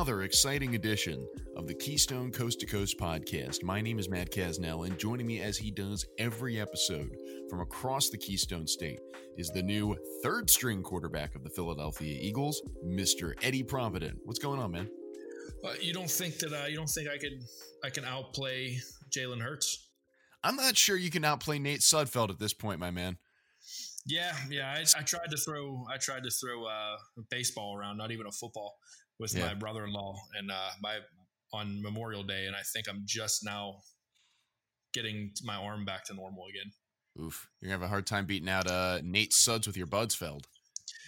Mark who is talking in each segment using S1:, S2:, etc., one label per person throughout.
S1: another exciting edition of the Keystone Coast to Coast podcast. My name is Matt Casnell, and joining me as he does every episode from across the Keystone State is the new third string quarterback of the Philadelphia Eagles, Mr. Eddie Provident. What's going on, man?
S2: Uh, you don't think that uh, you don't think I could I can outplay Jalen Hurts?
S1: I'm not sure you can outplay Nate Sudfeld at this point, my man.
S2: Yeah, yeah. I, I tried to throw I tried to throw uh, a baseball around, not even a football, with yeah. my brother-in-law and uh, my on Memorial Day, and I think I'm just now getting my arm back to normal again.
S1: Oof, you're gonna have a hard time beating out uh, Nate Suds with your Budsfeld.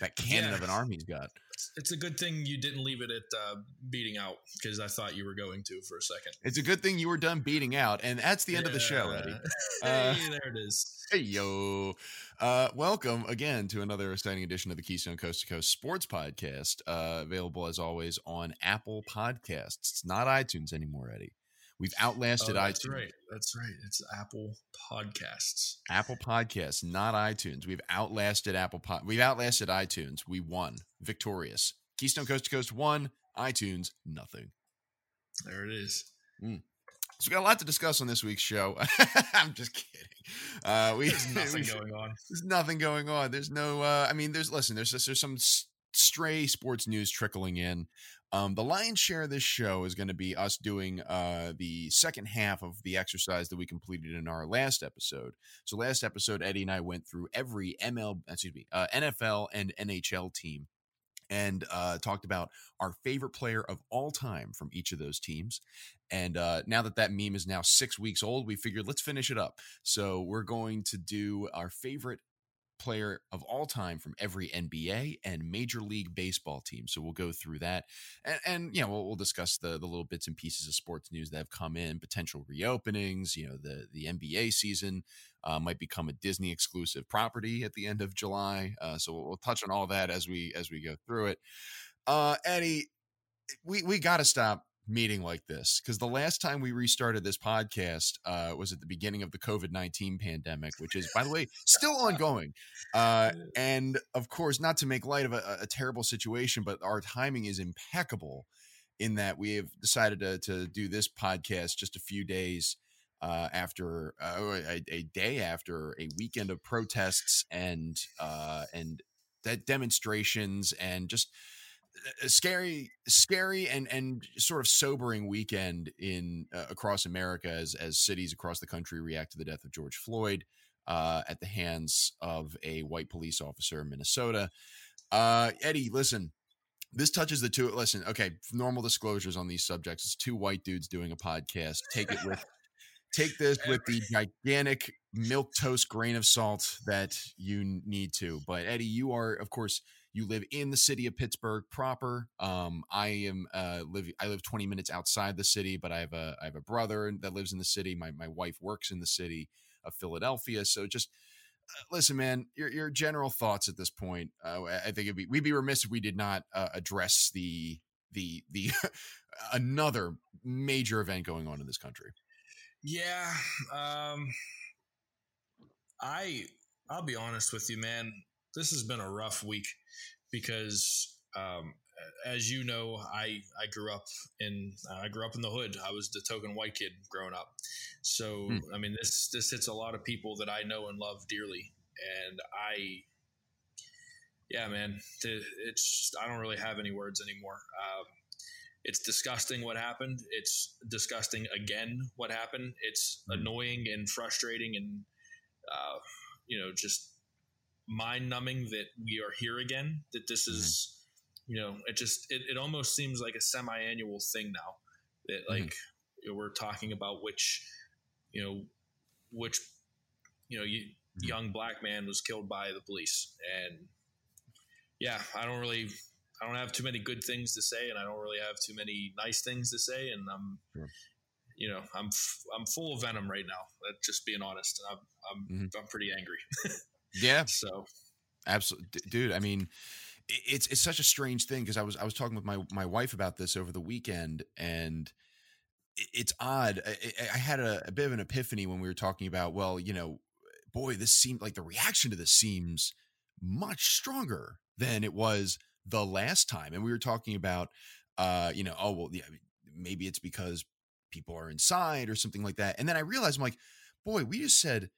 S1: That cannon yeah. of an army he's got
S2: it's a good thing you didn't leave it at uh, beating out because I thought you were going to for a second.
S1: It's a good thing you were done beating out, and that's the end yeah. of the show, Eddie.
S2: Uh, hey, there it is.
S1: Hey yo, uh, welcome again to another exciting edition of the Keystone Coast to Coast Sports Podcast. Uh, available as always on Apple Podcasts. It's not iTunes anymore, Eddie. We've outlasted
S2: oh, that's
S1: iTunes.
S2: Right. That's right. It's Apple Podcasts.
S1: Apple Podcasts, not iTunes. We've outlasted Apple Pod. We've outlasted iTunes. We won. Victorious. Keystone Coast to Coast won. iTunes nothing.
S2: There it is.
S1: Mm. So we got a lot to discuss on this week's show. I'm just kidding.
S2: Uh, we, there's nothing going on.
S1: There's nothing going on. There's no. Uh, I mean, there's listen. There's there's some stray sports news trickling in. Um, the lion's share of this show is going to be us doing uh, the second half of the exercise that we completed in our last episode. So, last episode, Eddie and I went through every ML, excuse me, uh, NFL and NHL team and uh, talked about our favorite player of all time from each of those teams. And uh, now that that meme is now six weeks old, we figured let's finish it up. So we're going to do our favorite player of all time from every NBA and Major League Baseball team. So we'll go through that, and, and you know we'll, we'll, discuss the the little bits and pieces of sports news that have come in, potential reopenings. You know the the NBA season uh, might become a Disney exclusive property at the end of July. Uh, so we'll, we'll, touch on all that as we as we go through it. Uh, Eddie, we we got to stop meeting like this because the last time we restarted this podcast uh, was at the beginning of the COVID 19 pandemic, which is, by the way, still ongoing. Uh, and of course, not to make light of a, a, terrible situation, but our timing is impeccable in that we have decided to, to do this podcast just a few days. Uh, after uh, a, a, day after a weekend of protests and uh, and demonstrations and just scary scary and and sort of sobering weekend in uh, across america as as cities across the country react to the death of george floyd uh, at the hands of a white police officer in minnesota. Uh, eddie listen this touches the two listen okay normal disclosures on these subjects. It's two white dudes doing a podcast. Take it with take this with the gigantic milk toast grain of salt that you need to. But eddie you are of course you live in the city of Pittsburgh proper. Um, I am uh, live. I live 20 minutes outside the city, but I have a I have a brother that lives in the city. My my wife works in the city of Philadelphia. So just uh, listen, man. Your your general thoughts at this point. Uh, I think be we'd be remiss if we did not uh, address the the the another major event going on in this country.
S2: Yeah. Um, I I'll be honest with you, man this has been a rough week because um, as you know, I I grew up in I grew up in the hood. I was the token white kid growing up. So hmm. I mean, this this hits a lot of people that I know and love dearly, and I, yeah, man, it's just, I don't really have any words anymore. Um, it's disgusting what happened. It's disgusting again what happened. It's hmm. annoying and frustrating, and uh, you know just mind numbing that we are here again. That this mm-hmm. is, you know, it just it, it almost seems like a semi annual thing now. That mm-hmm. like mm-hmm. you know, we're talking about which, you know, which, you know, you, mm-hmm. young black man was killed by the police, and yeah, I don't really. I don't have too many good things to say, and I don't really have too many nice things to say, and I'm, sure. you know, I'm f- I'm full of venom right now. Just being honest, I'm I'm, mm-hmm. I'm pretty angry.
S1: Yeah.
S2: So,
S1: absolutely, dude. I mean, it's it's such a strange thing because I was I was talking with my my wife about this over the weekend, and it's odd. I, I had a, a bit of an epiphany when we were talking about, well, you know, boy, this seemed like the reaction to this seems much stronger than it was the last time. And we were talking about, uh, you know, oh well, yeah, maybe it's because people are inside or something like that. And then I realized I'm like, boy, we just said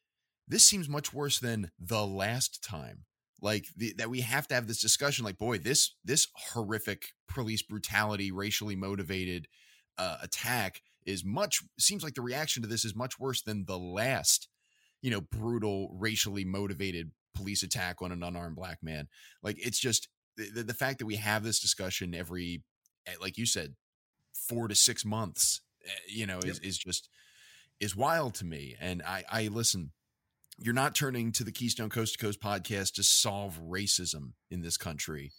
S1: this seems much worse than the last time. Like the, that we have to have this discussion. Like, boy, this this horrific police brutality, racially motivated uh, attack is much seems like the reaction to this is much worse than the last, you know, brutal, racially motivated police attack on an unarmed black man. Like it's just the, the fact that we have this discussion every, eh, like you said, four to six months, eh, you know, is, is just is wild to me. And I, I listen. You're not turning to the Keystone Coast to Coast podcast to solve racism in this country,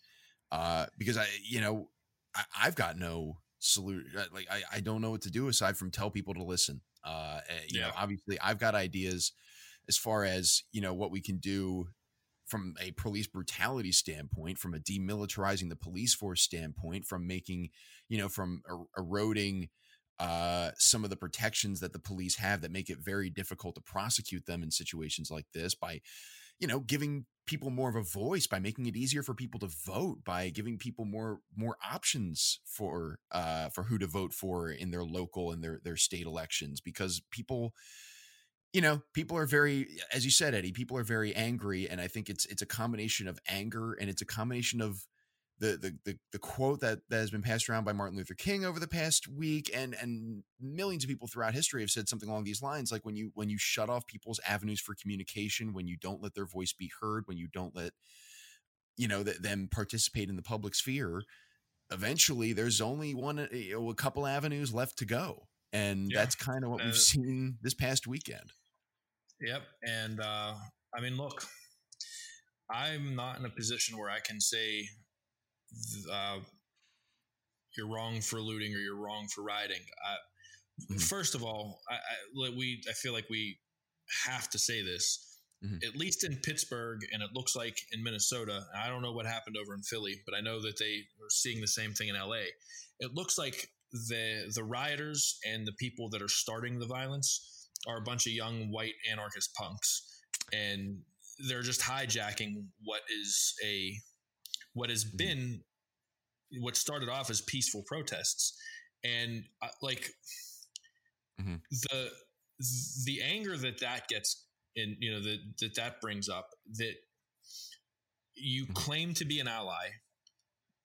S1: uh, because I, you know, I, I've got no solution. Uh, like I, I don't know what to do aside from tell people to listen. Uh, eh, you yeah. know, obviously I've got ideas as far as you know what we can do from a police brutality standpoint, from a demilitarizing the police force standpoint, from making, you know, from er- eroding uh, some of the protections that the police have that make it very difficult to prosecute them in situations like this by, you know, giving people more of a voice by making it easier for people to vote by giving people more more options for uh for who to vote for in their local and their their state elections because people you know, people are very, as you said, Eddie, people are very angry, and I think it's it's a combination of anger and it's a combination of the the the, the quote that, that has been passed around by Martin Luther King over the past week, and and millions of people throughout history have said something along these lines, like when you when you shut off people's avenues for communication, when you don't let their voice be heard, when you don't let you know th- them participate in the public sphere, eventually there's only one you know, a couple avenues left to go, and yeah. that's kind of what uh, we've seen this past weekend.
S2: Yep. And uh, I mean, look, I'm not in a position where I can say uh, you're wrong for looting or you're wrong for riding. I, mm-hmm. First of all, I, I, we I feel like we have to say this. Mm-hmm. At least in Pittsburgh, and it looks like in Minnesota. I don't know what happened over in Philly, but I know that they are seeing the same thing in LA. It looks like the the rioters and the people that are starting the violence are a bunch of young white anarchist punks, and they're just hijacking what is a what has mm-hmm. been what started off as peaceful protests, and uh, like mm-hmm. the the anger that that gets in you know that that that brings up that you mm-hmm. claim to be an ally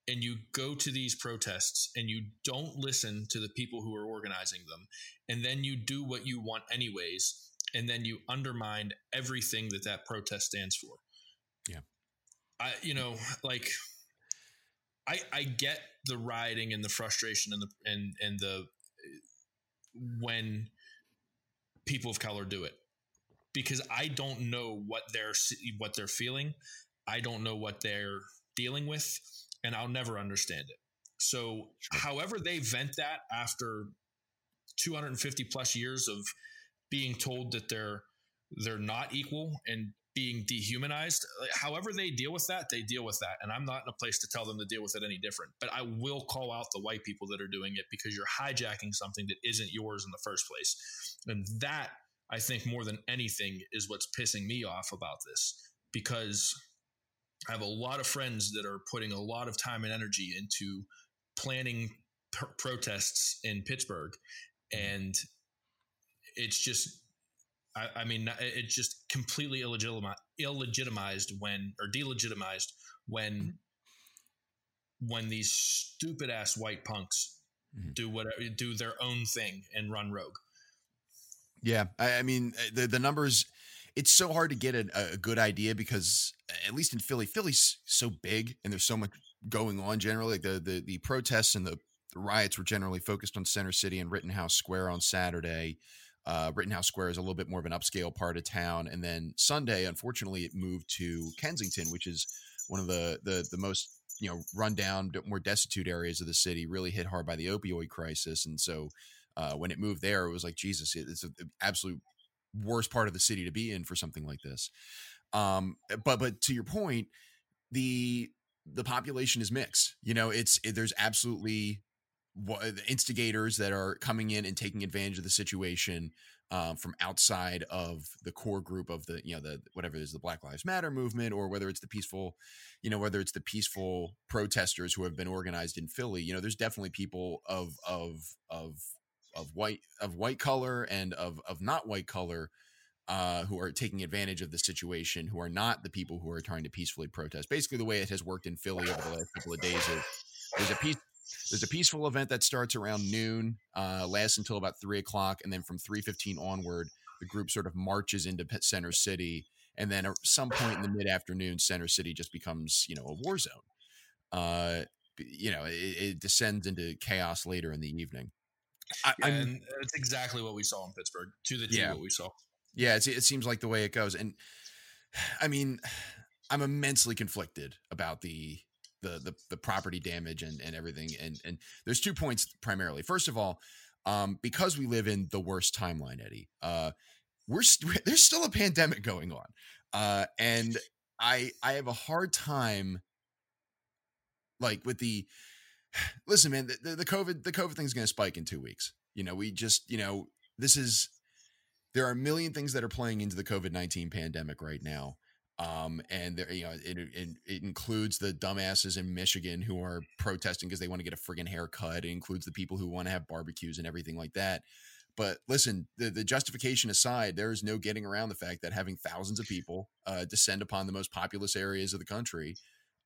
S2: and you go to these protests and you don't listen to the people who are organizing them and then you do what you want anyways and then you undermine everything that that protest stands for i you know like i i get the rioting and the frustration and the and and the when people of color do it. Because i don't know what they're what they're feeling. I don't know what they're dealing with and I'll never understand it. So, however they vent that after 250 plus years of being told that they're they're not equal and being dehumanized, however they deal with that, they deal with that. And I'm not in a place to tell them to deal with it any different. But I will call out the white people that are doing it because you're hijacking something that isn't yours in the first place. And that, I think, more than anything, is what's pissing me off about this because I have a lot of friends that are putting a lot of time and energy into planning pr- protests in Pittsburgh, and it's just, I, I mean, it's just completely illegitimized, illegitimized when or delegitimized when mm-hmm. when these stupid ass white punks mm-hmm. do whatever do their own thing and run rogue.
S1: Yeah, I, I mean the the numbers it's so hard to get a, a, good idea because at least in Philly, Philly's so big and there's so much going on generally. Like the the the protests and the, the riots were generally focused on Center City and Rittenhouse Square on Saturday. Uh, Rittenhouse Square is a little bit more of an upscale part of town, and then Sunday, unfortunately, it moved to Kensington, which is one of the the the most you know rundown, more destitute areas of the city, really hit hard by the opioid crisis, and so. Uh, when it moved there, it was like Jesus. It's an absolute worst part of the city to be in for something like this. Um, but but to your point, the the population is mixed. You know, it's it, there's absolutely instigators that are coming in and taking advantage of the situation um, from outside of the core group of the you know the whatever it is the Black Lives Matter movement or whether it's the peaceful you know whether it's the peaceful protesters who have been organized in Philly you know there's definitely people of of of of white of white color and of of not white color uh, who are taking advantage of the situation, who are not the people who are trying to peacefully protest. Basically, the way it has worked in Philly over the last couple of days is there's a peace, there's a peaceful event that starts around noon, uh, lasts until about three o'clock, and then from three fifteen onward, the group sort of marches into Center City, and then at some point in the mid afternoon, Center City just becomes you know a war zone. Uh, you know, it, it descends into chaos later in the evening.
S2: I, and it's exactly what we saw in Pittsburgh. To the T, yeah. what we saw.
S1: Yeah, it seems like the way it goes, and I mean, I'm immensely conflicted about the the the, the property damage and and everything. And and there's two points primarily. First of all, um, because we live in the worst timeline, Eddie. Uh, we're st- there's still a pandemic going on, uh, and I I have a hard time like with the listen, man. The, the COVID the COVID thing is going to spike in two weeks. You know, we just you know this is there are a million things that are playing into the COVID nineteen pandemic right now. Um, and there, you know, it, it, it, includes the dumbasses in Michigan who are protesting because they want to get a friggin' haircut. It includes the people who want to have barbecues and everything like that. But listen, the, the justification aside, there is no getting around the fact that having thousands of people uh, descend upon the most populous areas of the country,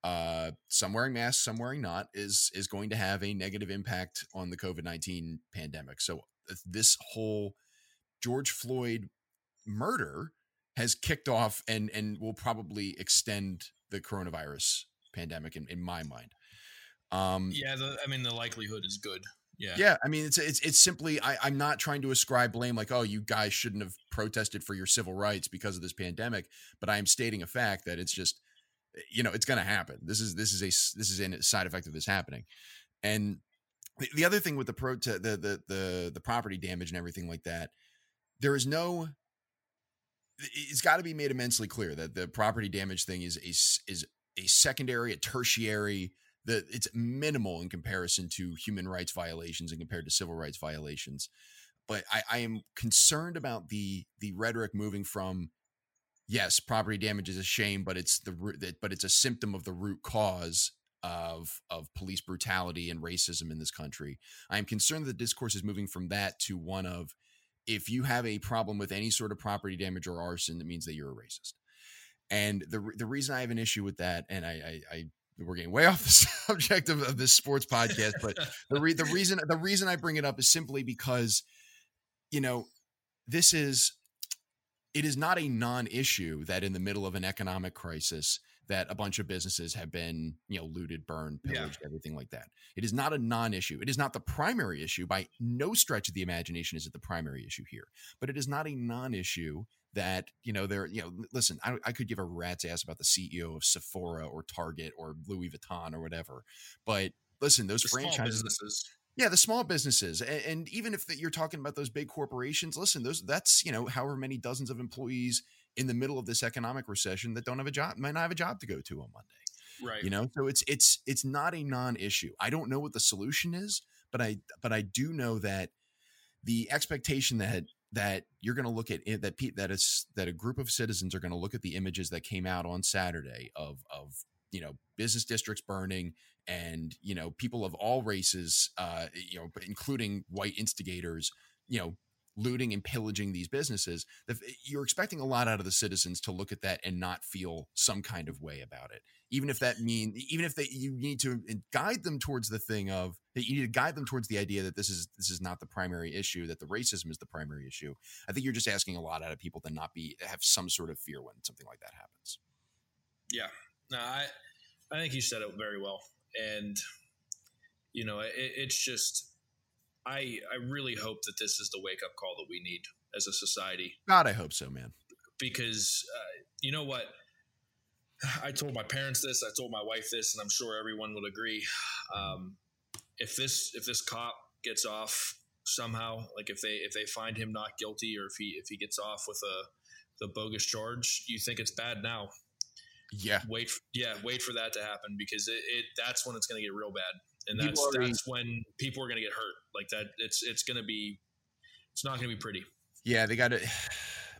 S1: uh, some wearing masks, some wearing not, is is going to have a negative impact on the COVID nineteen pandemic. So uh, this whole George Floyd murder has kicked off and and will probably extend the coronavirus pandemic in, in my mind.
S2: Um, yeah, the, I mean the likelihood is good. Yeah,
S1: yeah. I mean it's it's it's simply I, I'm not trying to ascribe blame like oh you guys shouldn't have protested for your civil rights because of this pandemic, but I am stating a fact that it's just you know it's going to happen. This is this is a this is a side effect of this happening, and the, the other thing with the pro the the the the property damage and everything like that, there is no it's got to be made immensely clear that the property damage thing is a, is a secondary, a tertiary, that it's minimal in comparison to human rights violations and compared to civil rights violations. But I, I am concerned about the the rhetoric moving from yes, property damage is a shame, but it's the but it's a symptom of the root cause of of police brutality and racism in this country. I am concerned that the discourse is moving from that to one of if you have a problem with any sort of property damage or arson, that means that you're a racist. And the the reason I have an issue with that, and I, I, I we're getting way off the subject of, of this sports podcast, but the re, the reason the reason I bring it up is simply because, you know, this is it is not a non-issue that in the middle of an economic crisis that a bunch of businesses have been, you know, looted, burned, pillaged, yeah. everything like that. It is not a non-issue. It is not the primary issue by no stretch of the imagination is it the primary issue here. But it is not a non-issue that, you know, there, you know, listen, I, I could give a rat's ass about the CEO of Sephora or Target or Louis Vuitton or whatever. But listen, those the franchises yeah, the small businesses, and, and even if the, you're talking about those big corporations, listen, those that's you know however many dozens of employees in the middle of this economic recession that don't have a job, might not have a job to go to on Monday.
S2: Right.
S1: You know, so it's it's it's not a non-issue. I don't know what the solution is, but I but I do know that the expectation that that you're going to look at it, that that is that a group of citizens are going to look at the images that came out on Saturday of of you know business districts burning and you know people of all races uh you know including white instigators you know looting and pillaging these businesses you're expecting a lot out of the citizens to look at that and not feel some kind of way about it. Even if that mean even if they you need to guide them towards the thing of that you need to guide them towards the idea that this is this is not the primary issue that the racism is the primary issue. I think you're just asking a lot out of people to not be have some sort of fear when something like that happens.
S2: Yeah. No i i think you said it very well. And you know it, it's just I I really hope that this is the wake up call that we need as a society.
S1: God, I hope so, man.
S2: Because uh, you know what, I told my parents this, I told my wife this, and I'm sure everyone would agree. Um, if this if this cop gets off somehow, like if they if they find him not guilty, or if he if he gets off with a the bogus charge, you think it's bad now.
S1: Yeah.
S2: Wait, yeah, wait for that to happen because it, it that's when it's going to get real bad, and that's already, that's when people are going to get hurt. Like that, it's it's going to be, it's not going to be pretty.
S1: Yeah, they got to.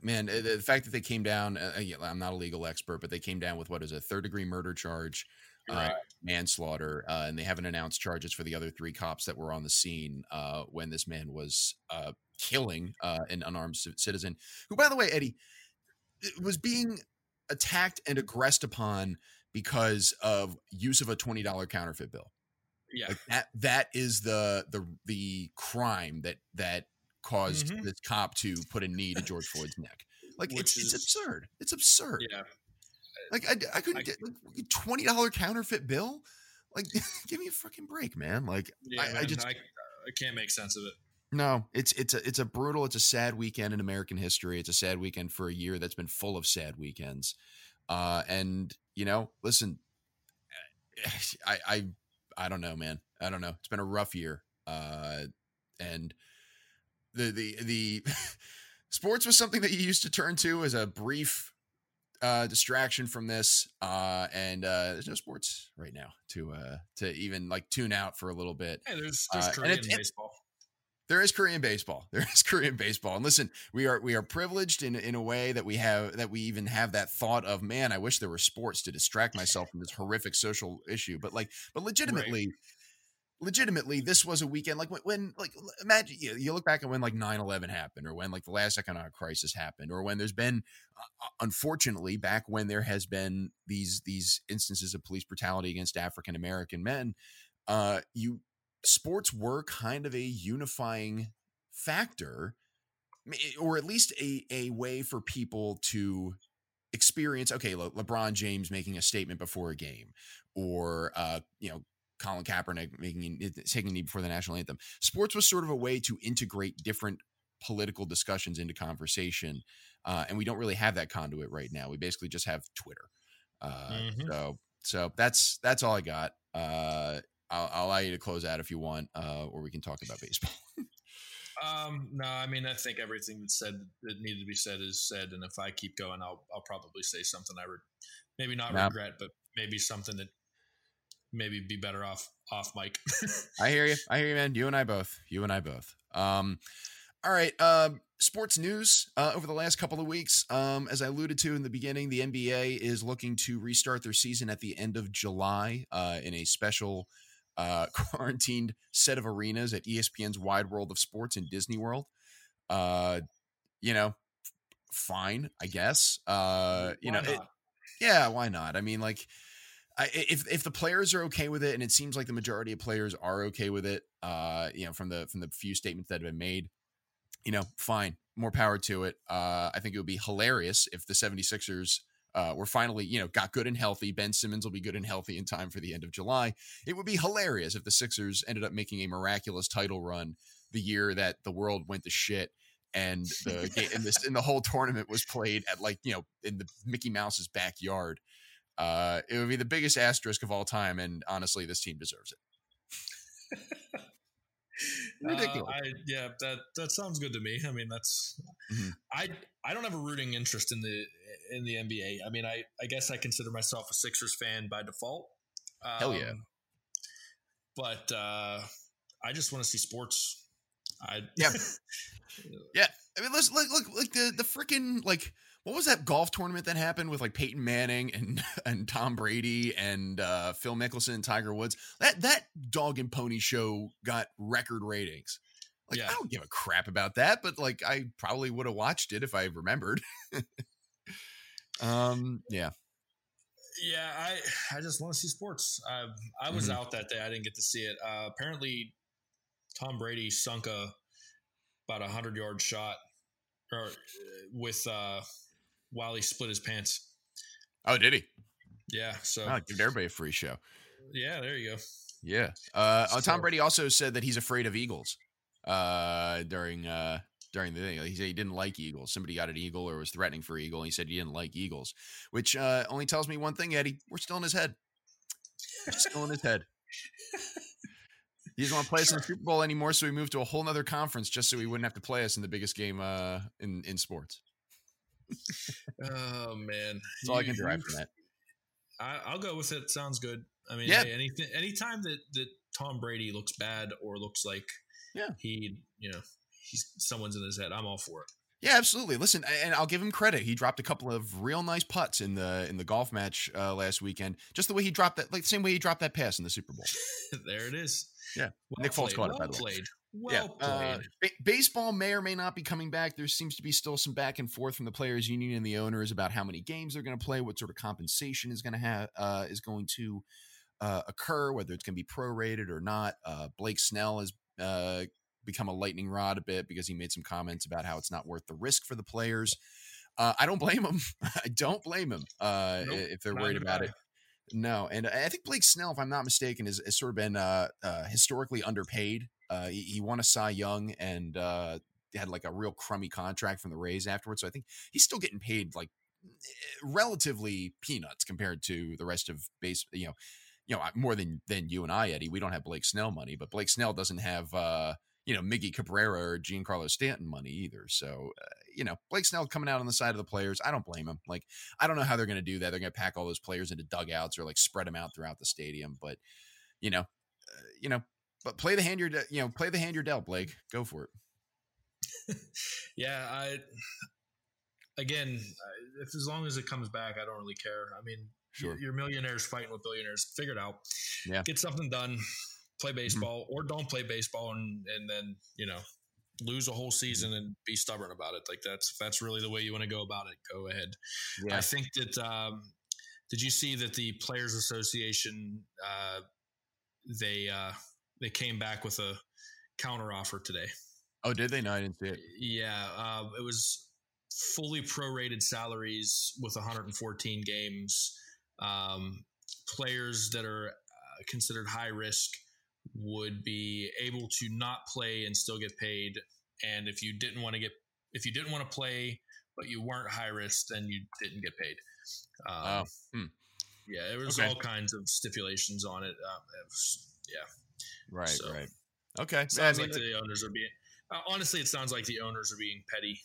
S1: Man, the fact that they came down, uh, I'm not a legal expert, but they came down with what is a third degree murder charge, uh, right. uh, manslaughter, uh, and they haven't announced charges for the other three cops that were on the scene uh, when this man was uh, killing an unarmed citizen, who, by the way, Eddie was being attacked and aggressed upon because of use of a twenty dollar counterfeit bill.
S2: Yeah,
S1: like that that is the the the crime that that caused mm-hmm. this cop to put a knee to George Floyd's neck. Like Which it's is, it's absurd. It's absurd.
S2: Yeah.
S1: Like I, I couldn't I, get like, twenty dollar counterfeit bill. Like, give me a freaking break, man. Like,
S2: yeah, I, I just I, I can't make sense of it.
S1: No, it's it's a it's a brutal, it's a sad weekend in American history. It's a sad weekend for a year that's been full of sad weekends. Uh, and you know, listen, I I I don't know, man. I don't know. It's been a rough year. Uh, and the the the sports was something that you used to turn to as a brief uh, distraction from this. Uh, and uh, there's no sports right now to uh, to even like tune out for a little bit.
S2: Hey, there's there's uh, Korean baseball.
S1: There is Korean baseball. There is Korean baseball. And listen, we are we are privileged in in a way that we have that we even have that thought of, man, I wish there were sports to distract myself from this horrific social issue. But like, but legitimately, right. legitimately, this was a weekend like when, when like imagine you, you, look back at when like 9-11 happened, or when like the last economic crisis happened, or when there's been, uh, unfortunately, back when there has been these these instances of police brutality against African American men. Uh, you sports were kind of a unifying factor or at least a, a way for people to experience okay Le- lebron james making a statement before a game or uh, you know colin kaepernick making taking a knee before the national anthem. Sports was sort of a way to integrate different political discussions into conversation uh, and we don't really have that conduit right now. We basically just have twitter uh, mm-hmm. so so that's that's all i got. Uh, I'll, I'll, allow you to close out if you want, uh, or we can talk about baseball.
S2: um, no, I mean, I think everything that said that needed to be said is said, and if I keep going, I'll I'll probably say something I re- maybe not regret, but maybe something that maybe be better off off mic.
S1: I hear you. I hear you, man. You and I both. You and I both. Um, all right. Um, sports news uh, over the last couple of weeks. Um, as I alluded to in the beginning, the NBA is looking to restart their season at the end of July uh, in a special uh, quarantined set of arenas at ESPN's Wide World of Sports in Disney World. Uh, you know, fine, I guess. Uh, you why know, it, yeah, why not? I mean, like, I, if if the players are okay with it, and it seems like the majority of players are okay with it, uh, you know, from the from the few statements that have been made, you know, fine, more power to it. Uh, I think it would be hilarious if the 76ers uh, we're finally, you know, got good and healthy. Ben Simmons will be good and healthy in time for the end of July. It would be hilarious if the Sixers ended up making a miraculous title run the year that the world went to shit and the game and this and the whole tournament was played at like you know in the Mickey Mouse's backyard. Uh, it would be the biggest asterisk of all time, and honestly, this team deserves it.
S2: Ridiculous. Uh, I, yeah, that that sounds good to me. I mean, that's mm-hmm. I I don't have a rooting interest in the in the NBA. I mean, I I guess I consider myself a Sixers fan by default.
S1: Um, Hell yeah.
S2: But uh, I just want to see sports. I
S1: yeah yeah. I mean, let's look look like the the freaking like what was that golf tournament that happened with like Peyton Manning and and Tom Brady and uh, Phil Mickelson and Tiger Woods? That that dog and pony show got record ratings. Like yeah. I don't give a crap about that, but like I probably would have watched it if I remembered. um, yeah.
S2: Yeah, I I just want to see sports. I I was mm-hmm. out that day. I didn't get to see it. Uh, apparently, Tom Brady sunk a about a hundred yard shot or with uh, while he split his pants.
S1: Oh, did he?
S2: Yeah. So
S1: oh, give everybody a free show.
S2: Yeah, there you go.
S1: Yeah. Uh, so, Tom Brady also said that he's afraid of eagles uh, during uh, during the thing. He said he didn't like eagles. Somebody got an eagle or was threatening for eagle. And he said he didn't like eagles, which uh, only tells me one thing, Eddie. We're still in his head. We're still in his head. He doesn't want to play us in the Super Bowl anymore, so we moved to a whole other conference just so he wouldn't have to play us in the biggest game uh, in in sports
S2: oh man,
S1: that's all you, I can derive from that.
S2: I, will go with it. Sounds good. I mean,
S1: yeah.
S2: Hey, anything, anytime that that Tom Brady looks bad or looks like
S1: yeah
S2: he you know he's someone's in his head, I'm all for it.
S1: Yeah, absolutely. Listen, and I'll give him credit. He dropped a couple of real nice putts in the in the golf match uh, last weekend. Just the way he dropped that, like the same way he dropped that pass in the Super Bowl.
S2: there it is.
S1: Yeah, well Nick Foles caught
S2: well
S1: it. By the
S2: played.
S1: Way.
S2: Well
S1: yeah,
S2: played.
S1: uh, b- baseball may or may not be coming back. There seems to be still some back and forth from the players' union and the owners about how many games they're going to play, what sort of compensation is going to have uh, is going to uh, occur, whether it's going to be prorated or not. Uh, Blake Snell has uh, become a lightning rod a bit because he made some comments about how it's not worth the risk for the players. Uh, I don't blame him. I don't blame him uh, nope, if they're worried about it. No, and I think Blake Snell, if I'm not mistaken, has, has sort of been uh, uh, historically underpaid. Uh, he, he, won a Cy Young and uh, had like a real crummy contract from the Rays afterwards. So I think he's still getting paid like relatively peanuts compared to the rest of base. You know, you know more than than you and I, Eddie. We don't have Blake Snell money, but Blake Snell doesn't have uh, you know Miggy Cabrera or Giancarlo Stanton money either. So uh, you know Blake Snell coming out on the side of the players. I don't blame him. Like I don't know how they're going to do that. They're going to pack all those players into dugouts or like spread them out throughout the stadium. But you know, uh, you know, but play the hand you're de- you know play the hand you're dealt. Blake, go for
S2: it. yeah, I again, if as long as it comes back, I don't really care. I mean,
S1: Sure.
S2: You're millionaires fighting with billionaires. Figure it out.
S1: Yeah.
S2: Get something done. Play
S1: Mm-hmm.
S2: baseball mm-hmm. or don't play baseball and and then, you know, lose a whole season and be stubborn about it. Like that's that's really the way you want to go about it, go ahead.
S1: Yeah.
S2: I think that um did you see that the Players Association uh they uh they came back with a counter offer today.
S1: Oh, did they? No, I didn't see it.
S2: Yeah, uh, it was fully prorated salaries with 114 games. Um, players that are uh, considered high risk would be able to not play and still get paid. And if you didn't want to get, if you didn't want to play, but you weren't high risk, then you didn't get paid. Um,
S1: oh. Hmm.
S2: Yeah, there was
S1: Okay.
S2: all kinds of stipulations on it. Um, it was, yeah,
S1: Right,
S2: So,
S1: right. Okay.
S2: sounds
S1: Yeah, I mean,
S2: like the owners are being. Uh, honestly, it sounds like the owners are being petty,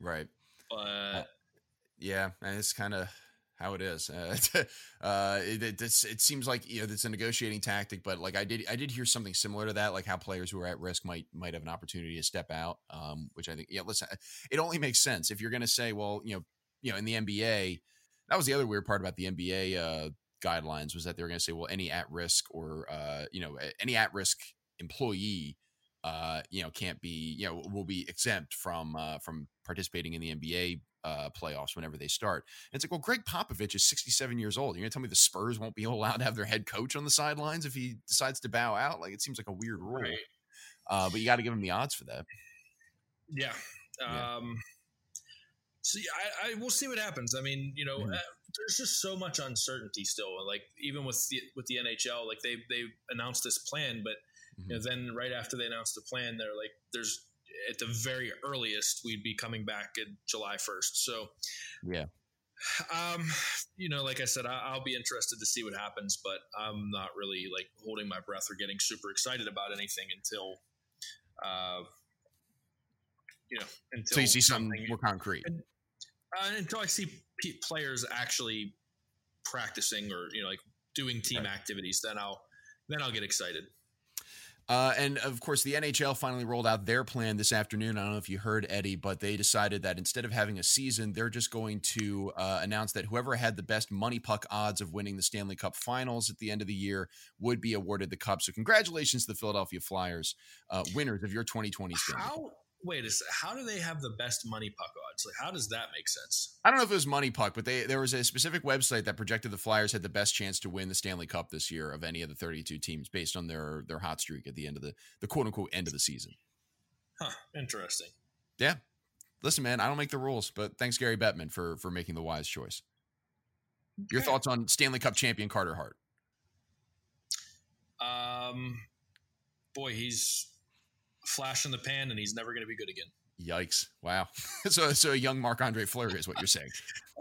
S1: right.
S2: but
S1: Yeah, and it's kind of how it is. Uh, uh, it, it, it seems like you know it's a negotiating tactic, but like I did, I did hear something similar to that, like how players who are at risk might might have an opportunity to step out. Um, which I think, yeah, listen, it only makes sense if you're going to say, well, you know, you know, in the NBA, that was the other weird part about the NBA uh, guidelines was that they were going to say, well, any at risk or uh, you know, any at risk employee uh, you know, can't be, you know, will be exempt from uh, from participating in the NBA uh, playoffs whenever they start. And it's like, well, Gregg Popovich is 67 years old. You're gonna tell me the Spurs won't be allowed to have their head coach on the sidelines if he decides to bow out? Like, it seems like a weird rule.
S2: right.
S1: Uh, but you got to give him the odds for that.
S2: Yeah.
S1: Yeah.
S2: So yeah, I, I we'll see what happens. I mean, you know,
S1: Mhm.
S2: uh, there's just so much uncertainty still. Like even with the with the NHL, like they they announced this plan, but you know, then right after they announced the plan, they're like, there's at the very earliest we'd be coming back in July 1st. So
S1: Yeah.
S2: um, you know, like I said, I, I'll be interested to see what happens, but I'm not really like holding my breath or getting super excited about anything until, uh, you know, until
S1: So you see something more concrete.
S2: Uh, until I see p- players actually practicing or you know like doing team
S1: Right.
S2: activities, then I'll then I'll get excited.
S1: Uh, and of course, the NHL finally rolled out their plan this afternoon. I don't know if you heard Eddie, but they decided that instead of having a season, they're just going to uh, announce that whoever had the best MoneyPuck odds of winning the Stanley Cup Finals at the end of the year would be awarded the cup. So, congratulations to the Philadelphia Flyers, uh, winners of your 2020 Stanley Cup.
S2: How wait how do they have the best MoneyPuck odds? Like how does that make sense?
S1: I don't know if it was MoneyPuck, but they there was a specific website that projected the Flyers had the best chance to win the Stanley Cup this year of any of the 32 teams based on their their hot streak at the end of the the quote unquote end of the season.
S2: Huh? Interesting.
S1: Yeah. Listen, man, I don't make the rules, but thanks Gary Bettman for for making the wise choice. Your thoughts on Stanley Cup champion Carter Hart?
S2: Um, boy, he's flash in the pan, and he's never going to be good again.
S1: Yikes! Wow. so so a young Marc Andre Fleury is what you're saying,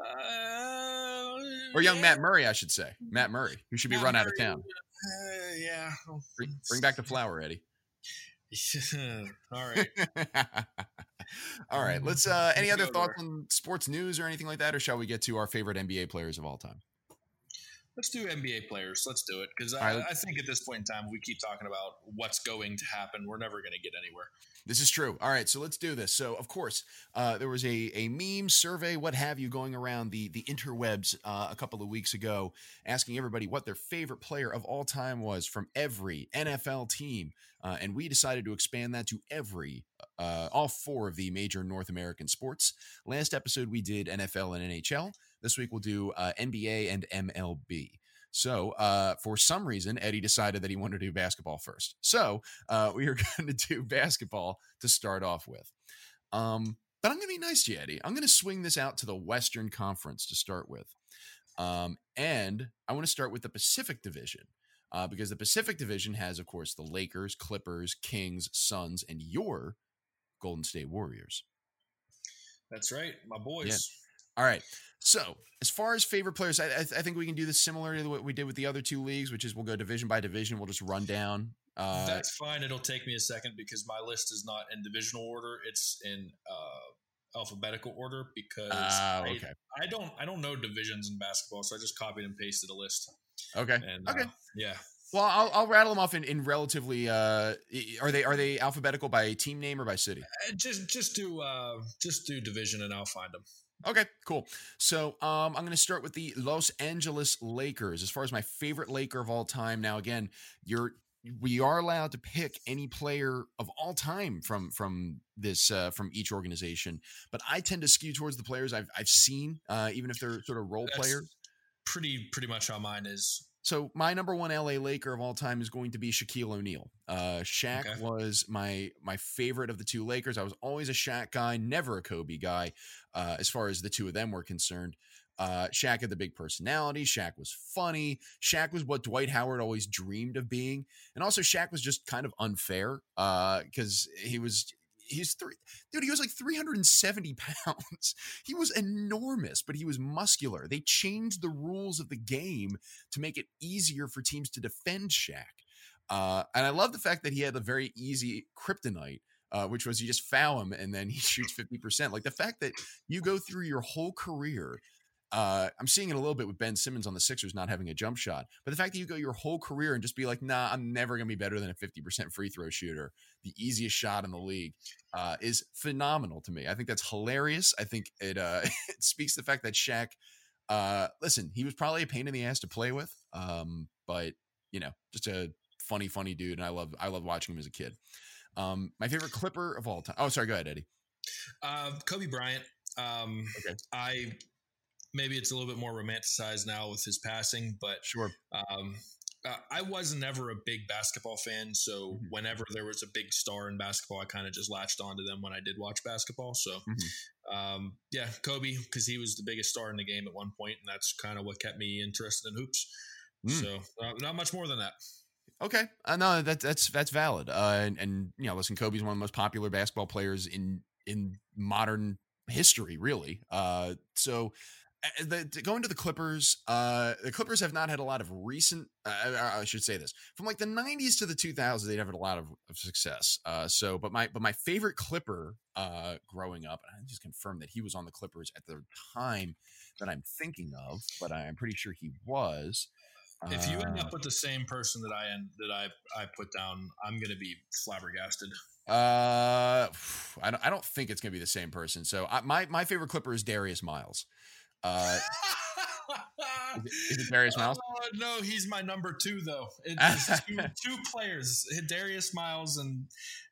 S2: Uh,
S1: or young
S2: yeah,
S1: Matt Murray, I should say. Matt Murray, who should be
S2: Matt
S1: run out of town.
S2: Uh, yeah.
S1: Bring, bring back the flower, Eddie.
S2: All right.
S1: all right. Let's. uh Any other thoughts
S2: there.
S1: on sports news or anything like that, or shall we get to our favorite NBA players of all time?
S2: Let's do NBA players. Let's do it because
S1: right,
S2: I, I think at this point in time, we keep talking about what's going to happen. We're never going to get anywhere.
S1: This is true. All right, so let's do this. So, of course, uh, there was a a meme survey, what have you, going around the the interwebs uh, a couple of weeks ago, asking everybody what their favorite player of all time was from every NFL team, uh, and we decided to expand that to every uh, all four of the major North American sports. Last episode we did NFL and NHL. This week we'll do uh, NBA and MLB. So, uh, for some reason, Eddie decided that he wanted to do basketball first. So, uh, we are going to do basketball to start off with. Um, but I'm going to be nice to you, Eddie. I'm going to swing this out to the Western Conference to start with. Um, and I want to start with the Pacific Division. Uh, because the Pacific Division has, of course, the Lakers, Clippers, Kings, Suns, and your Golden State Warriors.
S2: That's right, my boys. Yeah.
S1: All right. So, as far as favorite players, I, I, think we can do this similar to what we did with the other two leagues, which is we'll go division by division. We'll just run down.
S2: Uh, That's fine. It'll take me a second because my list is not in divisional order; it's in uh, alphabetical order because uh, okay. I, I, don't I don't know divisions in basketball, so I just copied and pasted a list.
S1: Okay.
S2: And,
S1: okay.
S2: Uh, yeah.
S1: Well, I'll, I'll rattle them off in, in relatively. Uh, are they are they alphabetical by team name or by city?
S2: Uh, just just do uh, just do division, and I'll find them.
S1: Okay, cool. So um, I'm going to start with the Los Angeles Lakers. As far as my favorite Laker of all time. Now, again, you're we are allowed to pick any player of all time from from this uh, from each organization, but I tend to skew towards the players I've I've seen, uh, even if they're sort of role That's players.
S2: Pretty pretty much how mine is.
S1: So my number one LA Laker of all time is going to be Shaquille O'Neal. Uh, Shaq okay. was my my favorite of the two Lakers. I was always a Shaq guy, never a Kobe guy, uh, as far as the two of them were concerned. Uh, Shaq had the big personality. Shaq was funny. Shaq was what Dwight Howard always dreamed of being, and also Shaq was just kind of unfair because uh, he was he's three dude he was like 370 pounds he was enormous but he was muscular they changed the rules of the game to make it easier for teams to defend Shaq uh, and I love the fact that he had a very easy kryptonite uh, which was you just foul him and then he shoots 50%. Like the fact that you go through your whole career uh, I'm seeing it a little bit with Ben Simmons on the Sixers not having a jump shot. But the fact that you go your whole career and just be like, nah, I'm never going to be better than a 50% free throw shooter, the easiest shot in the league, uh, is phenomenal to me. I think that's hilarious. I think it, uh, it speaks to the fact that Shaq, uh, listen, he was probably a pain in the ass to play with, um, but, you know, just a funny, funny dude. And I love, I love watching him as a kid. Um, my favorite Clipper of all time. Oh, sorry. Go ahead, Eddie.
S2: Uh, Kobe Bryant. Um, okay. I maybe it's a little bit more romanticized now with his passing, but
S1: sure.
S2: Um, uh, I was never a big basketball fan, so mm-hmm. whenever there was a big star in basketball, I kind of just latched onto them when I did watch basketball. So, mm-hmm. um, yeah, Kobe because he was the biggest star in the game at one point, and that's kind of what kept me interested in hoops. Mm. So, uh, not much more than that.
S1: Okay, uh, no, that's that's that's valid. Uh, and, and you know, listen, Kobe's one of the most popular basketball players in in modern history, really. Uh, so the, going to the Clippers, uh, the Clippers have not had a lot of recent. Uh, I, should say this from like the '90s to the 2000s, they've had a lot of, of success. Uh, so, but my but my favorite Clipper uh, growing up, and I just confirmed that he was on the Clippers at the time that I'm thinking of, but I'm pretty sure he was.
S2: If you end up uh, with the same person that I end that I I put down, I'm going to be flabbergasted.
S1: Uh, I don't, I don't think it's going to be the same person. So I, my my favorite Clipper is Darius Miles. Uh, is, it, is it Darius Miles?
S2: Uh, no, he's my number two though. It's two, two, players, Darius Miles and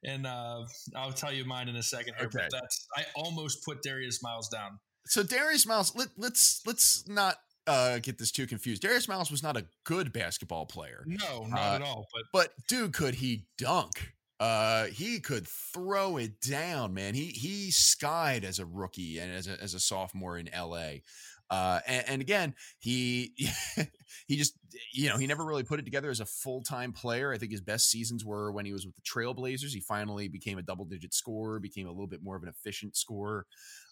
S2: and uh, I'll tell you mine in a second here. Okay. But that's I almost put Darius Miles down.
S1: So Darius Miles, let, let's let's not uh, get this too confused. Darius Miles was not a good basketball player.
S2: No, not uh, at all. But
S1: but dude, could he dunk? Uh, he could throw it down, man. He he skied as a rookie and as a as a sophomore in L.A. Uh, and, and again, he he just you know he never really put it together as a full time player. I think his best seasons were when he was with the Trailblazers. He finally became a double digit scorer, became a little bit more of an efficient scorer.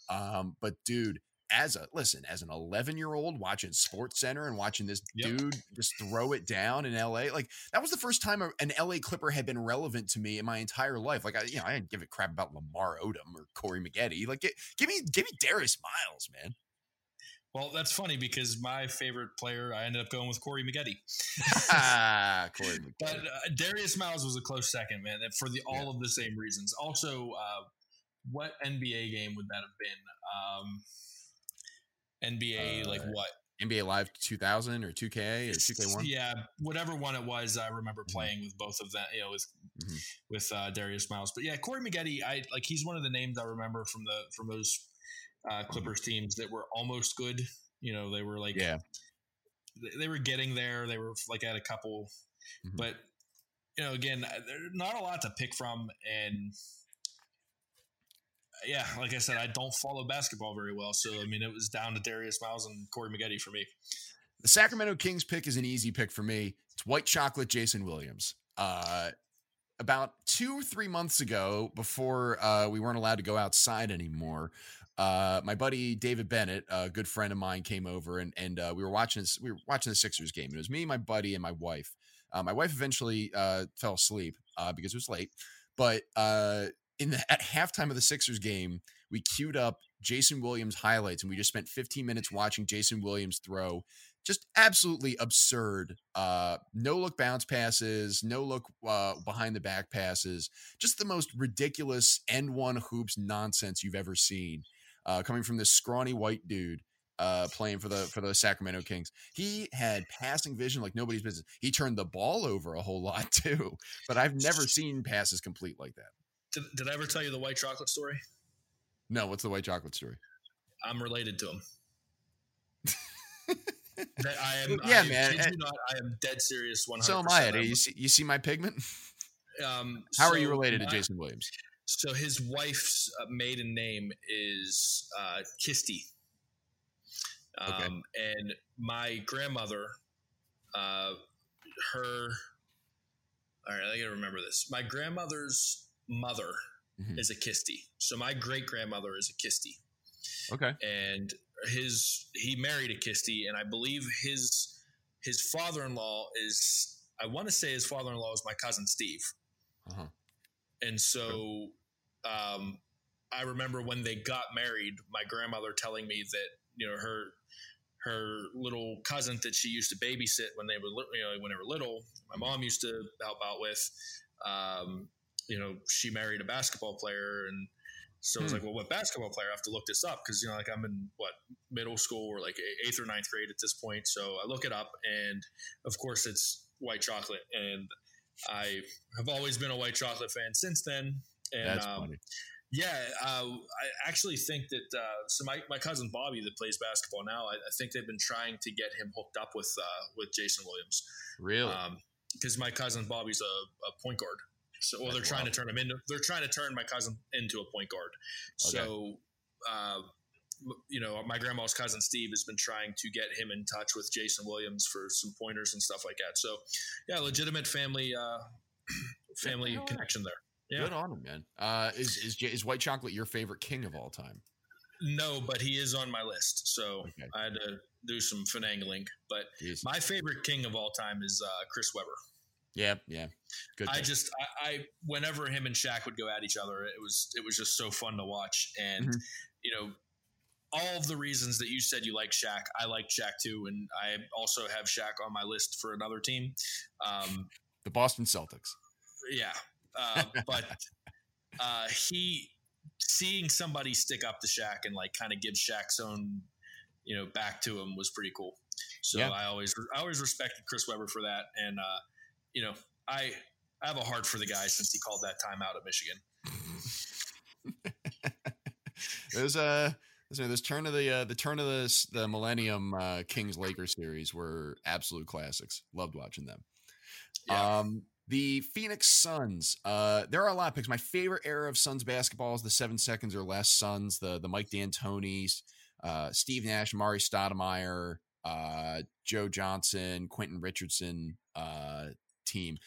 S1: Um, but dude, as a listen, as an 11 year old watching Sports Center and watching this yep. dude just throw it down in LA, like that was the first time an LA Clipper had been relevant to me in my entire life. Like I, you know, I didn't give a crap about Lamar Odom or Corey Maggette Like, give me, give me Darius Miles, man.
S2: Well, that's funny because my favorite player, I ended up going with Corey Maggette.
S1: ah, Corey Maggette.
S2: But uh, Darius Miles was a close second, man, for the all yeah. of the same reasons. Also, uh, what NBA game would that have been? Um, NBA, uh, like what?
S1: NBA Live 2000 or 2K or 2K1?
S2: Yeah, whatever one it was, I remember mm-hmm. playing mm-hmm. with both of them, you know, with mm-hmm. with uh, Darius Miles. But yeah, Corey Maggette, I like he's one of the names I remember from the from those uh, Clippers teams that were almost good. You know, they were like,
S1: yeah,
S2: they, they were getting there. They were like at a couple, mm-hmm. but you know, again, there's not a lot to pick from, and yeah, like I said, I don't follow basketball very well, so I mean, it was down to Darius Miles and Corey Maggette for me.
S1: The Sacramento Kings pick is an easy pick for me. It's white chocolate Jason Williams. Uh, about two or three months ago, before uh, we weren't allowed to go outside anymore, uh, my buddy David Bennett, a good friend of mine, came over and and uh, we were watching we were watching the Sixers game. It was me, my buddy, and my wife. Uh, my wife eventually uh, fell asleep uh, because it was late, but uh, in the at halftime of the Sixers game, we queued up Jason Williams highlights, and we just spent 15 minutes watching Jason Williams throw just absolutely absurd. Uh, no look bounce passes, no look uh, behind the back passes, just the most ridiculous And1 hoops nonsense you've ever seen uh, coming from this scrawny white dude uh, playing for the for the Sacramento Kings. He had passing vision like nobody's business. He turned the ball over a whole lot too, but I've never seen passes complete like that.
S2: Did, did I ever tell you the white chocolate story?
S1: No, what's the white chocolate story?
S2: I'm related to him. I am.
S1: Yeah,
S2: I,
S1: man.
S2: I, not, I am dead serious. One.
S1: So am I. You see, you see my pigment. Um, How so are you related my, to Jason Williams?
S2: So his wife's uh, maiden name is uh, Kisty. Um, okay. And my grandmother, uh, her, all right, I gotta remember this. My grandmother's mother mm-hmm. is a Kisty. So my great grandmother is a Kisty.
S1: Okay.
S2: And his he married a Kisty, and I believe his his father in law is I want to say his father in law is my cousin Steve. Uh-huh. And so um, I remember when they got married, my grandmother telling me that you know her her little cousin that she used to babysit when they were you know when they were little. My mom used to help out with. Um, you know, she married a basketball player, and so hmm. I was like, well, what basketball player? I have to look this up because you know, like I'm in what middle school or like eighth or ninth grade at this point. So I look it up, and of course, it's white chocolate, and I have always been a white chocolate fan since then. And That's um, funny. Yeah, uh, I actually think that uh, so my, my cousin Bobby that plays basketball now, I, I, think they've been trying to get him hooked up with uh, with Jason Williams.
S1: Really?
S2: Because um, my cousin Bobby's a, a, point guard. So well, they're trying wild. to turn him into. They're trying to turn my cousin into a point guard. Okay. So. Uh, you know, my grandma's cousin Steve has been trying to get him in touch with Jason Williams for some pointers and stuff like that. So, yeah, legitimate family uh, family connection there.
S1: Yeah. Good on him, man. Uh, is, is is white chocolate your favorite king of all time?
S2: No, but he is on my list, so okay. I had to do some finagling. But Jeez. my favorite king of all time is uh, Chris Webber.
S1: Yeah, yeah,
S2: good. I just, I, I, whenever him and Shaq would go at each other, it was, it was just so fun to watch. And mm-hmm. you know, all of the reasons that you said you like Shaq, I like Shaq too, and I also have Shaq on my list for another team. Um,
S1: the Boston Celtics.
S2: Yeah, uh, but uh, he seeing somebody stick up the Shaq and like kind of give Shaq's own, you know, back to him was pretty cool. So yeah. I always I always respected Chris Webber for that, and uh, you know I I have a heart for the guy since he called that timeout at Michigan.
S1: There's a this turn of the uh, the turn of the the Millennium uh, Kings Lakers series were absolute classics. Loved watching them. Yeah. Um, the Phoenix Suns. Uh, there are a lot of picks. My favorite era of Suns basketball is the seven seconds or less Suns. The the Mike D'Antoni's, uh, Steve Nash, Amar'e Stoudemire, uh, Joe Johnson, Quentin Richardson uh, team.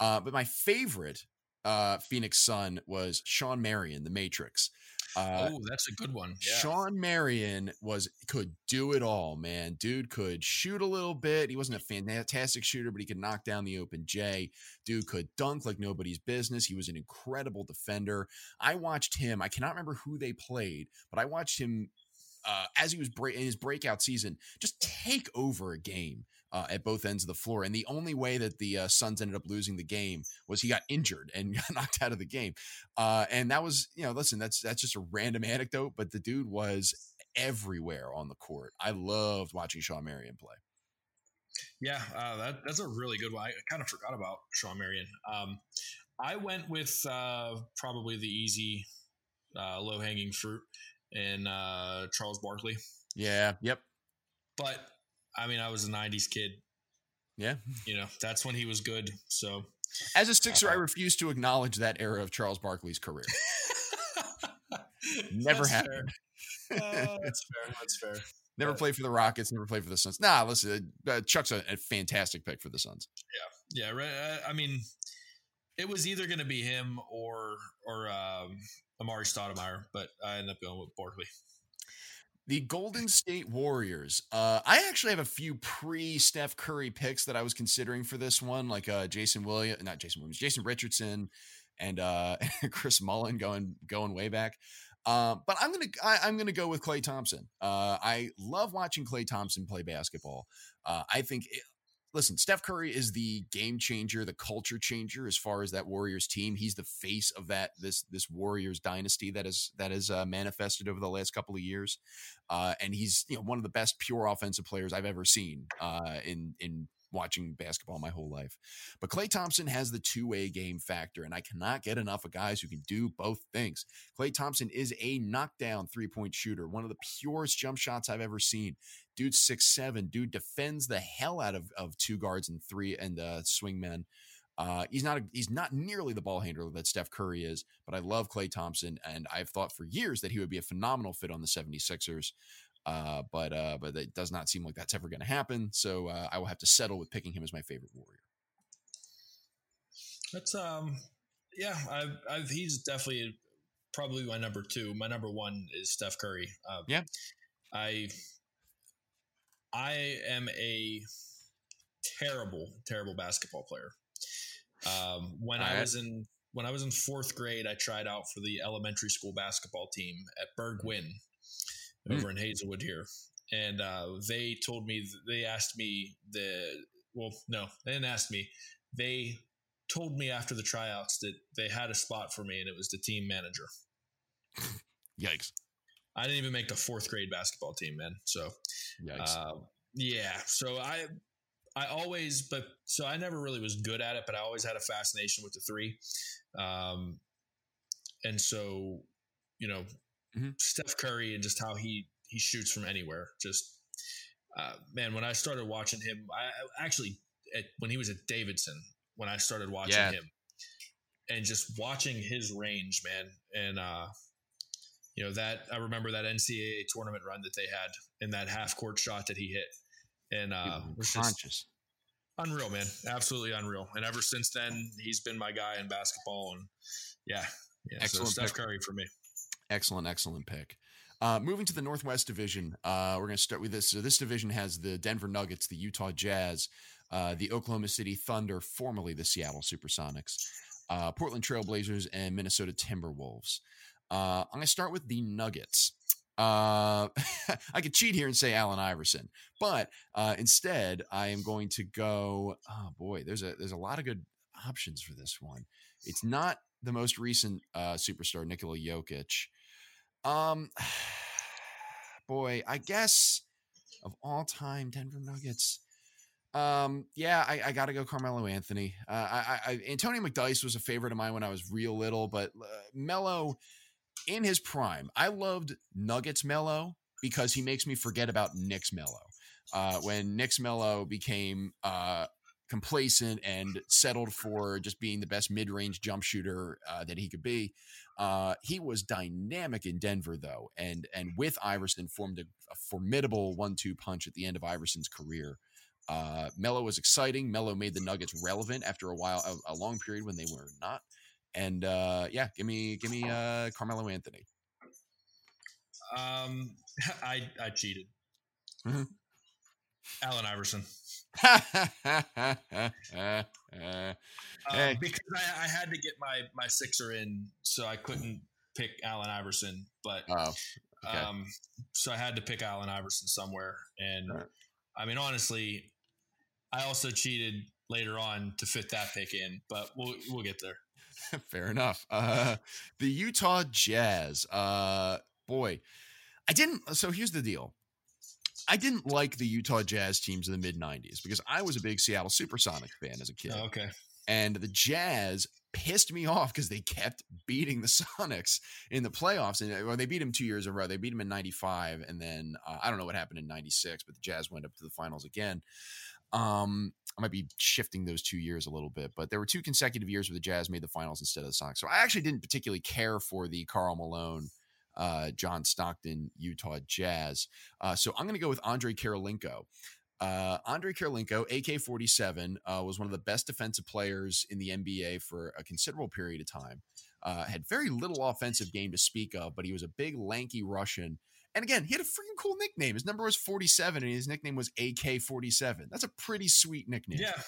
S1: Uh, but my favorite uh, Phoenix Sun was Shawn Marion, The Matrix.
S2: Uh, oh, that's a good one.
S1: Yeah. Shawn Marion was could do it all, man. Dude could shoot a little bit. He wasn't a fantastic shooter, but he could knock down the open J. Dude could dunk like nobody's business. He was an incredible defender. I watched him. I cannot remember who they played, but I watched him uh, as he was break- in his breakout season, just take over a game uh, at both ends of the floor. And the only way that the uh, Suns ended up losing the game was he got injured and got knocked out of the game. Uh, and that was, you know, listen, that's that's just a random anecdote, but the dude was everywhere on the court. I loved watching Shawn Marion play.
S2: Yeah, uh, that, that's a really good one. I kind of forgot about Shawn Marion. Um, I went with uh, probably the easy, uh, low hanging fruit in uh, Charles Barkley.
S1: Yeah. Yep.
S2: But I mean, I was a '90s kid.
S1: Yeah.
S2: You know, that's when he was good. So,
S1: as a Sixer, I refuse to acknowledge that era of Charles Barkley's career. Never
S2: that's
S1: happened.
S2: Fair. Uh, that's fair. That's fair.
S1: Never
S2: But-
S1: played for the Rockets. Never played for the Suns. Nah, listen, uh, Chuck's a, a fantastic pick for the Suns.
S2: Yeah, yeah, right. I- I mean, it was either going to be him or or um, Amar'e Stoudemire, but I ended up going with Barkley.
S1: The Golden State Warriors. Uh, I actually have a few pre Steph Curry picks that I was considering for this one, like uh, Jason Williams, not Jason Williams, Jason Richardson, and uh, Chris Mullin going going way back. Uh, but I'm gonna I, I'm gonna go with Klay Thompson. Uh, I love watching Klay Thompson play basketball. Uh, I think. It, Listen, Steph Curry is the game changer, the culture changer as far as that Warriors team. He's the face of that this this Warriors dynasty that is that has uh, manifested over the last couple of years, uh, and he's you know one of the best pure offensive players I've ever seen uh, in in watching basketball my whole life. But Klay Thompson has the two way game factor, and I cannot get enough of guys who can do both things. Klay Thompson is a knockdown three point shooter, one of the purest jump shots I've ever seen. Dude, six seven. Dude defends the hell out of, of two guards and three and uh, swing men. Uh, he's not a, he's not nearly the ball handler that Steph Curry is, but I love Klay Thompson, and I've thought for years that he would be a phenomenal fit on the 76ers. Uh, but uh, but it does not seem like that's ever going to happen. So uh, I will have to settle with picking him as my favorite Warrior.
S2: That's um, yeah, I've, I've he's definitely probably my number two. My number one is Steph Curry. Uh,
S1: Yeah.
S2: I I am a terrible, terrible basketball player. Um, when I was in when I was in fourth grade, I tried out for the elementary school basketball team at Burgwin
S1: Mm.
S2: over in Hazelwood here, and uh, they told me they asked me the well, no, they didn't ask me. They told me after the tryouts that they had a spot for me, and it was the team manager.
S1: Yikes!
S2: I didn't even make the fourth grade basketball team, man. So uh, yeah, so I I always but so I never really was good at it, but I always had a fascination with the three. Um and so, you know,
S1: Mhm.
S2: Steph Curry and just how he he shoots from anywhere. Just uh, man, when I started watching him, I I actually at, when he was at Davidson, when I started watching
S1: Yeah.
S2: him, and just watching his range, man, and uh, you know that I remember that NCAA tournament run that they had and that half court shot that he hit, and uh, was
S1: conscious.
S2: unreal, man, absolutely unreal. And ever since then, he's been my guy in basketball, and yeah, yeah.
S1: Excellent
S2: so Steph
S1: pick.
S2: Curry for me.
S1: Excellent, excellent pick. Uh, moving to the Northwest Division, uh, we're going to start with this. So this division has the Denver Nuggets, the Utah Jazz, uh, the Oklahoma City Thunder, formerly the Seattle Supersonics, uh, Portland Trailblazers, and Minnesota Timberwolves. Uh, I'm going to start with the Nuggets. Uh, I could cheat here and say Allen Iverson, but uh, instead I am going to go. Oh boy, there's a there's a lot of good options for this one. It's not the most recent uh, superstar Nikola Jokic. Um, boy, I guess of all time Denver Nuggets. Um, yeah, I, I got to go Carmelo Anthony. Uh, I, I, Antonio McDyess was a favorite of mine when I was real little, but uh, Melo in his prime, I loved Nuggets Melo because he makes me forget about Knicks Melo. Uh, when Knicks Melo became uh, complacent and settled for just being the best mid-range jump shooter uh, that he could be. Uh, he was dynamic in Denver, though, and and with Iverson formed a, a formidable one-two punch at the end of Iverson's career. Uh, Melo was exciting. Melo made the Nuggets relevant after a while, a, a long period when they were not. And uh, yeah, give me give me uh, Carmelo Anthony.
S2: Um, I I cheated.
S1: Mhm.
S2: Allen Iverson.
S1: Uh, Hey.
S2: because I, I had to get my my sixer in, so I couldn't pick Allen Iverson. But
S1: oh, Okay.
S2: Um, so I had to pick Allen Iverson somewhere, and
S1: right.
S2: I mean, honestly, I also cheated later on to fit that pick in, but we'll we'll get there.
S1: Fair enough. Uh, the Utah Jazz. Uh, boy, I didn't. So here's the deal. I didn't like the Utah Jazz teams in the mid '90s because I was a big Seattle SuperSonics fan as a kid,
S2: Oh, okay.
S1: and the Jazz pissed me off because they kept beating the Sonics in the playoffs, and uh, well, they beat them two years in a row. They beat them in '95, and then uh, I don't know what happened in '96, but the Jazz went up to the finals again. Um, I might be shifting those two years a little bit, but there were two consecutive years where the Jazz made the finals instead of the Sonics. So I actually didn't particularly care for the Karl Malone, uh, John Stockton, Utah Jazz. Uh, so I'm going to go with Andrei Kirilenko. Uh, Andrei Kirilenko, AK 47, uh, was one of the best defensive players in the NBA for a considerable period of time. Uh, had very little offensive game to speak of, but he was a big, lanky Russian. And again, he had a freaking cool nickname. His number was 47, and his nickname was AK 47. That's a pretty sweet nickname.
S2: Yeah.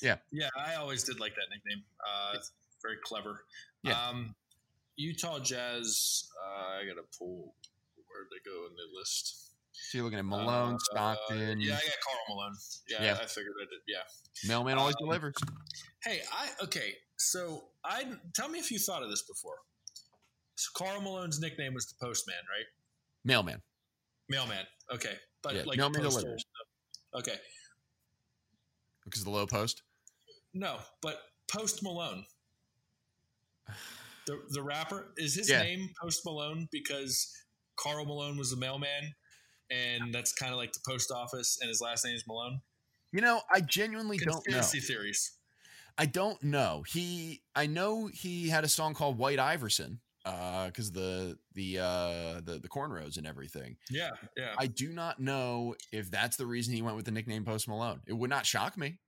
S1: Yeah.
S2: Yeah. I always did like that nickname. Uh, very clever.
S1: Yeah.
S2: Um, Utah Jazz. Uh, I gotta pull where'd they go in the list.
S1: So you're looking at Malone,
S2: Uh,
S1: Stockton.
S2: Yeah, I got Karl Malone. Yeah,
S1: Yeah.
S2: I figured I did. Yeah.
S1: Mailman always
S2: um,
S1: delivers.
S2: Hey, I okay. So I tell me if you thought of this before. So Karl Malone's nickname was the Postman, right?
S1: Mailman.
S2: Mailman. Okay, but
S1: Yeah,
S2: like
S1: mailman
S2: postal-
S1: delivers.
S2: Okay,
S1: Because of the low post.
S2: no, but Post Malone. The the rapper is his
S1: Yeah.
S2: name Post Malone because Karl Malone was the mailman, and that's kind of like the post office, and his last name is Malone.
S1: You know, I genuinely don't know.
S2: Conspiracy theories.
S1: I don't know. He, I know he had a song called White Iverson, uh, because the the uh the the cornrows and everything.
S2: Yeah, yeah.
S1: I do not know if that's the reason he went with the nickname Post Malone. It would not shock me,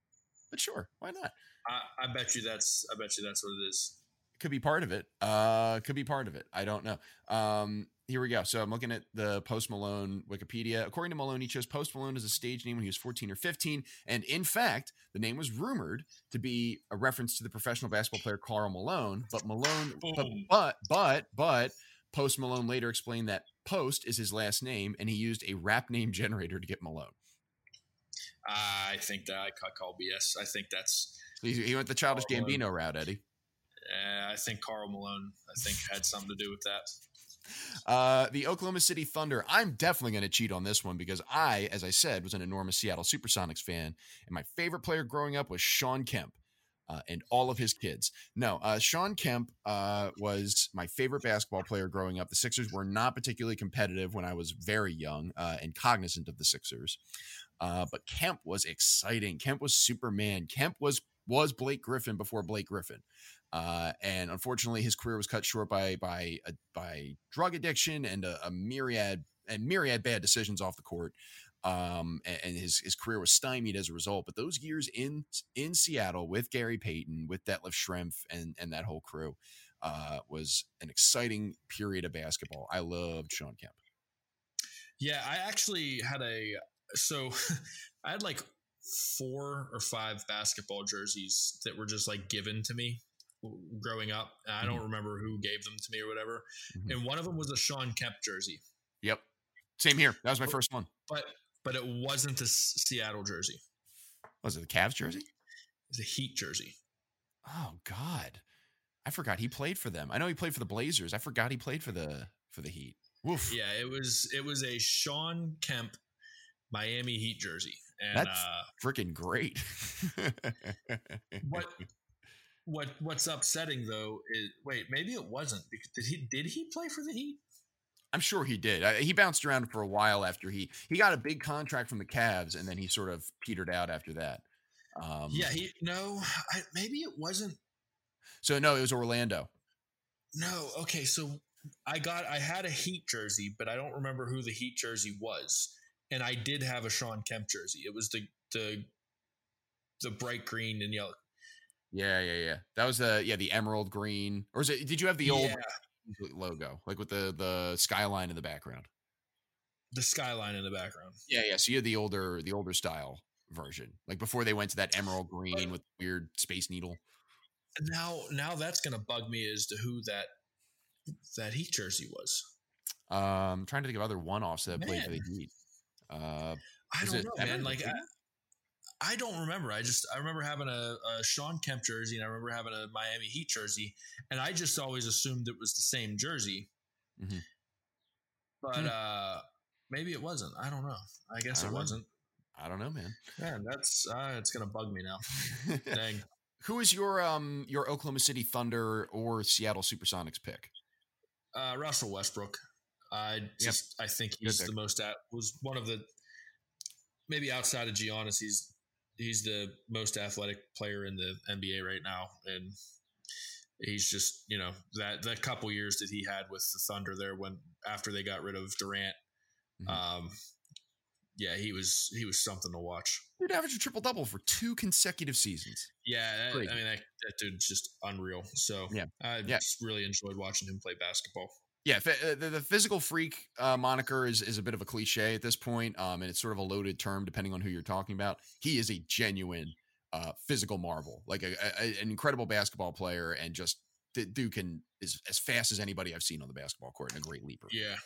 S1: but sure, why not?
S2: I, I bet you that's I bet you that's what it is.
S1: could be part of it. Uh, could be part of it. I don't know. Um, here we go. So I'm looking at the Post Malone Wikipedia. According to Malone, he chose Post Malone as a stage name when he was 14 or 15, and in fact, the name was rumored to be a reference to the professional basketball player Karl Malone. But Malone, but but but but Post Malone later explained that Post is his last name, and he used a rap name generator to get Malone.
S2: I think that I call BS. I think that's.
S1: So he, he went the Childish
S2: Karl Malone.
S1: Gambino route, Eddie.
S2: Uh, I think Karl Malone. I think had something to do with that.
S1: Uh, the Oklahoma City Thunder. I'm definitely going to cheat on this one because I, as I said, was an enormous Seattle Supersonics fan, and my favorite player growing up was Shawn Kemp. Uh, and all of his kids. No, uh, Shawn Kemp uh, was my favorite basketball player growing up. The Sixers were not particularly competitive when I was very young uh, and cognizant of the Sixers, uh, but Kemp was exciting. Kemp was Superman. Kemp was was Blake Griffin before Blake Griffin. Uh, and unfortunately, his career was cut short by by uh, by drug addiction and a, a myriad and myriad bad decisions off the court. Um, and, and his his career was stymied as a result. But those years in in Seattle with Gary Payton, with Detlef Schrempf, and and that whole crew, uh, was an exciting period of basketball. I loved Shawn Kemp.
S2: Yeah, I actually had a so I had like four or five basketball jerseys that were just like given to me growing up. I don't remember who gave them to me or whatever.
S1: Mhm.
S2: And one of them was a Shawn Kemp jersey,
S1: Yep, same here. That was my first one.
S2: but but it wasn't a S- Seattle jersey.
S1: Was it the Cavs jersey?
S2: It's a Heat jersey.
S1: Oh God, I forgot he played for them. I know he played for the Blazers. I forgot he played for the for the Heat. Woof.
S2: Yeah, it was it was a Shawn Kemp Miami Heat jersey. And
S1: That's-
S2: uh,
S1: freaking great.
S2: what what what's upsetting though is wait maybe it wasn't because did he did he play for the Heat?
S1: I'm sure he did. I, he bounced around for a while after he he got a big contract from the Cavs, and then he sort of petered out after that. Um,
S2: yeah, he no, I, maybe it wasn't.
S1: So no, it was Orlando.
S2: No, okay, so I got I had a Heat jersey, but I don't remember who the Heat jersey was, and I did have a Shawn Kemp jersey. It was the the the bright green and yellow.
S1: Yeah, yeah, yeah. That was the yeah the emerald green, or is it? Did you have the old
S2: Yeah,
S1: logo, like with the the skyline in the background?
S2: the skyline in the background.
S1: Yeah, yeah. So you had the older the older style version, like before they went to that emerald green with weird space needle.
S2: Now, now that's gonna bug me as to who that that Heat jersey was.
S1: Um, I'm trying to think of other one-offs that played for the Heat. Uh,
S2: I don't know, man. Like I, I don't remember. I just I remember having a, a Shawn Kemp jersey, and I remember having a Miami Heat jersey, and I just always assumed it was the same jersey.
S1: Mhm.
S2: But
S1: Hmm.
S2: uh maybe it wasn't. I don't know. I guess
S1: I
S2: it
S1: know.
S2: wasn't.
S1: I don't know, man.
S2: Man, that's uh, it's gonna bug me now. Dang.
S1: Who is your um your Oklahoma City Thunder or Seattle Supersonics pick?
S2: Uh, Russell Westbrook. I just I think he's the most at was one of the maybe outside of Giannis, he's he's the most athletic player in the NBA right now, and he's just you know that that couple years that he had with the Thunder there when after they got rid of Durant,
S1: Mhm.
S2: um, yeah, he was he was something to watch.
S1: Dude averaged a triple double for two consecutive seasons.
S2: Yeah, that, I mean that, that dude's just unreal. So
S1: Yeah.
S2: I
S1: Yeah.
S2: just really enjoyed watching him play basketball.
S1: Yeah, uh, the, the physical freak uh, moniker is, is a bit of a cliche at this point, um, and it's sort of a loaded term depending on who you're talking about. He is a genuine uh, physical marvel, like a, a- an incredible basketball player, and just the dude can is as fast as anybody I've seen on the basketball court, and a great leaper.
S2: Yeah.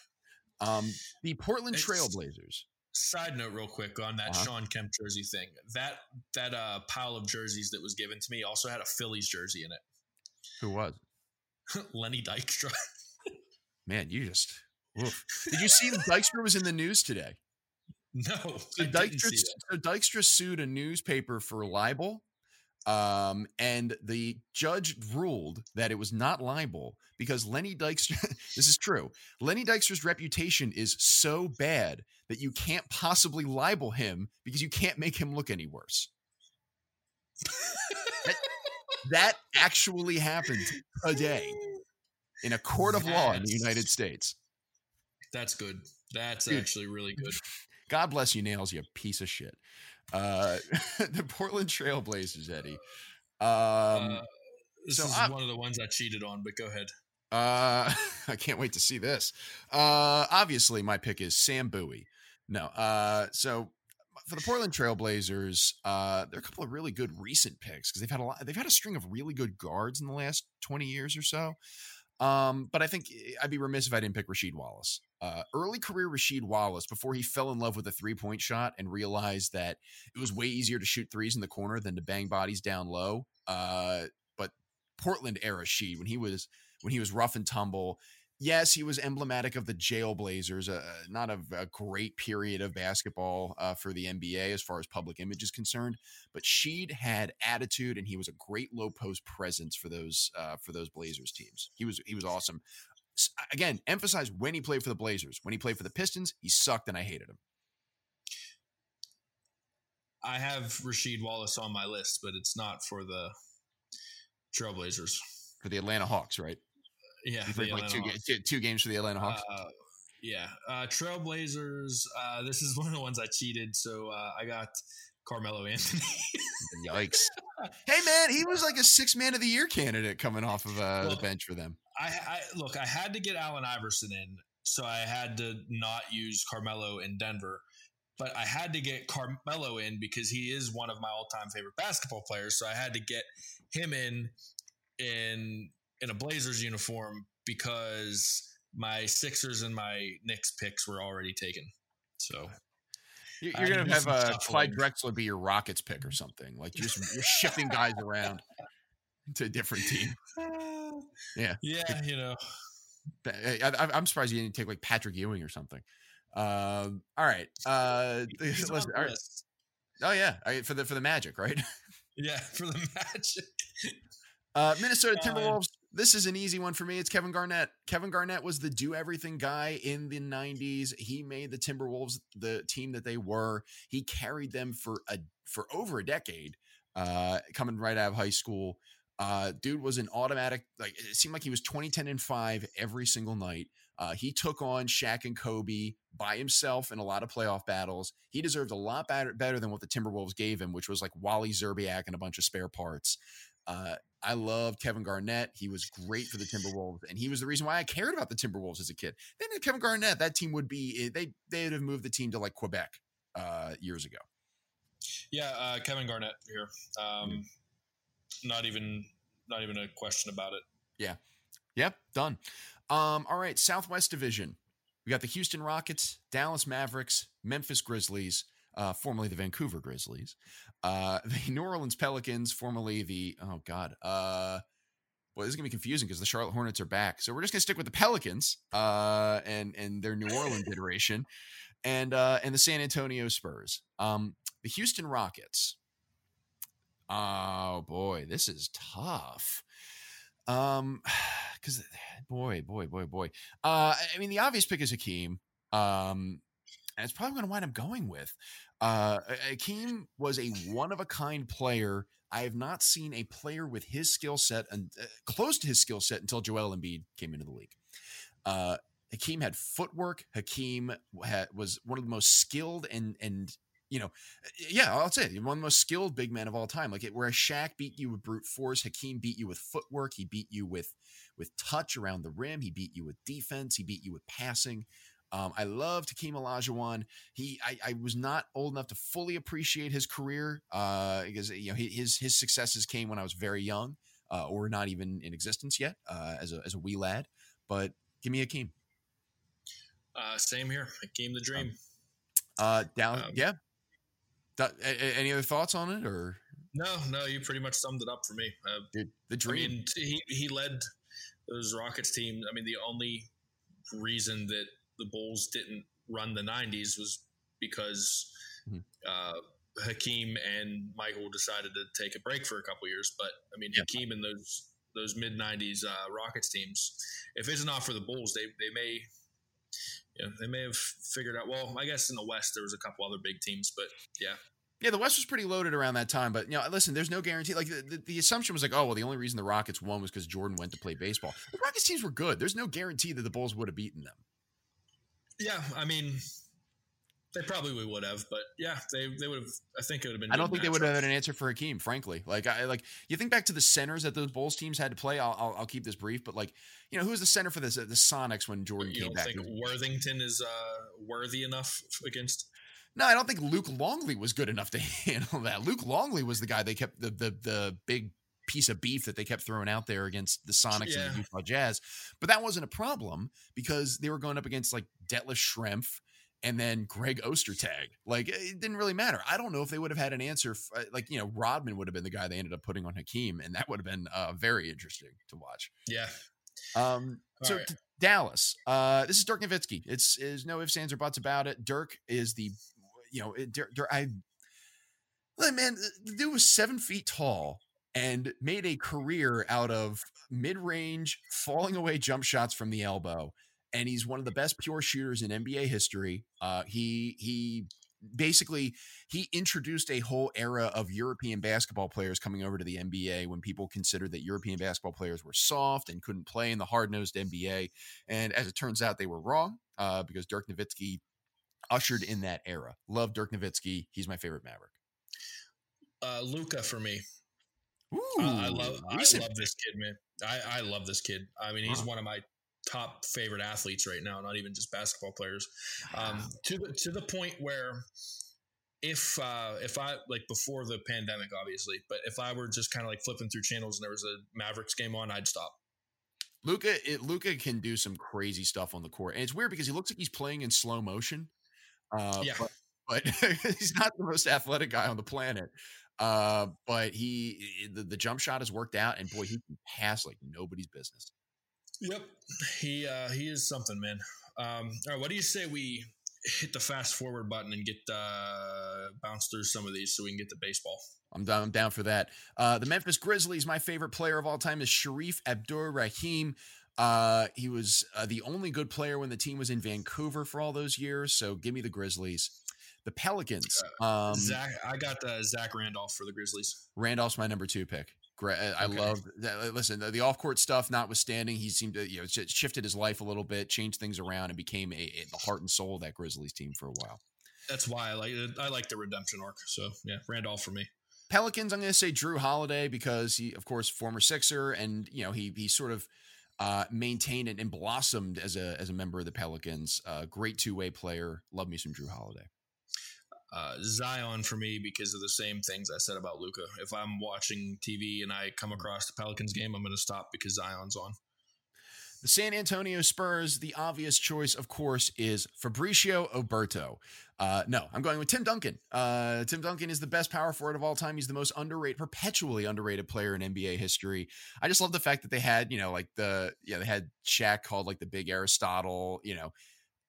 S1: Um, the Portland Trailblazers.
S2: Side note, real quick on that
S1: Uh-huh.
S2: Shawn Kemp jersey thing. That that uh, pile of jerseys that was given to me also had a Phillies jersey in it.
S1: Who was?
S2: Lenny Dykstra.
S1: Man, you just. Oof. Did you see Dykstra was in the news today?
S2: no,
S1: So Dykstra, so Dykstra sued a newspaper for libel, um, and the judge ruled that it was not libel because Lenny Dykstra. this is true. Lenny Dykstra's reputation is so bad that you can't possibly libel him because you can't make him look any worse. That actually happened today in a court of law in the United States.
S2: That's good. That's
S1: Dude.
S2: actually really good.
S1: God bless you, Nails, you piece of shit. Uh, the Portland Trailblazers, Eddie. Um,
S2: uh, this
S1: so
S2: is
S1: I-
S2: one of the ones I cheated on, but go ahead.
S1: Uh, I can't wait to see this. Uh, obviously, my pick is Sam Bowie. No, uh, so for the Portland Trailblazers, uh, there are a couple of really good recent picks because they've had a lot. They've had a string of really good guards in the last twenty years or so. Um, but I think I'd be remiss if I didn't pick Rasheed Wallace. Uh, early career Rasheed Wallace before he fell in love with a three point shot and realized that it was way easier to shoot threes in the corner than to bang bodies down low. Uh, but Portland era Sheed when he was when he was rough and tumble. Yes, he was emblematic of the Jailblazers, uh, not a, a great period of basketball uh, for the NBA as far as public image is concerned. But Sheed had attitude, and he was a great low post presence for those uh, for those Blazers teams. He was he was awesome. Again, emphasize when he played for the Blazers. When he played for the Pistons, he sucked, and I hated him.
S2: I have Rasheed Wallace on my list, but it's not for the Trailblazers.
S1: For the Atlanta Hawks, right?
S2: Yeah,
S1: He played like two, ga- two, games for the Atlanta Hawks.
S2: Uh, yeah, uh, Trailblazers. Uh, this is one of the ones I cheated, so uh, I got Carmelo Anthony.
S1: Yikes! hey man, he was like a six man of the year candidate coming off of uh, the bench for them.
S2: I, I look. I had to get Allen Iverson in, so I had to not use Carmelo in Denver. But I had to get Carmelo in because he is one of my all-time favorite basketball players. So I had to get him in in in a Blazers uniform because my Sixers and my Knicks picks were already taken. So
S1: You-
S2: I
S1: You're gonna have
S2: some
S1: uh. Clyde Drexler be your Rockets pick or something. Like you're just you're shifting guys around to a different team. Yeah.
S2: yeah, you know,
S1: I, I'm surprised you didn't take like Patrick Ewing or something. Um, all right. Uh, listen, all right. Oh yeah, for the for the Magic, right?
S2: Yeah, for the Magic.
S1: Uh, Minnesota. Timberwolves. This is an easy one for me. It's Kevin Garnett. Kevin Garnett was the do everything guy in the 90s. He made the Timberwolves the team that they were. He carried them for a for over a decade, uh, coming right out of high school. Uh, dude was an automatic, like it seemed like he was 20, 10, and 5 every single night. Uh, he took on Shaq and Kobe by himself in a lot of playoff battles. He deserved a lot better, better than what the Timberwolves gave him, which was like Wally Szczerbiak and a bunch of spare parts. Uh, I loved Kevin Garnett. He was great for the Timberwolves, and he was the reason why I cared about the Timberwolves as a kid. Then Kevin Garnett, that team would be they they'd have moved the team to like Quebec uh, years ago.
S2: Yeah, uh, Kevin Garnett here. Um, Not even, not even a question about it. Yeah.
S1: Yep, done. Um, all right, Southwest Division. We got the Houston Rockets, Dallas Mavericks, Memphis Grizzlies, uh, formerly the Vancouver Grizzlies, uh, the New Orleans Pelicans, formerly the oh god, uh, well this is gonna be confusing because the Charlotte Hornets are back, so we're just gonna stick with the Pelicans uh, and and their New Orleans iteration, and uh, and the San Antonio Spurs, um, the Houston Rockets. Oh boy, this is tough. Um, because boy, boy, boy, boy. Uh, I mean, the obvious pick is Hakeem. Um, and it's probably going to wind up going with. Uh, Hakeem was a one of a kind player. I have not seen a player with his skill set and uh, close to his skill set until Joel Embiid came into the league. Uh, Hakeem had footwork. Hakeem had, was one of the most skilled and and you know, yeah, I'll say it, one of the most skilled big men of all time. Like it, where Shaq beat you with brute force, Hakeem beat you with footwork. He beat you with with touch around the rim. He beat you with defense. He beat you with passing. Um, I loved Hakeem Olajuwon. He, I, I, was not old enough to fully appreciate his career uh, because you know his his successes came when I was very young, uh, or not even in existence yet uh, as a as a wee lad. But give me Hakeem.
S2: Uh, same here, Hakeem the Dream.
S1: Uh, down, um, yeah. any other thoughts on it, or
S2: no? No, you pretty much summed it up for me. Uh,
S1: Dude, the dream.
S2: I mean, he he led those Rockets team. I mean, the only reason that the Bulls didn't run the 90s was because mm-hmm. uh, Hakeem and Michael decided to take a break for a couple years. But I mean, yeah. Hakeem and those those mid 90s uh, Rockets teams, if it's not for the Bulls, they they may. Yeah, they may have figured out. Well, I guess in the West there was a couple other big teams, but yeah,
S1: yeah, the West was pretty loaded around that time, but you know, listen, there's no guarantee. Like the, the, the assumption was like, oh well, the only reason the Rockets won was because Jordan went to play baseball. The Rockets teams were good. There's no guarantee that the Bulls would have beaten them.
S2: Yeah, I mean, they probably would have, but yeah, they they would have. I think it would have been.
S1: I don't think they would have had an answer for Hakeem, frankly. Like I like you think back to the centers that those Bulls teams had to play. I'll I'll, I'll keep this brief, but like you know who was the center for this the Sonics when Jordan
S2: you
S1: came back?
S2: Think Worthington is uh, worthy enough against
S1: no, I don't think Luke Longley was good enough to handle that. Luke Longley was the guy they kept the the the big piece of beef that they kept throwing out there against the Sonics yeah. and the Utah Jazz. But that wasn't a problem because they were going up against like Detlef Schrempf and then Greg Ostertag. Like it didn't really matter. I don't know if they would have had an answer. Uh, like you know, Rodman would have been the guy they ended up putting on Hakeem, and that would have been uh, very interesting to watch.
S2: Yeah.
S1: Um. so right. Dallas. Uh, this is Dirk Nowitzki. It's is no ifs, ands, or buts about it. Dirk is the you know, it, I, man, the dude was seven feet tall and made a career out of mid-range falling away jump shots from the elbow and he's one of the best pure shooters in NBA history. Uh, he he basically he introduced a whole era of European basketball players coming over to the NBA when people considered that European basketball players were soft and couldn't play in the hard-nosed NBA. And as it turns out, they were wrong uh, because Dirk Nowitzki ushered in that era. Love Dirk Nowitzki. He's my favorite Maverick.
S2: Uh, Luka for me. Ooh, uh, I love recent. I love this kid, man. I, I love this kid. I mean, he's one of my top favorite athletes right now. Not even just basketball players. Um, to the to the point where if uh, if I like before the pandemic, obviously, but if I were just kind of like flipping through channels and there was a Mavericks game on, I'd stop.
S1: Luka, Luka can do some crazy stuff on the court, and it's weird because he looks like he's playing in slow motion. Uh, yeah. But, but he's not the most athletic guy on the planet. Uh, but he the, the jump shot has worked out, and boy, he can pass like nobody's business.
S2: Yep, he uh, he is something, man. Um, all right, what do you say we hit the fast forward button and get uh, bounce through some of these so we can get to baseball?
S1: I'm down, I'm down for that. Uh, the Memphis Grizzlies, my favorite player of all time is Shareef Abdur-Rahim. Uh, he was uh, the only good player when the team was in Vancouver for all those years. So give me the Grizzlies. The Pelicans.
S2: Uh, um, Zach, I got the Zach Randolph for the Grizzlies.
S1: Randolph's my number two pick. Great. I okay. love that. Listen, the, the off court stuff notwithstanding, he seemed to you know shifted his life a little bit, changed things around, and became a, a, the heart and soul of that Grizzlies team for a while.
S2: That's why I like I like the redemption arc. So yeah, Randolph for me.
S1: Pelicans, I'm going to say Jrue Holiday because he, of course, former Sixer, and you know he he sort of uh, maintained and, and, blossomed as a as a member of the Pelicans. Uh, great two way player. Love me some Jrue Holiday.
S2: Uh, Zion for me because of the same things I said about Luka. If I'm watching TV and I come across the Pelicans game, I'm going to stop because Zion's on.
S1: The San Antonio Spurs, the obvious choice, of course, is Fabricio Oberto. Uh, no, I'm going with Tim Duncan. Uh, Tim Duncan is the best power forward of all time. He's the most underrated, perpetually underrated player in NBA history. I just love the fact that they had, you know, like the, yeah, they had Shaq called like the big Aristotle, you know,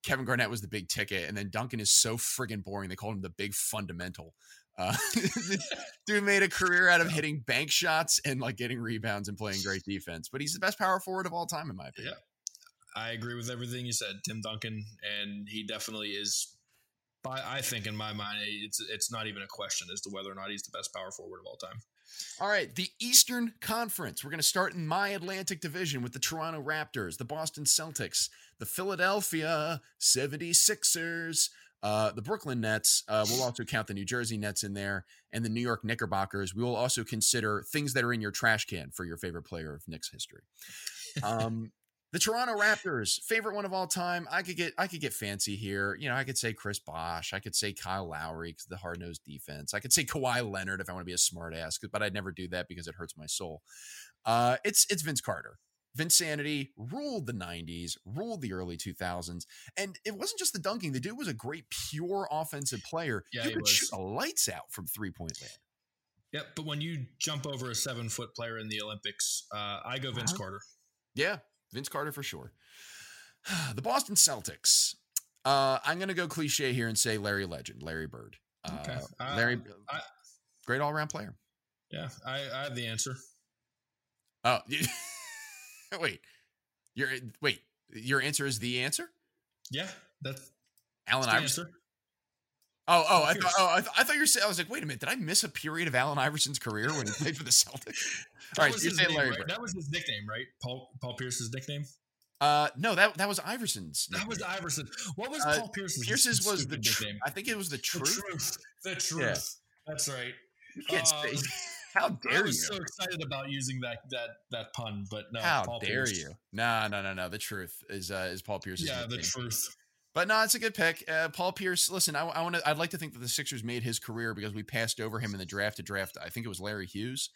S1: Kevin Garnett was the big ticket, and then Duncan is so friggin' boring. They called him the big fundamental. Uh, dude made a career out of hitting bank shots and like getting rebounds and playing great defense. But he's the best power forward of all time, in my opinion.
S2: Yeah, I agree with everything you said, Tim Duncan, and he definitely is. I think in my mind, it's it's not even a question as to whether or not he's the best power forward of all time.
S1: All right, the Eastern Conference. We're going to start in my Atlantic division with the Toronto Raptors, the Boston Celtics, the Philadelphia 76ers, uh, the Brooklyn Nets. Uh, we'll also count the New Jersey Nets in there and the New York Knickerbockers. We will also consider things that are in your trash can for your favorite player of Knicks history. Um, the Toronto Raptors, favorite one of all time. I could get I could get fancy here. You know, I could say Chris Bosh. I could say Kyle Lowry because the hard nosed defense. I could say Kawhi Leonard if I want to be a smart ass, but I'd never do that because it hurts my soul. Uh, it's it's Vince Carter. Vinsanity ruled the 90s, ruled the early 2000s. And it wasn't just the dunking. The dude was a great, pure offensive player. Yeah, he could was. shoot the lights out from three point land.
S2: Yep. But when you jump over a seven foot player in the Olympics, uh, I go Vince uh-huh. Carter.
S1: Yeah. Vince Carter for sure. the Boston Celtics. Uh, I'm going to go cliche here and say Larry Legend, Larry Bird. Uh, okay. Uh, Larry, I, great all around player.
S2: Yeah. I, I have the answer.
S1: Oh, wait, your wait, your answer is the answer?
S2: Yeah, that's
S1: Allen Iverson. Answer. Oh, oh, I thought, oh, I, th- I thought you were saying. I was like, wait a minute, did I miss a period of Allen Iverson's career when he played for the Celtics?
S2: All right, you're saying Larry right? That was his nickname, right? Paul Paul Pierce's nickname.
S1: Uh, no, that that was Iverson's.
S2: Nickname. That was Iverson. What was uh, Paul Pierce's?
S1: Pierce's was the tr- nickname. I think it was the truth.
S2: The truth. The truth. Yeah. That's right.
S1: You can't um. How dare you? I was
S2: you? so excited about using that that that pun, but no.
S1: How Paul dare Pierce. you? No, no, no, no. The truth is uh, is Paul Pierce.
S2: Yeah, the truth.
S1: But no, it's a good pick. Uh, Paul Pierce. Listen, I, I want to. I'd like to think that the Sixers made his career because we passed over him in the draft to draft. I think it was Larry Hughes,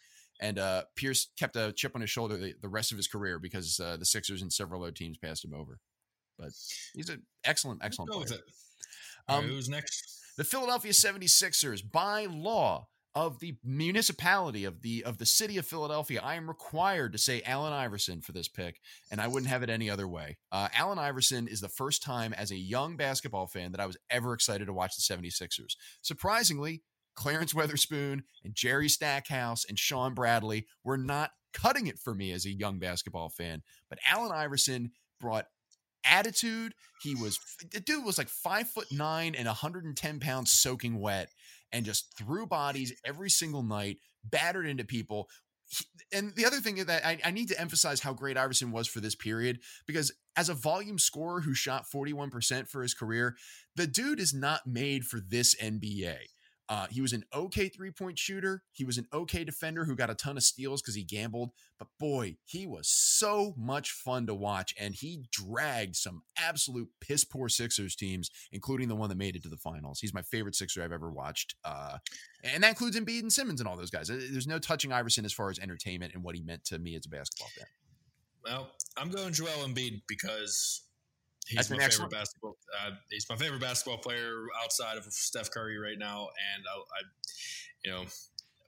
S1: and uh, Pierce kept a chip on his shoulder the, the rest of his career because uh, the Sixers and several other teams passed him over. But he's an excellent, excellent
S2: Go
S1: player.
S2: Um, right, who's next?
S1: The Philadelphia 76ers, by law, of the municipality of the of the city of Philadelphia, I am required to say Allen Iverson for this pick, and I wouldn't have it any other way. Uh, Allen Iverson is the first time as a young basketball fan that I was ever excited to watch the 76ers. Surprisingly, Clarence Weatherspoon and Jerry Stackhouse and Shawn Bradley were not cutting it for me as a young basketball fan, but Allen Iverson brought attitude. He was the dude was like five foot nine and 110 pounds soaking wet and just threw bodies every single night, battered into people. and the other thing is that I, I need to emphasize how great Iverson was for this period because as a volume scorer who shot 41% for his career, the dude is not made for this NBA. Uh, he was an okay three point shooter. He was an okay defender who got a ton of steals because he gambled. But boy, he was so much fun to watch. And he dragged some absolute piss poor Sixers teams, including the one that made it to the finals. He's my favorite Sixer I've ever watched. Uh, and that includes Embiid and Simmons and all those guys. There's no touching Iverson as far as entertainment and what he meant to me as a basketball fan.
S2: Well, I'm going Joel Embiid because He's my favorite basketball. Uh, he's my favorite basketball player outside of Steph Curry right now, and I, I you know,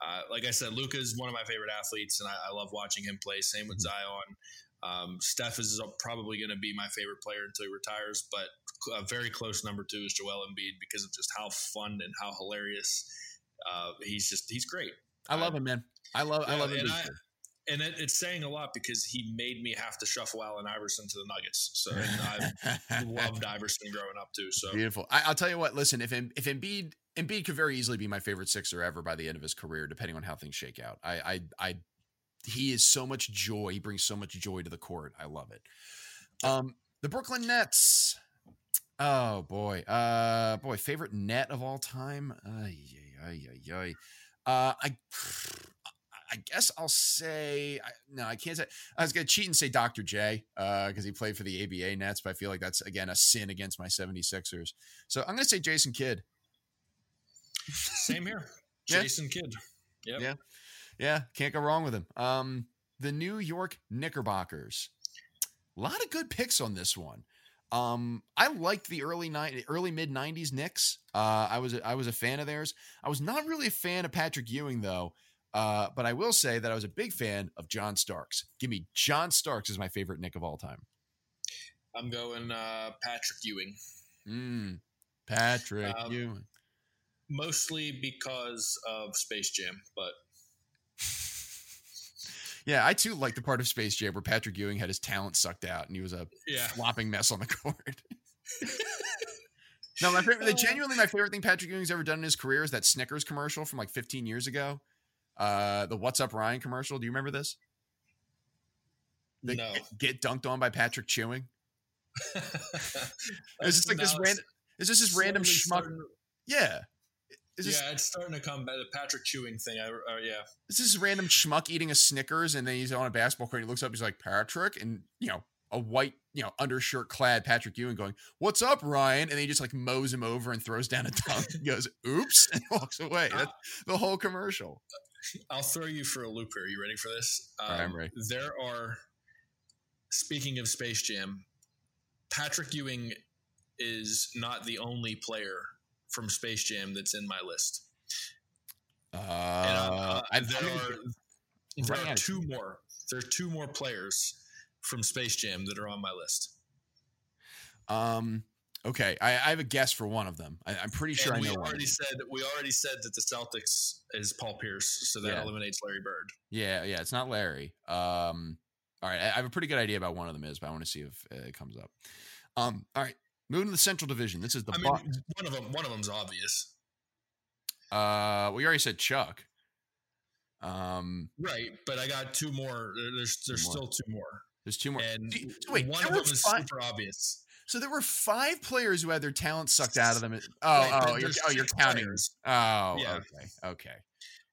S2: uh, like I said, Luka is one of my favorite athletes, and I, I love watching him play. Same with mm-hmm. Zion. Um, Steph is probably going to be my favorite player until he retires, but a very close number two is Joel Embiid because of just how fun and how hilarious uh, he's just he's great.
S1: I love him, man. I love I love him
S2: and it, it's saying a lot because he made me have to shuffle Allen Iverson to the Nuggets. So I loved Iverson growing up too. So
S1: beautiful. I, will tell you what. Listen, if if Embiid Embiid could very easily be my favorite Sixer ever by the end of his career, depending on how things shake out. I I, I he is so much joy. He brings so much joy to the court. I love it. Um, the Brooklyn Nets. Oh boy, uh, boy, favorite net of all time. Ay, ay, ay, ay. Uh, I I guess I'll say no. I can't say. I was gonna cheat and say Dr. J because uh, he played for the ABA Nets, but I feel like that's again a sin against my 76ers. So I'm gonna say Jason Kidd.
S2: Same here, Jason yeah. Kidd.
S1: Yep. Yeah, yeah, can't go wrong with him. Um, the New York Knickerbockers. A lot of good picks on this one. Um, I liked the early night, early mid '90s Knicks. Uh, I was a, I was a fan of theirs. I was not really a fan of Patrick Ewing though. Uh, but I will say that I was a big fan of John Starks. Give me John Starks is my favorite Knick of all time.
S2: I'm going uh, Patrick Ewing.
S1: Mm, Patrick um, Ewing.
S2: Mostly because of Space Jam, but
S1: yeah, I too like the part of Space Jam where Patrick Ewing had his talent sucked out and he was a yeah. flopping mess on the court. no, my favorite, uh. genuinely my favorite thing Patrick Ewing's ever done in his career is that Snickers commercial from like 15 years ago. Uh, the "What's Up Ryan" commercial. Do you remember this?
S2: No.
S1: Get, dunked on by Patrick Ewing. it's just like this random. Is this this random schmuck? Starting, yeah,
S2: is yeah, it's starting to come by the Patrick Ewing thing. I, uh, yeah,
S1: this is random schmuck eating a Snickers, and then he's on a basketball court. he looks up, he's like Patrick, and you know a white, you know, undershirt clad Patrick Ewing going, "What's up, Ryan?" And then he just like mows him over and throws down a dunk. he goes, "Oops," and walks away. That's the whole commercial.
S2: I'll throw you for a loop here. Are you ready for this?
S1: Um, I'm ready.
S2: There are. Speaking of Space Jam, Patrick Ewing is not the only player from Space Jam that's in my list.
S1: Uh, and, uh,
S2: there are, there are two more. There are two more players from Space Jam that are on my list.
S1: Um. Okay, I, I have a guess for one of them. I, am pretty sure
S2: and
S1: I know.
S2: We already said we already said that the Celtics is Paul Pierce, so that yeah. eliminates Larry Bird.
S1: Yeah, yeah, it's not Larry. Um. All right, I, I have a pretty good idea about one of them is, but I want to see if it comes up. Um. All right, Moving to the Central Division. This is the I mean,
S2: one of them. One of them's obvious.
S1: Uh, we already said Chuck. Um,
S2: right, but I got two more. There's there's two still two more.
S1: There's two more.
S2: And wait, one of them is super obvious.
S1: So there were five players who had their talent sucked out of them. Oh, right, oh, you're, oh, you're counting. Players. Oh, yeah. okay, okay.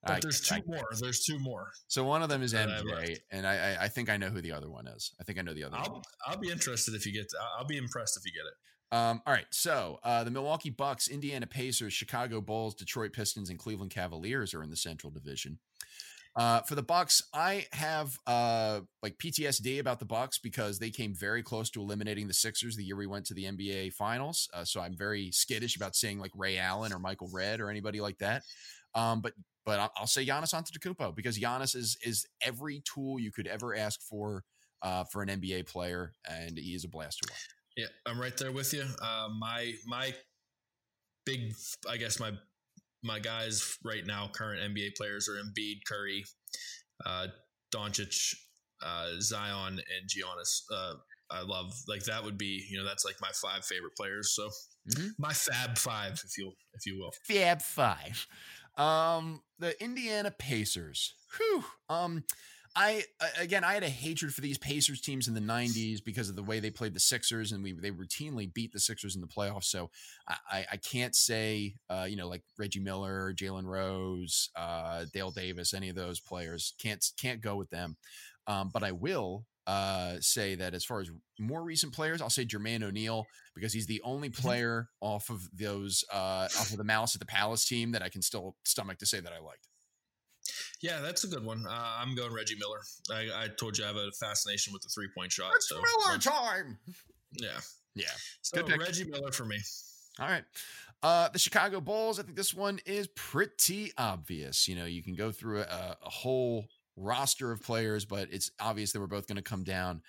S2: But I, there's two I, more. There's two more.
S1: So one of them is MJ, and I, I think I know who the other one is. I think I know the other
S2: I'll,
S1: one.
S2: I'll be interested if you get. To, I'll be impressed if you get it.
S1: Um, all right, so uh, the Milwaukee Bucks, Indiana Pacers, Chicago Bulls, Detroit Pistons, and Cleveland Cavaliers are in the Central Division. Uh, for the Bucks, I have uh, like PTSD about the Bucks because they came very close to eliminating the Sixers the year we went to the NBA Finals. Uh, so I'm very skittish about seeing like Ray Allen or Michael Redd or anybody like that. Um, but but I'll, say Giannis Antetokounmpo because Giannis is is every tool you could ever ask for uh, for an NBA player, and he is a blast to watch.
S2: Yeah, I'm right there with you. Uh, my my big, I guess my my guys right now, current NBA players are Embiid, Curry, uh, Doncic, uh, Zion, and Giannis. Uh, I love like that would be you know that's like my five favorite players. So mm-hmm. my Fab Five, if you if you will.
S1: Fab Five. Um, the Indiana Pacers. Whew. Um, I again, I had a hatred for these Pacers teams in the '90s because of the way they played the Sixers, and we they routinely beat the Sixers in the playoffs. So I, I can't say, uh, you know, like Reggie Miller, Jalen Rose, uh, Dale Davis, any of those players can't can't go with them. Um, but I will uh, say that as far as more recent players, I'll say Jermaine O'Neal because he's the only mm-hmm. player off of those uh, off of the Malice at the Palace team that I can still stomach to say that I liked.
S2: Yeah, that's a good one. Uh, I'm going Reggie Miller. I, I, told you I have a fascination with the three point shot.
S1: It's so Miller time.
S2: Yeah,
S1: yeah.
S2: So Reggie Miller for me.
S1: All right. Uh, the Chicago Bulls. I think this one is pretty obvious. You know, you can go through a, a whole roster of players, but it's obvious that we're both going to come down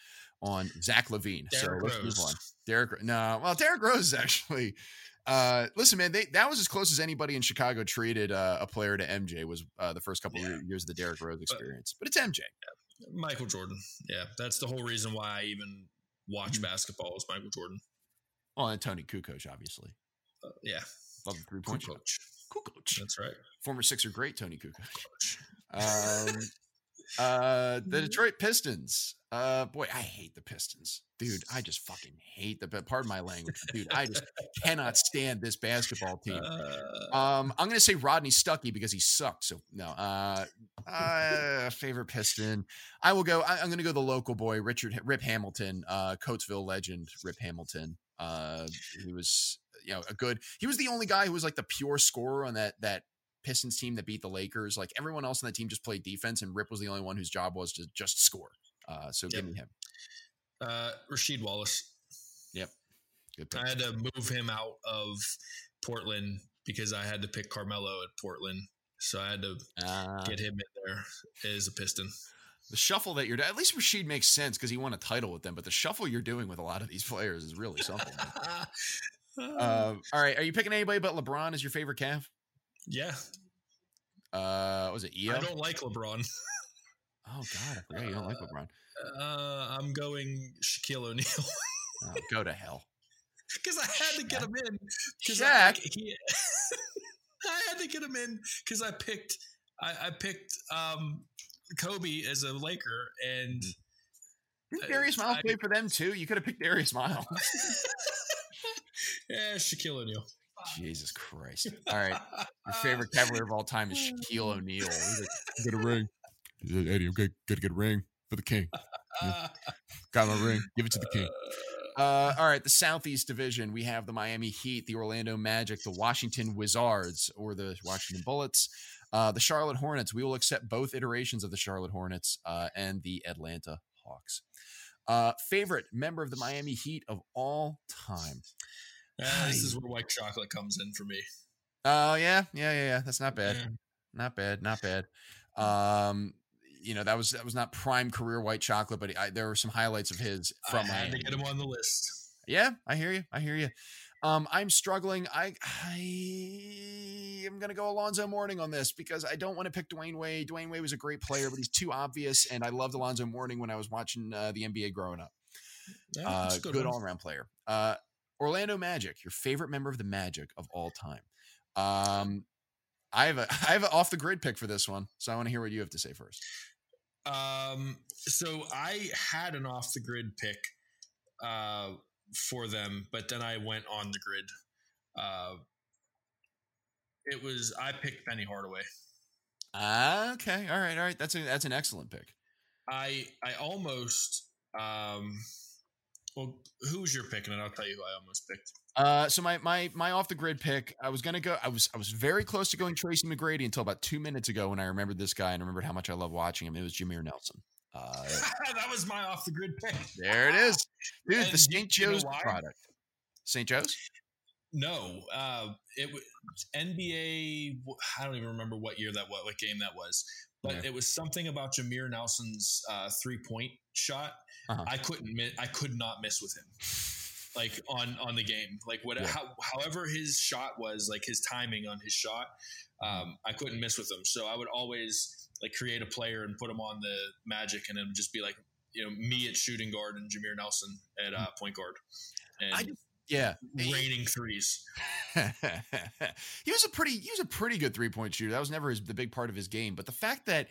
S1: on Zach LaVine.
S2: Derrick so let's Rose. move on.
S1: Derrick, no, well, Derrick Rose is actually uh, listen, man, they, that was as close as anybody in Chicago treated uh, a player to MJ was uh, the first couple yeah. of years of the Derrick Rose experience. But, but it's MJ.
S2: Yeah. Michael Jordan. Yeah, that's the whole reason why I even watch mm-hmm. basketball is Michael Jordan.
S1: Well, and Toni Kukoc, obviously.
S2: Uh, yeah.
S1: Love the three point Kukoc.
S2: Kukoc. That's right.
S1: Former Sixer great Toni Kukoc. Um, uh, the mm-hmm. Detroit Pistons. Uh, boy, I hate the Pistons, dude. I just fucking hate the. Pardon my language, dude. I just cannot stand this basketball team. Uh. Um, I'm gonna say Rodney Stuckey because he sucked. So no. Uh, uh favorite Piston. I will go. I, am gonna go the local boy, Richard Rip Hamilton, uh, Coatesville legend, Rip Hamilton. Uh, he was you know a good. He was the only guy who was like the pure scorer on that that Pistons team that beat the Lakers. Like everyone else on that team just played defense, and Rip was the only one whose job was to just score. Uh, so yep. give me him.
S2: Uh, Rasheed Wallace.
S1: Yep.
S2: Good. I had to move him out of Portland because I had to pick Carmelo at Portland. So I had to uh, get him in there as a Piston.
S1: The shuffle that you're at least Rasheed makes sense because he won a title with them, but the shuffle you're doing with a lot of these players is really something. uh, all right, are you picking anybody but LeBron as your favorite Cav?
S2: Yeah.
S1: Uh, what was it EO?
S2: I don't like LeBron.
S1: oh God, I forgot you don't like LeBron.
S2: Uh, I'm going Shaquille O'Neal.
S1: oh, go to hell.
S2: Because I had to get him in.
S1: Shaq. I,
S2: I had to get him in because I picked I, I picked um, Kobe as a Laker, and
S1: mm-hmm. Didn't Darius Miles I, play for them too. You could have picked Darius Miles.
S2: yeah, Shaquille O'Neal.
S1: Jesus Christ! All right, your favorite Cavalier of all time is Shaquille O'Neal. Like, get a ring. Eddie, I'm good. Got to get a ring for the king. Yeah. Got my ring. Give it to the king. Uh, all right, the Southeast Division. We have the Miami Heat, the Orlando Magic, the Washington Wizards, or the Washington Bullets, uh, the Charlotte Hornets. We will accept both iterations of the Charlotte Hornets uh, and the Atlanta Hawks. Uh, favorite member of the Miami Heat of all time.
S2: Uh, this is where white chocolate comes in for me.
S1: Oh yeah, yeah, yeah, yeah. That's not bad. Yeah. Not bad. Not bad. Um, you know that was that was not prime career white chocolate, but I, there were some highlights of his from. I
S2: had Miami. to get him on the list.
S1: Yeah, I hear you. I hear you. Um, I'm struggling. I I am gonna go Alonzo Mourning on this because I don't want to pick Dwyane Wade. Dwyane Wade was a great player, but he's too obvious, and I loved Alonzo Mourning when I was watching uh, the NBA growing up. Yeah, uh, good, good all around player. Uh, Orlando Magic, your favorite member of the Magic of all time. Um, I have a I have an off the grid pick for this one, so I want to hear what you have to say first.
S2: Um, so I had an off the grid pick uh, for them, but then I went on the grid. Uh, it was I picked Penny Hardaway.
S1: Uh, okay, all right, all right. That's a that's an excellent pick.
S2: I I almost um, well, who's your pick, and I'll tell you who I almost picked.
S1: Uh, so my my my off the grid pick, I was gonna go. I was I was very close to going Tracy McGrady until about two minutes ago when I remembered this guy and remembered how much I love watching him. It was Jameer Nelson. Uh,
S2: that was my off the grid pick.
S1: There it is, dude. And the St. Joe's you know product. St. Joe's.
S2: No, uh, it was NBA. I don't even remember what year that was, what game that was, but yeah. it was something about Jameer Nelson's uh, three point shot. Uh-huh. I couldn't. I could not miss with him like on on the game. Like what, yeah. how, however his shot was, like his timing on his shot, um, I couldn't miss with him. So I would always like create a player and put him on the Magic, and then just be like, you know, me at shooting guard and Jameer Nelson at uh, point guard, and
S1: I just, yeah,
S2: raining threes.
S1: he was a pretty he was a pretty good three point shooter. That was never his, the big part of his game, but the fact that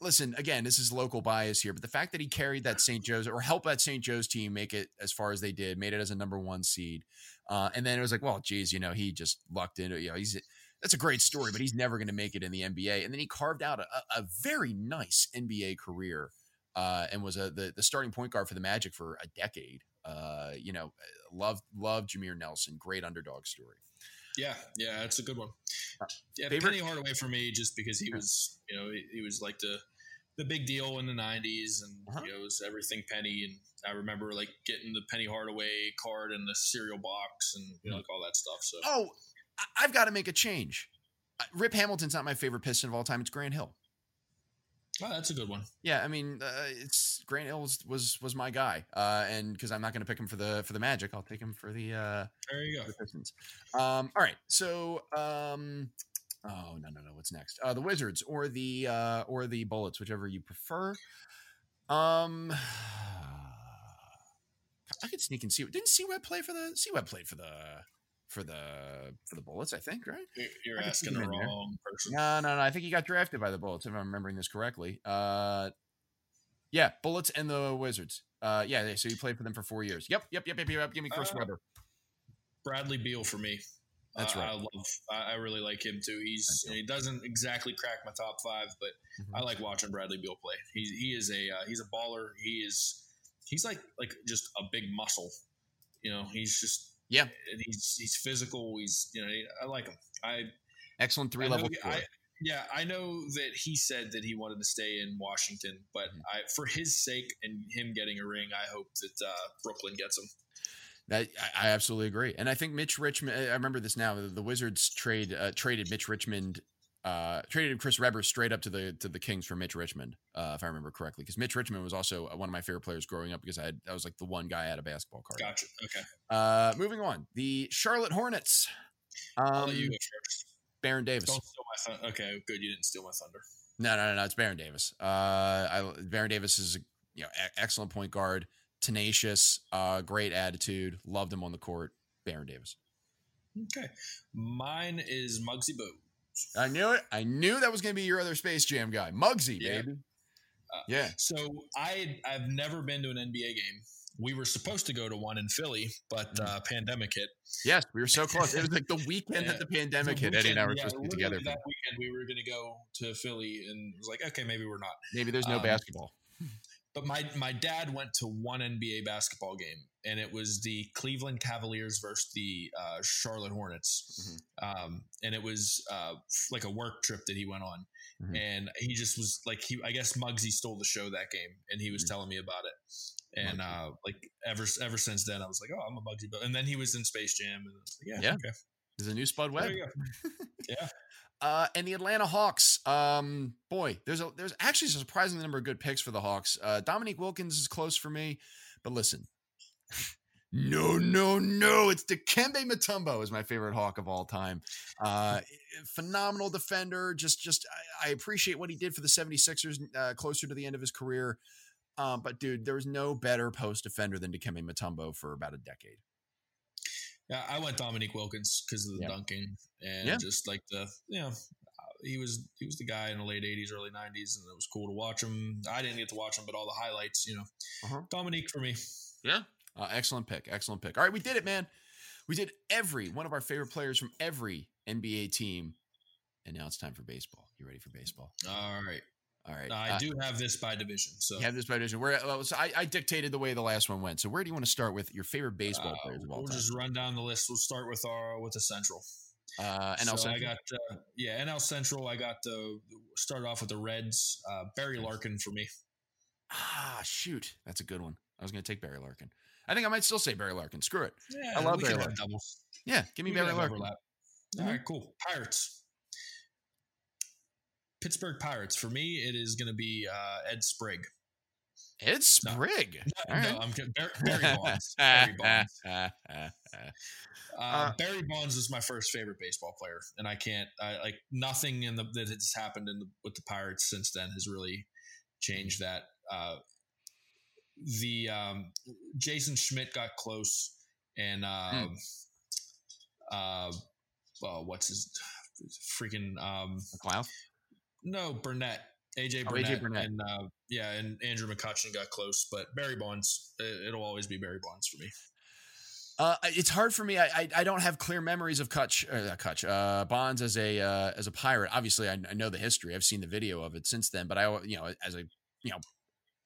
S1: listen, again, this is local bias here, but the fact that he carried that St. Joe's or helped that St. Joe's team make it as far as they did, made it as a number one seed. Uh, and then it was like, well, geez, you know, he just lucked into, you know, he's, that's a great story, but he's never going to make it in the NBA. And then he carved out a, a very nice NBA career uh, and was a, the, the starting point guard for the Magic for a decade. Uh, you know, love, love Jameer Nelson, great underdog story.
S2: Yeah, yeah, that's a good one. Uh, yeah, Favorite? Penny Hardaway for me, just because he was, you know, he, he was like the the big deal in the '90s, and uh-huh. you know, it was everything Penny. And I remember like getting the Penny Hardaway card in the cereal box, and you know, like all that stuff. So,
S1: oh, I've got to make a change. Uh, Rip Hamilton's not my favorite Piston of all time. It's Grant Hill.
S2: Oh, that's a good one.
S1: Yeah, I mean, uh, it's Grant Hill was was, was my guy, uh, and because I'm not going to pick him for the for the Magic, I'll take him for the. Uh,
S2: there you go.
S1: The Pistons. Um, all right, so um, oh no no no, what's next? Uh, the Wizards or the uh, or the Bullets, whichever you prefer. Um, I could sneak and see. Didn't C Webb play for the C Webb played for the for the for the Bullets, I think, right?
S2: You're asking the wrong there. person.
S1: No, no, no. I think he got drafted by the Bullets, if I'm remembering this correctly. Uh, yeah, Bullets and the Wizards. Uh, yeah, so he played for them for four years. Yep, yep, yep, yep, yep. Give me Chris uh, Webber.
S2: Bradley Beal for me.
S1: That's right.
S2: I love. I, really like him too. He's he doesn't exactly crack my top five, but mm-hmm. I like watching Bradley Beal play. He he is a uh, he's a baller. He is he's like like just a big muscle. You know, he's just
S1: yeah,
S2: and he's he's physical. He's you know I like him. I
S1: excellent three level.
S2: I, Yeah, I know that he said that he wanted to stay in Washington, but
S1: Mhm.
S2: I, for his sake and him getting a ring, I hope that uh, Brooklyn gets him.
S1: That I, I absolutely agree, and I think Mitch Richmond. I remember this now. The, the Wizards trade uh, traded Mitch Richmond, uh, traded Chris Webber straight up to the to the Kings for Mitch Richmond, uh, if I remember correctly. Because Mitch Richmond was also one of my favorite players growing up because I had, I was like the one guy I had a basketball card.
S2: Gotcha. Okay,
S1: Uh, moving on, the Charlotte Hornets. Um,
S2: you go first.
S1: Baron Davis.
S2: Don't steal my thunder. Okay, good. You didn't steal my thunder.
S1: No, no, no, no. It's Baron Davis. Uh, I, Baron Davis is a you know e- excellent point guard, tenacious, uh, great attitude. Loved him on the court. Baron Davis.
S2: Okay, mine is Muggsy Bogues.
S1: I knew it. I knew that was going to be your other Space Jam guy, Muggsy,
S2: Yeah.
S1: baby.
S2: Uh,
S1: yeah.
S2: So I I've never been to an NBA game. We were supposed to go to one in Philly, but
S1: Mm.
S2: uh, pandemic hit.
S1: Yes, we were so close. It was like the weekend
S2: Yeah.
S1: that the pandemic
S2: The
S1: hit. Eddie and I were
S2: weekend,
S1: supposed to
S2: yeah,
S1: be together.
S2: That weekend, we were going to go to Philly, and it was like, okay, maybe we're not.
S1: maybe there's no
S2: um,
S1: basketball.
S2: But my my dad went to one NBA basketball game, and it was the Cleveland Cavaliers versus the uh, Charlotte Hornets,
S1: Mm-hmm.
S2: um, and it was uh, like a work trip that he went on,
S1: Mhm.
S2: and he just was like he I guess Muggsy stole the show that game, and he was
S1: Mhm.
S2: telling me about it, and uh, like ever ever since then I was like, oh, I'm a Muggsy, but and then he was in Space Jam, and like, yeah,
S1: Yeah.
S2: okay,
S1: There's a new Spud Webb.
S2: yeah.
S1: Uh, and the Atlanta Hawks. Um, boy, there's a there's actually a surprising number of good picks for the Hawks. Uh, Dominique Wilkins is close for me, but listen, no, no, no, it's Dikembe Mutombo is my favorite Hawk of all time. Uh, phenomenal defender. Just, just I, I appreciate what he did for the 76ers uh, closer to the end of his career. Um, but dude, there was no better post defender than Dikembe Mutombo for about a decade.
S2: Yeah, I went Dominique Wilkins because of the
S1: Yeah.
S2: dunking and
S1: Yeah.
S2: just like the you know he was he was the guy in the late '80s, early '90s, and it was cool to watch him. I didn't get to watch him, but all the highlights, you know,
S1: Uh-huh.
S2: Dominique for me.
S1: Yeah. Uh, excellent pick. Excellent pick. All right, we did it, man. We did every one of our favorite players from every NBA team. And now it's time for baseball. You ready for baseball?
S2: All right,
S1: All right.
S2: I
S1: Uh,
S2: do have this by division, so
S1: you have this by division. Where well, so I, I dictated the way the last one went. So where do you want to start with your favorite baseball
S2: uh,
S1: players of all
S2: we'll
S1: time?
S2: just run down the list. We'll start with our with the Central.
S1: uh, NL
S2: so I
S1: Central?
S2: got uh, yeah NL Central. I got the started off with the Reds. Uh, Barry Larkin for me.
S1: ah, shoot, that's a good one. I was going to take Barry Larkin. I think I might still say Barry Larkin. Screw it.
S2: Yeah,
S1: I love Barry Larkin.
S2: doubles.
S1: Yeah, give me
S2: We
S1: Barry Larkin.
S2: overlap.
S1: Mhm.
S2: All right, cool. Pirates. Pittsburgh Pirates. For me, it is going to be uh, Ed Sprague.
S1: Ed
S2: No.
S1: Sprague.
S2: No, I'm kidding. Barry, Barry Bonds. Barry Bonds. Uh,
S1: Uh,
S2: Barry Bonds is my first favorite baseball player, and I can't I, like nothing in the that has happened in the, with the Pirates since then has really changed that. Uh, the um, Jason Schmidt got close, and um, uh, well, what's his freaking um,
S1: McLeod?
S2: no Burnett. AJ
S1: Oh, AJ
S2: Burnett,
S1: Burnett.
S2: and uh, yeah, and Andrew McCutchen got close, but Barry Bonds, it, it'll always be Barry Bonds for me.
S1: Uh, it's hard for me. I, I I don't have clear memories of Cutch, uh, Cutch, uh, Bonds as a uh, as a pirate. Obviously, I, I know the history. I've seen the video of it since then. But I, you know, as a you know,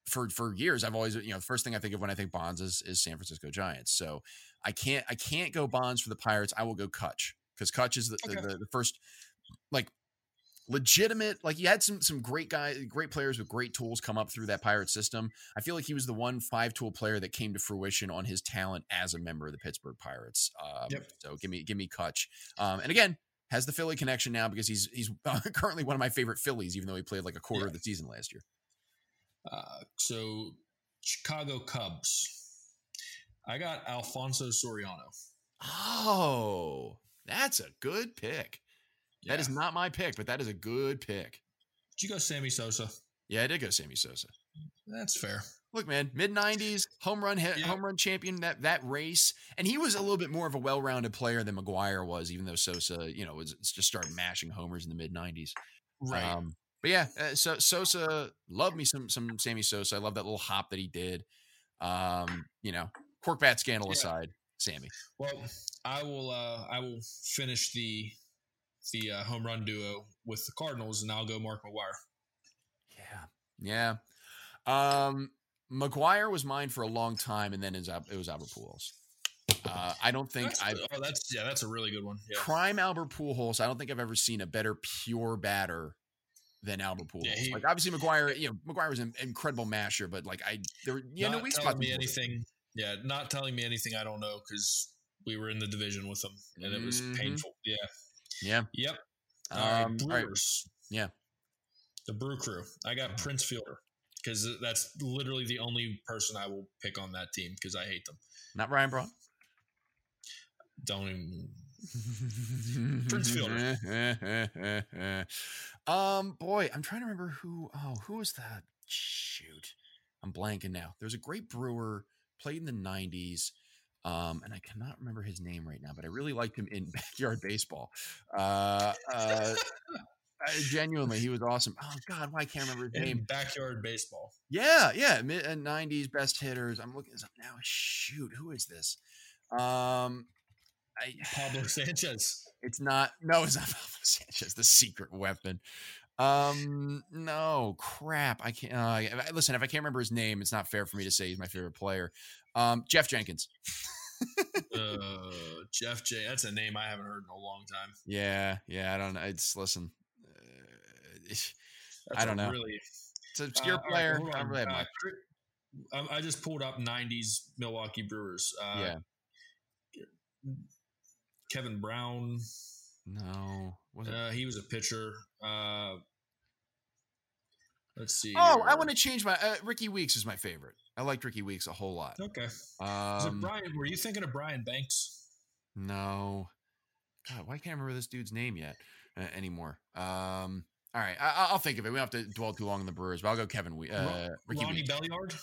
S1: for for years, I've always you know, the first thing I think of when I think Bonds is is San Francisco Giants. So I can't I can't go Bonds for the Pirates. I will go Cutch because Cutch is the, the,
S2: Okay.
S1: the the first like legitimate like you had some some great guys great players with great tools come up through that pirate system i feel like he was the one five tool player that came to fruition on his talent as a member of the pittsburgh pirates um,
S2: Yep.
S1: so give me give me Cutch. um, and again has the philly connection now because he's he's currently one of my favorite phillies even though he played like a quarter
S2: Yeah.
S1: of the season last year
S2: Uh, so Chicago Cubs. I got Alfonso Soriano.
S1: oh that's a good pick that is not my pick but that is a good pick
S2: Did you go Sammy Sosa?
S1: yeah i did go sammy sosa
S2: That's fair.
S1: Look, man, mid '90s home run hit,
S2: Yeah.
S1: home run champion that that race, and he was a little bit more of a well-rounded player than McGwire was, even though Sosa, you know, was just started mashing homers in the mid '90s.
S2: Right.
S1: Um, but yeah, uh, so Sosa, love me some some Sammy Sosa. I love that little hop that he did. Um, you know, cork bat scandal
S2: Yeah.
S1: aside, Sammy.
S2: well, I will. Uh, I will finish the the uh, home run duo with the Cardinals, and I'll go Mark McGwire.
S1: Yeah, yeah. Um, McGwire was mine for a long time, and then it was, Al- it was Albert Pujols. Uh, I don't think
S2: That's,
S1: I've
S2: oh, that's yeah, that's a really good one. Yeah.
S1: prime Albert Pujols. I don't think I've ever seen a better pure batter than Albert Pujols.
S2: Yeah, he-
S1: like obviously McGwire, you know, McGwire was an incredible masher, but like I, there, yeah,
S2: not
S1: no,
S2: telling me anything. Yeah, not telling me anything I don't know because we were in the division with them and it was
S1: Mhm.
S2: painful. Yeah.
S1: Yeah.
S2: Yep.
S1: Um, all right.
S2: Brewers.
S1: Yeah.
S2: The Brew Crew. I got Prince Fielder because that's literally the only person I will pick on that team because I hate them.
S1: Not Ryan Braun.
S2: Don't even. Prince
S1: Fielder. um, boy, I'm trying to remember who. Oh, who was that? Shoot, I'm blanking now. There's a great brewer played in the '90s. Um, and I cannot remember his name right now, but I really liked him in backyard baseball. Uh, uh, genuinely, he was awesome. Oh God, why can't I remember his
S2: In
S1: name?
S2: backyard baseball.
S1: Yeah, yeah, mid '90s best hitters. I'm looking this up now. Shoot, who is this? Um, I
S2: Pablo Sanchez.
S1: it's not. No, it's not Pablo Sanchez. The secret weapon. Um, no crap. I can't. Uh, listen, if I can't remember his name, it's not fair for me to say he's my favorite player. Um, Geoff Jenkins.
S2: uh, Jeff J. That's a name I haven't heard in a long time.
S1: Yeah, yeah. I don't know. It's listen. Uh, I don't know.
S2: Really,
S1: it's an obscure
S2: Uh, all right,
S1: player.
S2: hold
S1: I don't really have
S2: Uh,
S1: much.
S2: I just pulled up '90s Milwaukee Brewers. Uh,
S1: yeah.
S2: Kevin Brown.
S1: No. Was it?
S2: Uh, he was a pitcher. Uh, let's see.
S1: oh, I want to change my. Uh, Rickie Weeks is my favorite. I liked Rickie Weeks a whole lot.
S2: Okay. Is it
S1: Um,
S2: Brian? Were you thinking of Brian Banks?
S1: No. God, why can't I remember this dude's name yet uh, anymore? Um, all right, I, I'll think of it. We don't have to dwell too long on the Brewers, but I'll go Kevin. We- Uh, Ricky
S2: Ronnie
S1: Weeks.
S2: Belliard.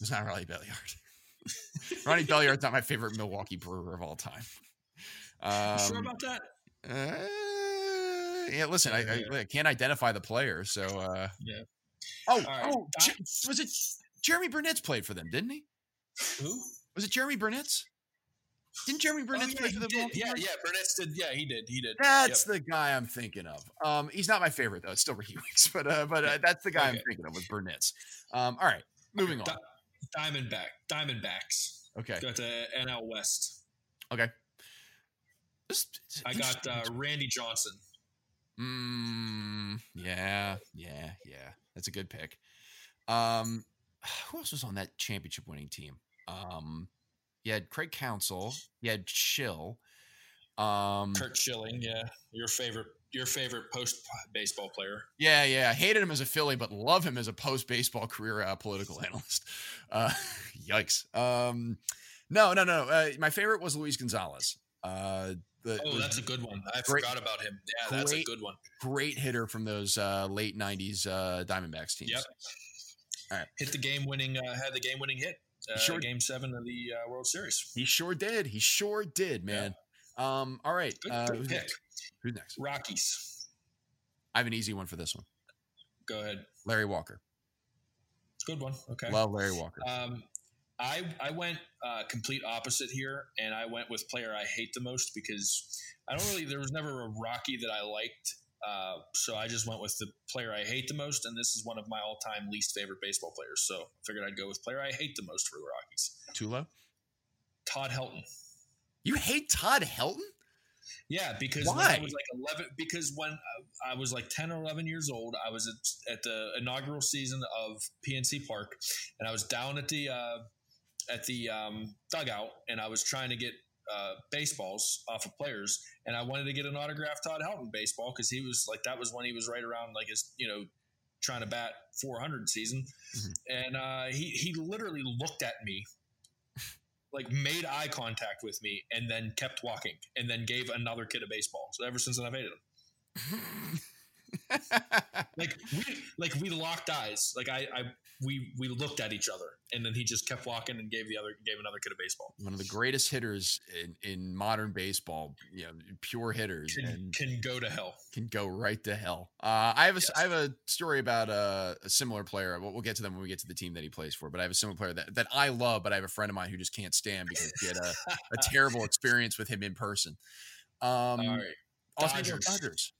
S1: It's not Ronnie Belliard. Ronnie Belliard's not my favorite Milwaukee Brewer of all time.
S2: You
S1: Um,
S2: sure about that?
S1: uh, yeah, listen, I, I,
S2: Yeah.
S1: I can't identify the player, so. Uh,
S2: Yeah.
S1: Oh,
S2: right,
S1: oh, was it Jeromy Burnitz played for them? Didn't he?
S2: Who?
S1: Was it Jeromy Burnitz? Didn't Jeromy
S2: Oh,
S1: Burnitz
S2: yeah,
S1: play for the
S2: did. Yeah, yeah. Burnitz did. Yeah, he did. He did.
S1: That's
S2: Yep.
S1: the guy I'm thinking of. Um, he's not my favorite though. It's still Rickie Weeks, but uh, but uh, that's the guy I'm thinking of with Burnitz. Um, all right, moving on.
S2: Di- Diamondback. Diamondbacks.
S1: Okay,
S2: Got the NL West.
S1: okay.
S2: I got uh, Randy Johnson.
S1: Mm, yeah, yeah, yeah. That's a good pick. Um, who else was on that championship winning team? Um, you had Craig Counsell. You had Chill. Um,
S2: Curt Schilling. Yeah, your favorite. Your favorite post baseball player.
S1: Yeah, yeah. I hated him as a Philly, but love him as a post baseball career uh, political analyst. Uh, yikes. Um, no, no, no. Uh, my favorite was Luis Gonzalez. Uh, the,
S2: Oh, that's a good one. I
S1: Great-
S2: forgot about him. Yeah, that's a good one.
S1: great hitter from those uh, late '90s uh, Diamondbacks teams.
S2: Yep.
S1: All right.
S2: Hit the game winning. Uh, had the game winning hit. Uh,
S1: Sure.
S2: Game seven of the uh, World Series.
S1: He sure did. He sure did, man. Um, all right.
S2: Good,
S1: Uh,
S2: good
S1: who's
S2: pick.
S1: next? Who's next?
S2: Rockies.
S1: I have an easy one for this one.
S2: Go ahead.
S1: Larry Walker.
S2: Good one. Okay.
S1: Love Larry Walker.
S2: Um, I I went uh, complete opposite here, and I went with player I hate the most because I don't really. There was never a Rocky that I liked, uh, so I just went with the player I hate the most, and this is one of my all-time least favorite baseball players. So I figured I'd go with player I hate the most for the Rockies,
S1: Tulo.
S2: Todd Helton.
S1: You hate Todd Helton?
S2: Yeah, because when I was like 11, because when I- I was like 10 or 11 years old, I was at, at the inaugural season of PNC Park, and I was down at the uh, at the um, dugout, and I was trying to get uh, baseballs off of players, and I wanted to get an autographed Todd Helton baseball because he was like that was when he was right around like his you know trying to bat 400 season,
S1: Mhm.
S2: and uh, he he literally looked at me like made eye contact with me and then kept walking and then gave another kid a baseball. So ever since then I've hated him. Like we like we locked eyes. Like I, I we we looked at each other and then he just kept walking and gave the other gave another kid a baseball.
S1: One of the greatest hitters in, in modern baseball, you know, pure hitters,
S2: Can,
S1: and
S2: can go to hell.
S1: can go right to hell. Uh, I have a,
S2: Yes.
S1: I have a story about uh, a similar player. We'll, we'll get to them when we get to the team that he plays for. But I have a similar player that, that I love, but I have a friend of mine who just can't stand because he had a, a terrible experience with him in person. Um,
S2: All right. Dodgers.
S1: Dodgers.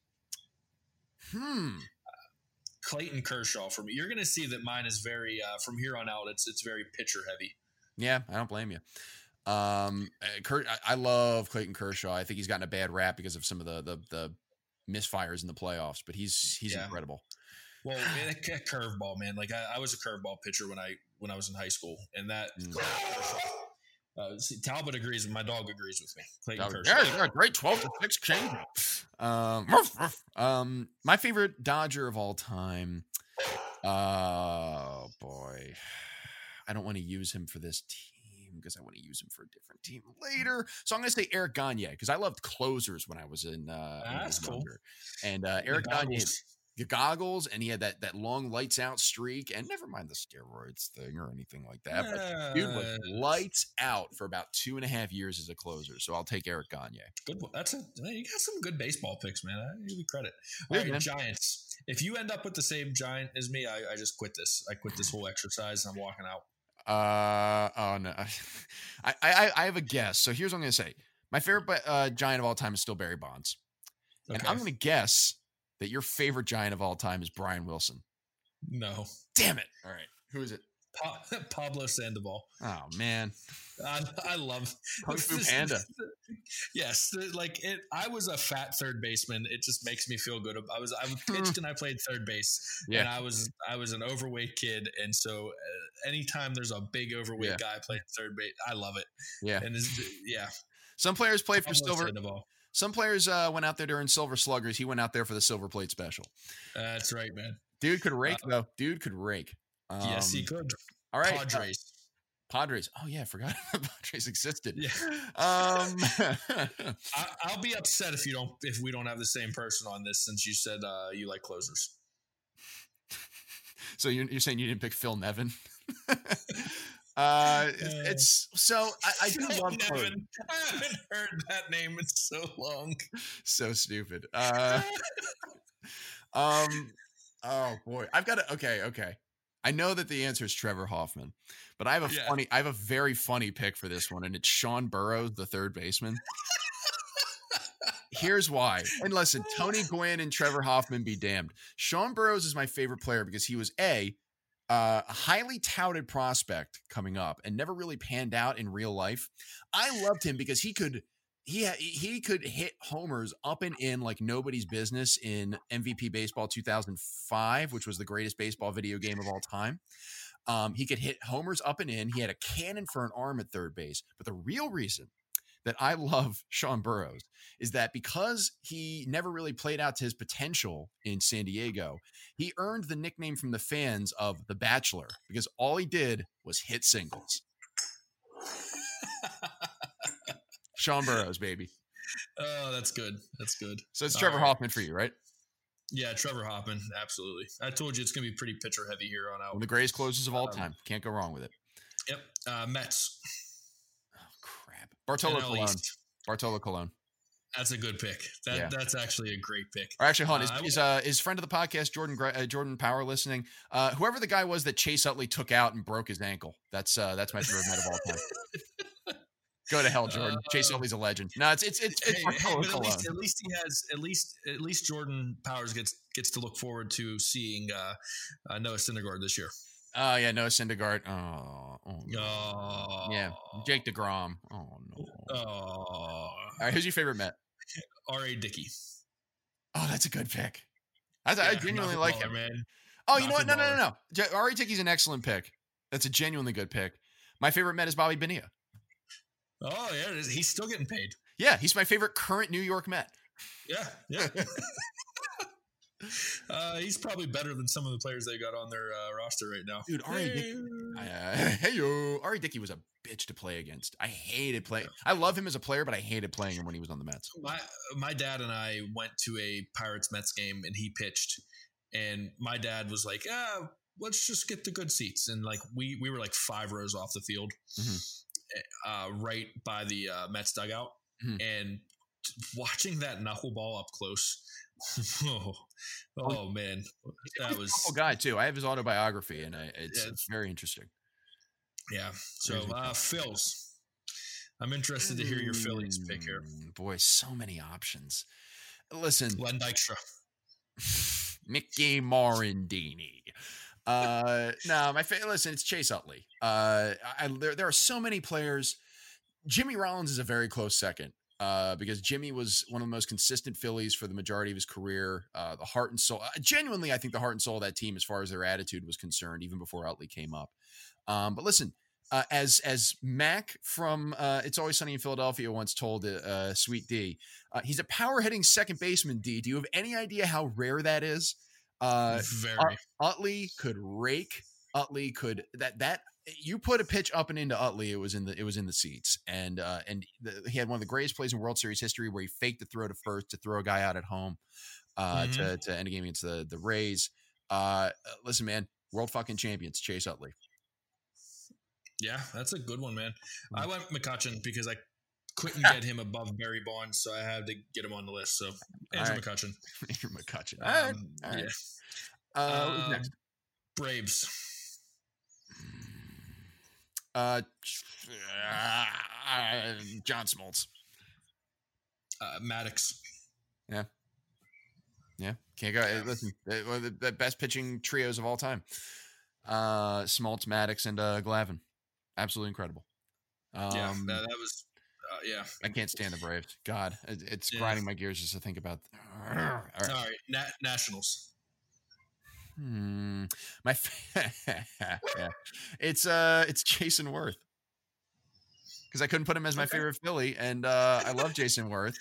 S1: Hmm.
S2: Clayton Kershaw for me. You're going to see that mine is very uh, from here on out. It's it's very pitcher heavy.
S1: Yeah, I don't blame you. Um, uh, Kurt, I, I love Clayton Kershaw. I think he's gotten a bad rap because of some of the the, the misfires in the playoffs, but he's he's
S2: Yeah.
S1: incredible.
S2: Well, man, curveball, man. Like I, I was a curveball pitcher when I when I was in high school, and that
S1: Mm.
S2: Uh, see, Talbot agrees and my dog agrees with me. Clayton Kershaw.
S1: yeah, yeah, great twelve to six change. Um, ruff, ruff. um, my favorite Dodger of all time. Oh boy, I don't want to use him for this team because I want to use him for a different team later. So I'm going to say Eric Gagne because I loved closers when I was in. Uh,
S2: That's
S1: was
S2: cool.
S1: And uh, Eric Gagne. The goggles, and he had that that long lights out streak, and never mind the steroids thing or anything like that. But dude was lights out for about two and a half years as a closer. So I'll take Eric Gagne.
S2: Good. one. That's a you got some good baseball picks, man. I give you credit. All right. Giants. If you end up with the same giant as me, I, I just quit this. I quit this whole exercise. and I'm walking out.
S1: Uh oh no, I I I have a guess. So here's what I'm gonna say. My favorite uh, giant of all time is still Barry Bonds, and
S2: Okay.
S1: I'm gonna guess that your favorite giant of all time is Brian Wilson.
S2: no.
S1: Damn it! All right, who is it?
S2: Pa- Pablo Sandoval.
S1: Oh man,
S2: I, I love
S1: Kung Fu Panda.
S2: Yes, like it. I was a fat third baseman. It just makes me feel good. I was I pitched and I played third base, and
S1: Yeah.
S2: I was I was an overweight kid, and so uh, anytime there's a big overweight
S1: Yeah.
S2: guy playing third base, I love it.
S1: Yeah.
S2: and yeah,
S1: Some players for
S2: Pablo
S1: silver.
S2: Sandoval.
S1: Some players uh, went out there during Silver Sluggers. He went out there for the Silver Plate Special.
S2: That's right, man.
S1: Dude could rake
S2: Uh,
S1: though. Dude could rake. Um,
S2: yes, he could.
S1: All right, uh,
S2: Padres.
S1: Padres. Oh yeah, I forgot Padres existed.
S2: Yeah.
S1: Um.
S2: I, I'll be upset if you don't if we don't have the same person on this since you said uh, you like closers.
S1: So you're, you're saying you didn't pick Phil Nevin? Uh, it's,
S2: Uh,
S1: so I, I do love.
S2: I haven't heard that name in so long.
S1: So stupid. Uh, um, oh boy, I've got to. Okay, okay. I know that the answer is Trevor Hoffman, but I have a
S2: Yeah.
S1: funny. I have a very funny pick for this one, and it's Sean Burroughs, the third baseman. Here's why. And listen, Tony Gwynn and Trevor Hoffman be damned. Sean Burroughs is my favorite player because he was a uh, a highly touted prospect coming up and never really panned out in real life. I loved him because he could he he could hit homers up and in like nobody's business in MVP Baseball 2005, which was the greatest baseball video game of all time. Um, he could hit homers up and in. He had a cannon for an arm at third base. But the real reason that I love Sean Burroughs is that because he never really played out to his potential in San Diego, he earned the nickname from the fans of the Bachelor because all he did was hit singles. Sean Burroughs, baby.
S2: Oh, that's good. That's good.
S1: So it's Trevor. Hoffman for you, right?
S2: Yeah, Trevor Hoffman, absolutely. I told you it's gonna be pretty pitcher heavy here on
S1: One
S2: out.
S1: of the greatest closers of all
S2: Um,
S1: time. Can't go wrong with it.
S2: Yep, uh, Mets.
S1: Bartolo Colon. Bartolo Colon.
S2: That's a good pick. That
S1: Yeah.
S2: that's actually a great pick.
S1: Or actually, hold on.
S2: Uh,
S1: Is, is, uh, is friend of the podcast Jordan uh, Jordan Power listening? Uh, whoever the guy was that Chase Utley took out and broke his ankle. That's uh, that's my favorite Met of all time. Go to hell, Jordan. Chase
S2: Uh,
S1: Utley's a legend. No, it's it's it's, it's
S2: Hey, hey, at least, at least he has at least at least Jordan Powers gets gets to look forward to seeing uh, uh, Noah Syndergaard this year.
S1: Oh yeah, no Syndergaard. Oh, oh no.
S2: Oh,
S1: yeah, Jake Degrom. Oh no.
S2: Oh,
S1: All right, who's your favorite Met?
S2: R.A. Dickey.
S1: Oh, that's a good pick. I, I
S2: Yeah,
S1: genuinely
S2: knuckleballer,
S1: like him.
S2: man.
S1: Oh, you know what? No, no, no, no. R.A. Dickey's an excellent pick. That's a genuinely good pick. My favorite Met is Bobby Bonilla.
S2: Oh yeah, he's still getting paid.
S1: Yeah, he's my favorite current New York Met.
S2: Yeah, yeah. uh, he's probably better than some of the players they got on their uh, roster right now.
S1: Dude, R.A. Dickey-
S2: Hey.
S1: Uh, hey yo, R.A. Dickey was a bitch to play against. I hated playing. I love him as a player, but I hated playing him when he was on the Mets.
S2: my my dad and I went to a Pirates Mets game and he pitched, and my dad was like, "Ah, let's just get the good seats." And like we we were like five rows off the field,
S1: Mhm.
S2: uh, right by the uh, Mets dugout,
S1: Mhm.
S2: and watching that knuckleball up close. oh, oh man, that was
S1: a guy too. I have his autobiography, and I, it's,
S2: Yeah.
S1: it's very interesting.
S2: yeah. So uh, Phils, I'm interested to hear your Phillies pick here.
S1: Mm, Boy, so many options. Listen,
S2: Len Dykstra.
S1: Mickey Morandini. Uh, no, my fa- listen, it's Chase Utley. Uh, I, there, there are so many players Jimmy Rollins is a very close second uh, because Jimmy was one of the most consistent Phillies for the majority of his career. Uh, the heart and soul, uh, genuinely, I think the heart and soul of that team, as far as their attitude was concerned, even before Utley came up. Um, but listen, uh, as as Mac from uh, It's Always Sunny in Philadelphia once told uh, Sweet Dee, uh, he's a power hitting second baseman. Dee, do you have any idea how rare that is? Uh,
S2: Very.
S1: Utley could rake. Utley could that that you put a pitch up and into Utley, it was in the it was in the seats, and uh, and the, he had one of the greatest plays in World Series history where he faked the throw to first to throw a guy out at home uh, mm-hmm. to to end a game against the the Rays. Uh, listen, man, world fucking champions, Chase Utley.
S2: Yeah, that's a good one, man. I went McCutchen because I couldn't get him above Barry Bonds, so I had to get him on the list. So Andrew right. McCutchen.
S1: Andrew McCutchen. Um, All right. All right.
S2: Yeah. Uh, um, Braves.
S1: Uh, John Smoltz.
S2: Uh, Maddux.
S1: Yeah. Yeah. Can't go. Yeah. Listen, one of the best pitching trios of all time. Uh, Smoltz, Maddux, and uh, Glavine. Absolutely incredible.
S2: Um, yeah, that, that was. Uh, yeah,
S1: I can't stand the Braves. God, it, it's yeah. grinding my gears just to think about.
S2: All right, all right. Na- Nationals.
S1: Hmm. My yeah. It's uh it's Jayson Werth. Because I couldn't put him as my okay. favorite Philly, and uh, I love Jayson Werth.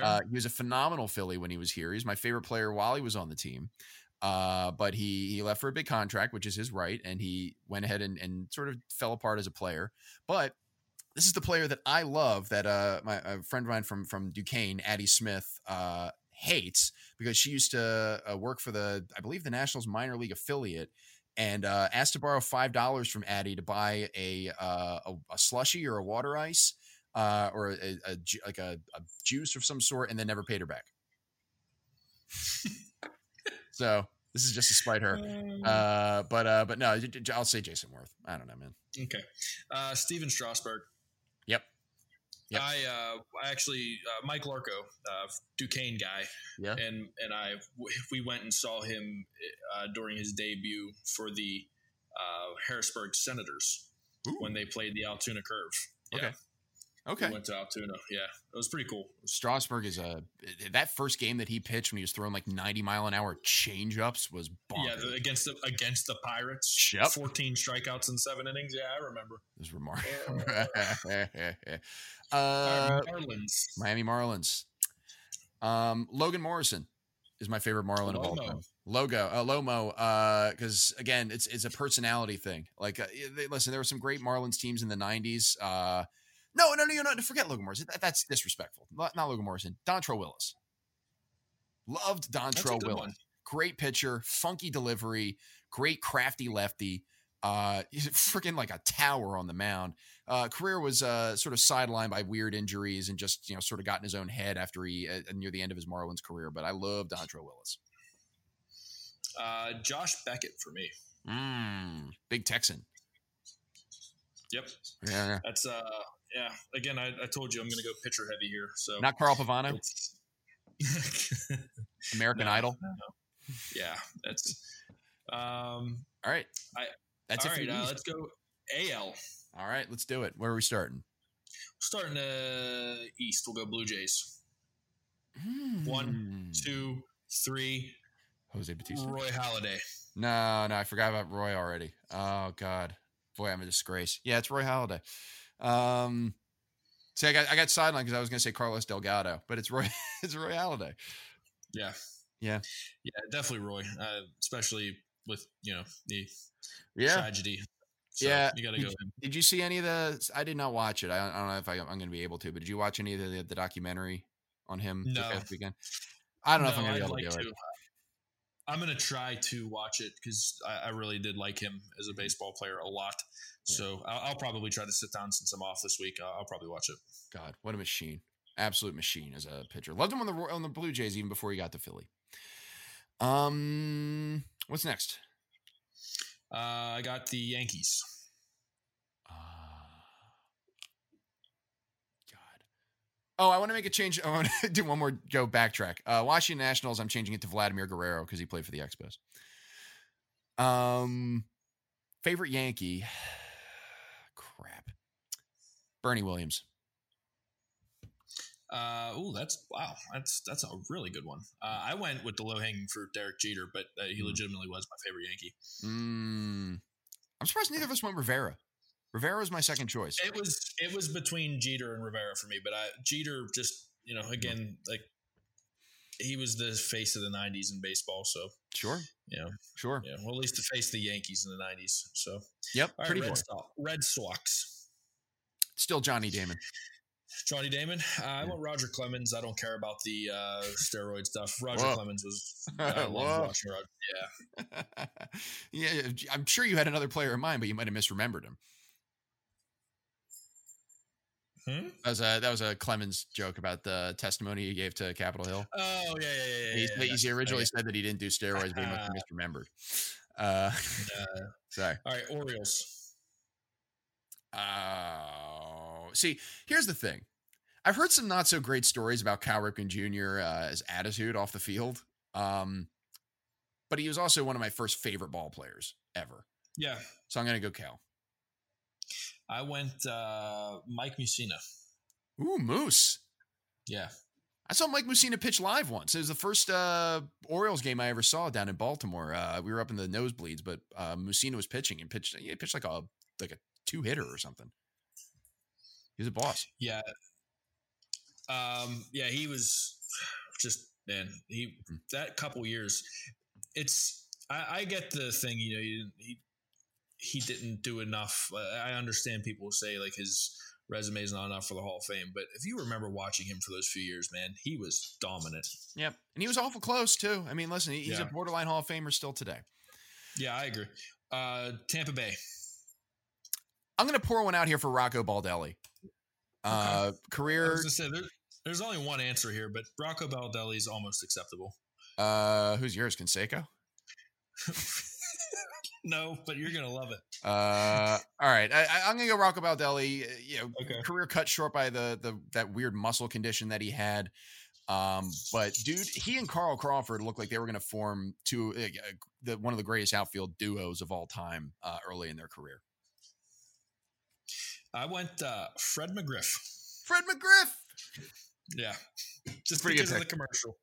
S1: Uh, he was a phenomenal Philly when he was here. He's my favorite player while he was on the team. Uh, but he he left for a big contract, which is his right, and he went ahead and, and sort of fell apart as a player. But this is the player that I love that uh my a friend of mine from from Duquesne, Addie Smith, uh, hates because she used to uh, work for the, I believe, the Nationals minor league affiliate, and uh, asked to borrow five dollars from Addie to buy a uh, a, a slushy or a water ice uh, or a, a, like a, a juice of some sort, and then never paid her back. so this is just to spite her. Um. Uh, but uh, but no, I'll say Jayson Werth. I don't know, man.
S2: Okay, uh, Stephen Strasburg.
S1: Yep.
S2: Yep. I uh, I actually uh, Mike Larko, uh, Duquesne guy,
S1: yeah,
S2: and and I we went and saw him uh, during his debut for the uh, Harrisburg Senators Ooh. when they played the Altoona Curve.
S1: Yeah. Okay, Okay.
S2: We went to Altoona. Yeah, it was pretty cool.
S1: Strasburg is a that first game that he pitched when he was throwing like 90 mile an hour change ups was bonkers.
S2: Yeah, the, against the against the Pirates.
S1: Yep.
S2: 14 strikeouts in seven innings. Yeah, I remember.
S1: It was remarkable. uh, Marlins. Miami Marlins. Um, Logan Morrison is my favorite Marlin Lomo. of all time. Logo, uh, Lomo, because uh, again, it's it's a personality thing. Like, uh, they, listen, there were some great Marlins teams in the '90s. Uh, no, no, no, no. Forget Logan Morrison. That, that's disrespectful. Not, not Logan Morrison. Dontrelle Willis. Loved Dontrelle Willis. One. Great pitcher, funky delivery, great crafty lefty. Uh, he's freaking like a tower on the mound. Uh, career was uh, sort of sidelined by weird injuries and just you know sort of got in his own head after he uh, near the end of his Marlins career. But I love Dontrelle Willis.
S2: Uh, Josh Beckett for me.
S1: Mm, big Texan.
S2: Yep.
S1: Yeah.
S2: That's uh yeah. Again, I, I told you I'm going to go pitcher heavy here. So
S1: not Carl Pavano. American
S2: no,
S1: Idol.
S2: No, no. Yeah, that's. Um.
S1: All right.
S2: I.
S1: That's
S2: all. Right, uh, let's go AL.
S1: All right, let's do it. Where are we starting?
S2: Starting uh east. We'll go Blue Jays. Mm. One, two, three.
S1: Jose Bautista.
S2: Roy Halladay.
S1: No, no, I forgot about Roy already. Oh God, boy, I'm a disgrace. Yeah, it's Roy Halladay. Um, see, I got I got sidelined because I was going to say Carlos Delgado, but it's Roy. it's Roy Halladay.
S2: Yeah,
S1: yeah,
S2: yeah, definitely Roy, uh, especially with you know the
S1: yeah.
S2: tragedy.
S1: So yeah, you got to go. Did you see any of the? I did not watch it. I don't, I don't know if I, am going to be able to, but did you watch any of the, the documentary on him
S2: no.
S1: weekend? I don't know
S2: no,
S1: if I'm going to be able
S2: like
S1: to do
S2: to.
S1: it.
S2: I'm going to try to watch it because I, I, really did like him as a baseball player a lot. So I'll, I'll, probably try to sit down since I'm off this week. I'll, I'll, probably watch it.
S1: God, what a machine! Absolute machine as a pitcher. Loved him on the on the Blue Jays even before he got to Philly. Um, what's next?
S2: Uh, I got the Yankees.
S1: Uh, God. Oh, I want to make a change. I want to do one more go backtrack. Uh, Washington Nationals. I'm changing it to Vladimir Guerrero because he played for the Expos. Um, favorite Yankee. Crap. Bernie Williams.
S2: Uh, oh, that's wow. That's that's a really good one. Uh, I went with the low hanging fruit, Derek Jeter, but uh, he
S1: Mm.
S2: legitimately was my favorite Yankee.
S1: Mm, I'm surprised neither of us went Rivera. Rivera was my second choice.
S2: It was it was between Jeter and Rivera for me, but I Jeter just you know again like he was the face of the '90s in baseball, so
S1: Sure,
S2: you know
S1: sure.
S2: yeah, well at least the face of the Yankees in the '90s. So
S1: Yep,
S2: all right,
S1: pretty
S2: Red,
S1: boy.
S2: Sox, Red Sox.
S1: Still Johnny Damon.
S2: Johnny Damon. Uh, I
S1: Yeah.
S2: went Roger Clemens. I don't care about the uh, steroid stuff. Roger
S1: Whoa.
S2: Clemens was. I love watching Roger. Yeah.
S1: yeah, I'm sure you had another player in mind, but you might have misremembered him.
S2: Hmm?
S1: That was a that was a Clemens joke about the testimony he gave to Capitol Hill.
S2: Oh yeah, yeah, yeah.
S1: He,
S2: yeah,
S1: he originally said that he didn't do steroids, but he must have misremembered. Uh,
S2: Uh,
S1: sorry.
S2: all right, Orioles.
S1: Oh, see, here's the thing. I've heard some not so great stories about Cal Ripken Jr. Uh, his attitude off the field. Um, but he was also one of my first favorite ball players ever.
S2: Yeah,
S1: So I'm going to go Cal.
S2: I went uh, Mike Mussina.
S1: Ooh, Moose.
S2: Yeah,
S1: I saw Mike Mussina pitch live once. It was the first uh, Orioles game I ever saw down in Baltimore. Uh, we were up in the nosebleeds, but uh, Mussina was pitching and pitched. He pitched like a like a two hitter or something. He was a boss.
S2: yeah, um, yeah. He was just man. He
S1: Mhm.
S2: that couple years. It's I, I get the thing. You know, he he he didn't do enough. Uh, I understand people say like his resume is not enough for the Hall of Fame, but if you remember watching him for those few years, man, he was dominant.
S1: Yep, and he was awful close too. I mean, listen, he- he's a borderline Hall of Famer still today.
S2: Yeah, I agree. Uh, Tampa Bay.
S1: I'm going to pour one out here for Rocco Baldelli. Uh, career.
S2: say there, there's only one answer here, but Rocco Baldelli is almost acceptable.
S1: Uh, who's yours? Canseco.
S2: no, but you're gonna love it.
S1: Uh, all right. I, going to go Rocco Baldelli. uh, You know,
S2: Okay.
S1: career cut short by the the that weird muscle condition that he had. Um, but dude, he and Carl Crawford looked like they were going to form two uh, the one of the greatest outfield duos of all time uh, early in their career.
S2: I went uh, Fred McGriff.
S1: Fred McGriff.
S2: Yeah, just
S1: Pretty
S2: because of the commercial.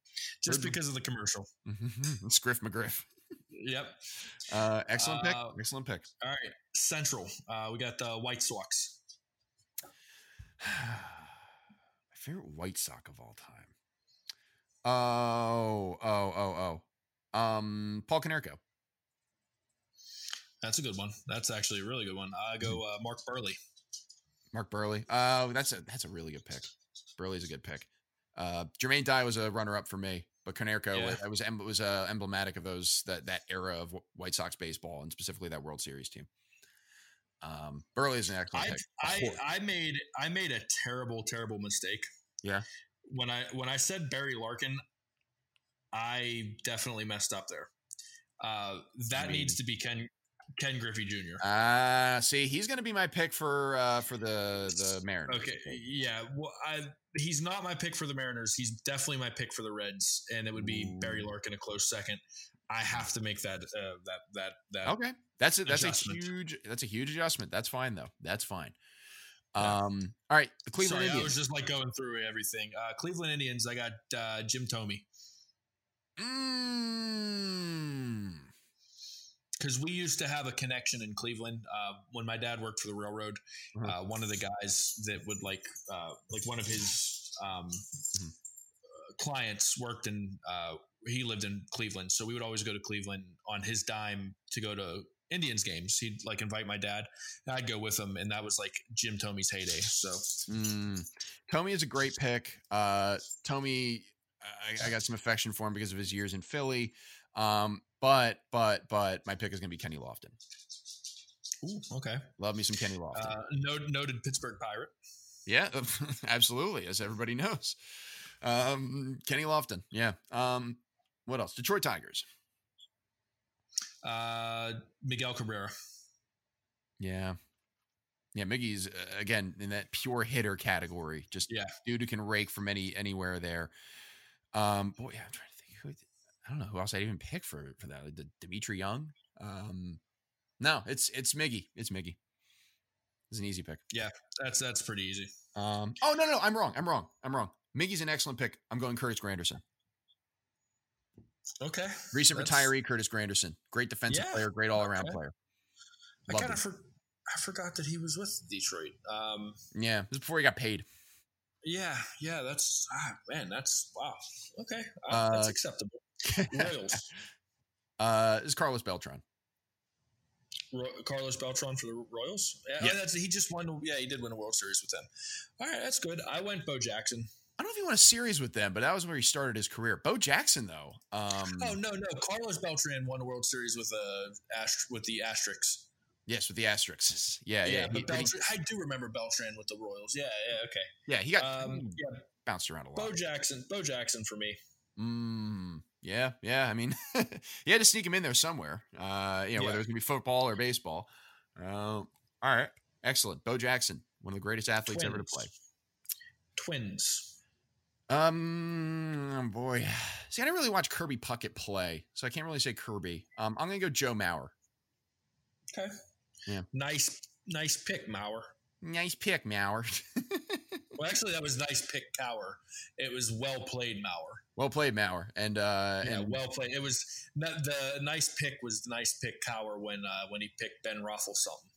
S2: Just
S1: Fred-
S2: because of the commercial.
S1: Mm-hmm. Scriff McGriff.
S2: Yep.
S1: Uh, excellent pick.
S2: Uh,
S1: Excellent pick.
S2: All right. Central. Uh, we got the White Sox.
S1: My favorite White Sox of all time. Oh, oh, oh, oh. Um, Paul Konerko.
S2: That's a good one. That's actually a really good one. I go uh, Mark Buehrle.
S1: Mark Buehrle. Oh, that's a that's a really good pick. Buehrle's a good pick. Uh, Jermaine Dye was a runner up for me, but Konerko
S2: Yeah.
S1: was was, was uh, emblematic of those that that era of White Sox baseball and specifically that World Series team. Um, Buehrle is an excellent
S2: I,
S1: pick.
S2: I I made I made a terrible terrible mistake.
S1: Yeah.
S2: When I when I said Barry Larkin, I definitely messed up there. Uh, that
S1: I mean-
S2: needs to be Ken Ken Griffey Jr.
S1: Ah, see, he's going to be my pick for uh, for the the Mariners.
S2: Okay, yeah. Well, I he's not my pick for the Mariners. He's definitely my pick for the Reds, and it would be Barry
S1: Ooh.
S2: Larkin a close second. I have to make that uh, that that that.
S1: Okay, that's a that's
S2: Adjustment.
S1: a huge that's a huge adjustment. That's fine though. That's fine.
S2: Yeah.
S1: Um, all right, the Cleveland
S2: Sorry, I was just like going through everything. Uh, Cleveland Indians. I got uh, Jim Thome
S1: Mm.
S2: Because we used to have a connection in Cleveland uh, when my dad worked for the railroad.
S1: Mhm.
S2: Uh, one of the guys that would like uh, like one of his um,
S1: Mhm.
S2: uh, clients worked in uh, he lived in Cleveland, so we would always go to Cleveland on his dime to go to Indians games. He'd like invite my dad, and I'd go with him, and that was like Jim Thome's heyday. So
S1: Mm. Thome is a great pick. Uh, Thome, I, I got some affection for him because of his years in Philly. Um, but but but my pick is going to be Kenny Lofton.
S2: Ooh, okay,
S1: Love me some Kenny Lofton.
S2: uh, noted, noted Pittsburgh Pirate.
S1: yeah, absolutely, as everybody knows. Um, Kenny Lofton. Yeah. Um, what else? Detroit Tigers.
S2: Uh, Miguel Cabrera.
S1: Yeah. Yeah, Miggy's uh, again in that pure hitter category. Just
S2: Yeah.
S1: dude who can rake from any anywhere there. Um, boy, yeah, I'm trying to think who I don't know who else I'd even pick for for that. D- Dmitri Young. Um, no, it's it's Miggy. It's Miggy. It's an easy pick.
S2: Yeah, that's that's pretty easy.
S1: Um, oh no, no, I'm wrong. I'm wrong. I'm wrong. Miggy's an excellent pick. I'm going Curtis Granderson.
S2: Okay.
S1: Recent
S2: That's-
S1: retiree Curtis Granderson. Great defensive
S2: Yeah,
S1: player, great all around
S2: okay.
S1: player.
S2: I kind of for, I forgot that he was with Detroit. Um,
S1: Yeah, this is before he got paid.
S2: yeah, yeah, that's ah, man, that's wow. Okay, uh, that's
S1: Uh,
S2: acceptable. Royals,
S1: uh, is Carlos Beltran.
S2: Ro- Carlos Beltran for the Royals. Yeah,
S1: Yeah.
S2: oh, that's he just won. Yeah, he did win a World Series with them. All right, that's good. I went Bo Jackson.
S1: I don't know if he won a series with them, but that was where he started his career. Bo Jackson, though. Um,
S2: Oh no, no, Carlos Beltran won a World Series with uh, Ast- with the Asterix.
S1: yes, with the asterisks. Yeah,
S2: Yeah,
S1: yeah.
S2: but
S1: he, he-
S2: Beltran, I do remember Beltran with the Royals. Yeah, yeah, okay.
S1: yeah, he got
S2: Um, yeah,
S1: bounced around a lot.
S2: Bo Jackson, Bo Jackson for me.
S1: Mm, yeah, yeah. I mean, you had to sneak him in there somewhere. Uh, you know, whether
S2: Yeah.
S1: it was gonna be football or baseball. Uh, all right, excellent. Bo Jackson, one of the greatest athletes ever to play.
S2: Twins.
S1: Um, oh boy. See, I didn't really watch Kirby Puckett play, so I can't really say Kirby. Um, I'm gonna go Joe Mauer.
S2: Okay.
S1: Yeah.
S2: Nice, nice pick, Mauer.
S1: Nice pick, Mauer.
S2: Well, actually, that was nice pick, Cowher. It was well played, Mauer.
S1: well played, Mauer. And uh,
S2: Yeah,
S1: and
S2: well played. It was not, the nice pick was the nice pick, Cowher when uh, when he picked Ben Roethlisberger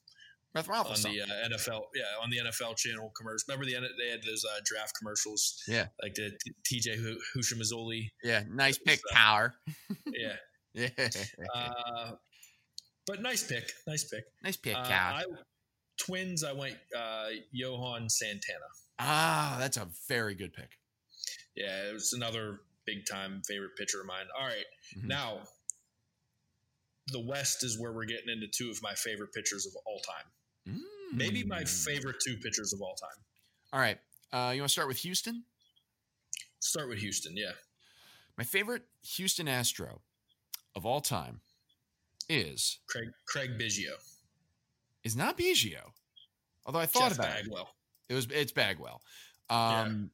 S1: Beth
S2: on
S1: Roethlisberger.
S2: the uh, NFL. Yeah, on the NFL channel commercial. Remember the they had those uh, draft commercials.
S1: Yeah.
S2: like the T- TJ Hu- Hushimazuli.
S1: yeah, nice pick,
S2: So-
S1: Power.
S2: Yeah,
S1: Yeah,
S2: uh, but nice pick, nice pick.
S1: nice pick,
S2: Uh, I, twins. I went uh, Johan Santana.
S1: Ah, that's a very good pick.
S2: Yeah, it was another big time favorite pitcher of mine. All right,
S1: Mhm.
S2: now the West is where we're getting into two of my favorite pitchers of all time. Maybe my
S1: Mm.
S2: favorite two pitchers of all time.
S1: All right. Uh, you want to start with Houston?
S2: Start with Houston. Yeah,
S1: My favorite Houston Astro of all time is
S2: Craig Craig Biggio,
S1: is not Biggio. Although I thought
S2: Jeff
S1: about it.
S2: Bagwell.
S1: It was it's Bagwell. Um,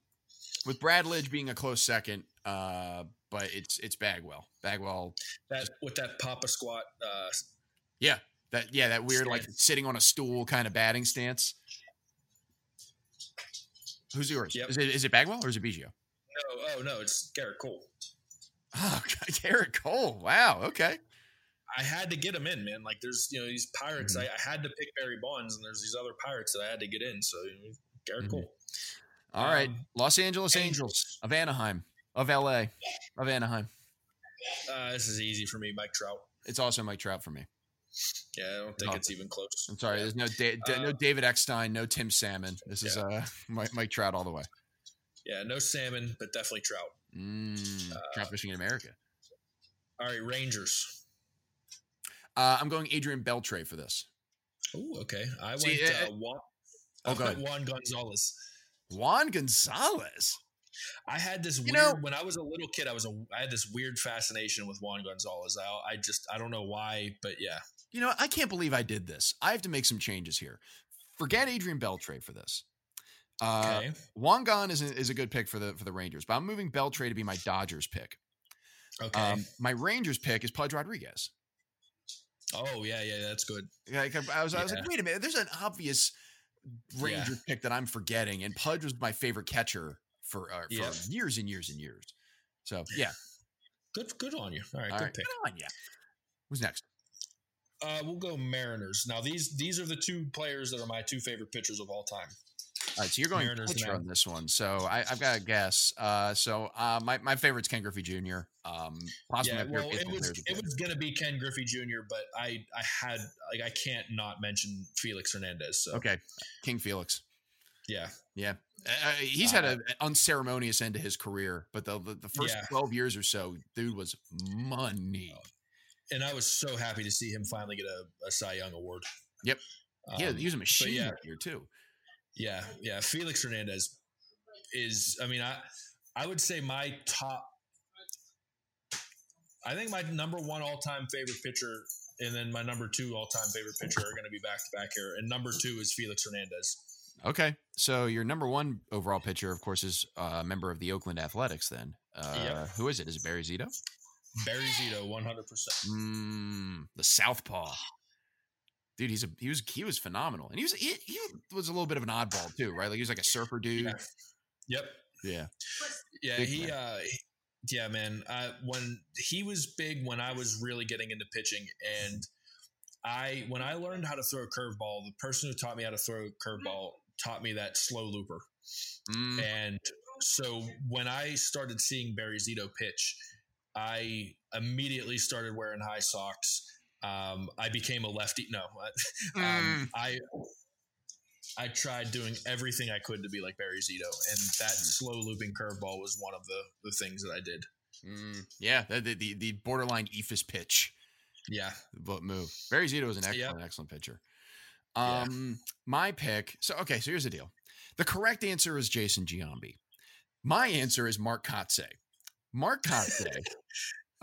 S1: with Brad Lidge being a close second, uh, but it's it's Bagwell. Bagwell,
S2: That with that Papa squat. Uh,
S1: yeah, that yeah, that weird like sitting on a stool kind of batting stance. Who's yours?
S2: Yep.
S1: Is it is it Bagwell or is it Biggio?
S2: no, oh no, it's Gerrit Cole.
S1: Oh, Gerrit Cole. Wow. Okay.
S2: I had to get him in, man. Like there's you know these pirates.
S1: Mhm.
S2: I, I had to pick Barry Bonds, and there's these other pirates that I had to get in. So you know,
S1: Gerrit.
S2: Cole.
S1: All right.
S2: Um,
S1: Los Angeles
S2: Angels.
S1: Angels of Anaheim, of LA, of Anaheim.
S2: Uh, this is easy for me, Mike Trout.
S1: It's also Mike Trout for me.
S2: Yeah, I don't think
S1: Oh.
S2: it's even close.
S1: I'm sorry.
S2: Yeah.
S1: There's no da- da- no
S2: Uh,
S1: David Eckstein, no Tim Salmon. This is uh Mike, Mike Trout all the way.
S2: Yeah, no salmon, but definitely trout.
S1: Mm,
S2: Uh,
S1: trout fishing in America.
S2: All right, Rangers.
S1: Uh, I'm going Adrian Beltre for this.
S2: Oh, okay. I
S1: See,
S2: went
S1: uh,
S2: uh, Juan,
S1: Oh,
S2: I
S1: go ahead.
S2: Juan Gonzalez.
S1: Juan Gonzalez.
S2: I had this
S1: You
S2: weird
S1: know-
S2: when I was a little kid. I was a I had this weird fascination with Juan Gonzalez. I, I just I don't know why, but yeah,
S1: You know, I can't believe I did this. I have to make some changes here. Forget Adrian Beltre for this. Uh,
S2: okay,
S1: Juan Gon is a, is a good pick for the for the Rangers, but I'm moving Beltre to be my Dodgers pick.
S2: okay.
S1: Um, my Rangers pick is Pudge Rodriguez.
S2: oh yeah, yeah, that's good.
S1: Like I was, I was like, wait a minute. There's an obvious Rangers pick that I'm forgetting, and Pudge was my favorite catcher for uh, for
S2: Yeah.
S1: years and years and years. So yeah,
S2: Good, good on you. All right,
S1: all
S2: good
S1: right,
S2: pick.
S1: good on you. Who's next?
S2: Uh, we'll go Mariners. Now these these are the two players that are my two favorite pitchers of all time.
S1: All right, so you're going
S2: Mariners
S1: pitcher on this one. So I, I've got a guess. Uh, so uh, my my favorite's Ken Griffey Jr. Um, possibly
S2: yeah, well, it was
S1: player as a
S2: it was gonna be Ken Griffey Jr., but I I had like I can't not mention Felix Hernandez. So
S1: Okay, King Felix.
S2: yeah,
S1: Yeah, uh, he's had a, an unceremonious end to his career, but the the, the first
S2: Yeah.
S1: twelve years or so, dude was money.
S2: and I was so happy to see him finally get a, a Cy Young award.
S1: Yep. yeah,
S2: Um,
S1: he was a machine
S2: yeah.
S1: that year too.
S2: Yeah, yeah. Felix Hernandez is. I mean, I I would say my top. I think my number one all time favorite pitcher, and then my number two all time favorite pitcher are going to be back to back here. And number two is Felix Hernandez.
S1: Okay, so your number one overall pitcher, of course, is uh, a member of the Oakland Athletics. Then, uh,
S2: Yep.
S1: who is it? Is it Barry Zito?
S2: Barry Zito, one hundred percent.
S1: Mm, the Southpaw. Dude, he's a he was he was phenomenal, and he was he, he was a little bit of an oddball too, right? Like he was like a surfer dude.
S2: Yeah. Yep.
S1: Yeah.
S2: Yeah,
S1: Big
S2: he
S1: fan.
S2: uh yeah, man. Uh, when he was big when I was really getting into pitching and I when I learned how to throw a curveball, the person who taught me how to throw a curveball taught me that slow looper.
S1: Mm,
S2: And so when I started seeing Barry Zito pitch, I immediately started wearing high socks. Um, I became a lefty. No, um,
S1: Mm.
S2: I I tried doing everything I could to be like Barry Zito, and that slow looping curveball was one of the the things that I did.
S1: mm, yeah. The, the- the the borderline eephus pitch.
S2: Yeah,
S1: but move. Barry Zito is an
S2: Yeah.
S1: excellent, excellent pitcher.
S2: Yeah.
S1: Um, my pick. So okay, so here's the deal. The correct answer is Jason Giambi. My answer is Mark Kotsay. Mark Kotsay.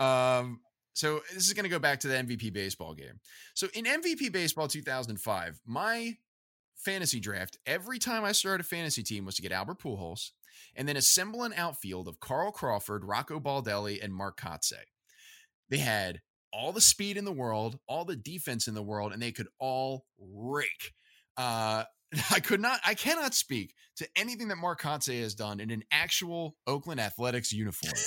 S1: um, so this is going to go back to the MVP baseball game. So in MVP baseball 2005, my fantasy draft every time I started a fantasy team was to get Albert Pujols and then assemble an outfield of Carl Crawford, Rocco Baldelli, and Mark Kotsay. They had all the speed in the world, all the defense in the world, and they could all rake. Uh, I could not, I cannot speak to anything that Mark Kotsay has done in an actual Oakland Athletics uniform.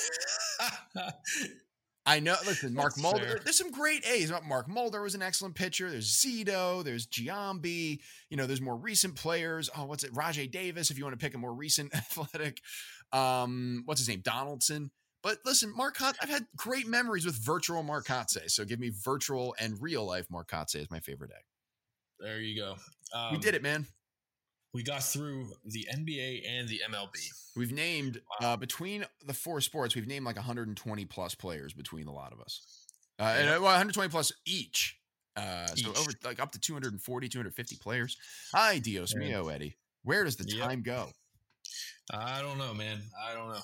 S1: I know. Listen, Mark
S2: That's
S1: Mulder.
S2: fair.
S1: There's some great A's. Mark Mulder was an excellent pitcher. There's Zito. There's Giambi. You know, there's more recent players. Oh, what's it? Rajai Davis. If you want to pick a more recent athletic, um, what's his name? Donaldson. But listen, Mark Kotsay, I've had great memories with virtual Mark Kotsay. So give me virtual and real life Mark Kotsay is my favorite day.
S2: there you go. Um,
S1: we did it, man.
S2: We got through the NBA and the MLB.
S1: We've named uh, between the four sports, we've named like 120 plus players between a lot of us. Uh, and,
S2: Yeah.
S1: uh, well, 120 plus each. Uh, so over like up to 240, 250 players. Hi, Dios
S2: Yeah.
S1: mio, Eddie. Where does the
S2: Yep.
S1: time go?
S2: I don't know, man. I don't know.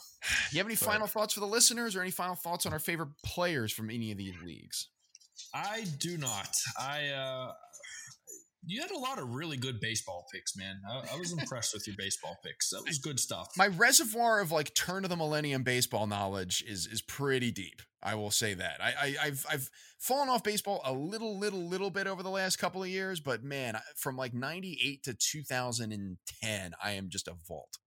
S1: You have any
S2: But-
S1: final thoughts for the listeners or any final thoughts on our favorite players from any of these leagues?
S2: I do not. I uh you had a lot of really good baseball picks, man. I, I was impressed with your baseball picks. That was good stuff.
S1: My reservoir of like turn of the millennium baseball knowledge is is pretty deep. I will say that. I, I I've I've fallen off baseball a little little little bit over the last couple of years, but man, from like 98 to 2010, I am just a vault.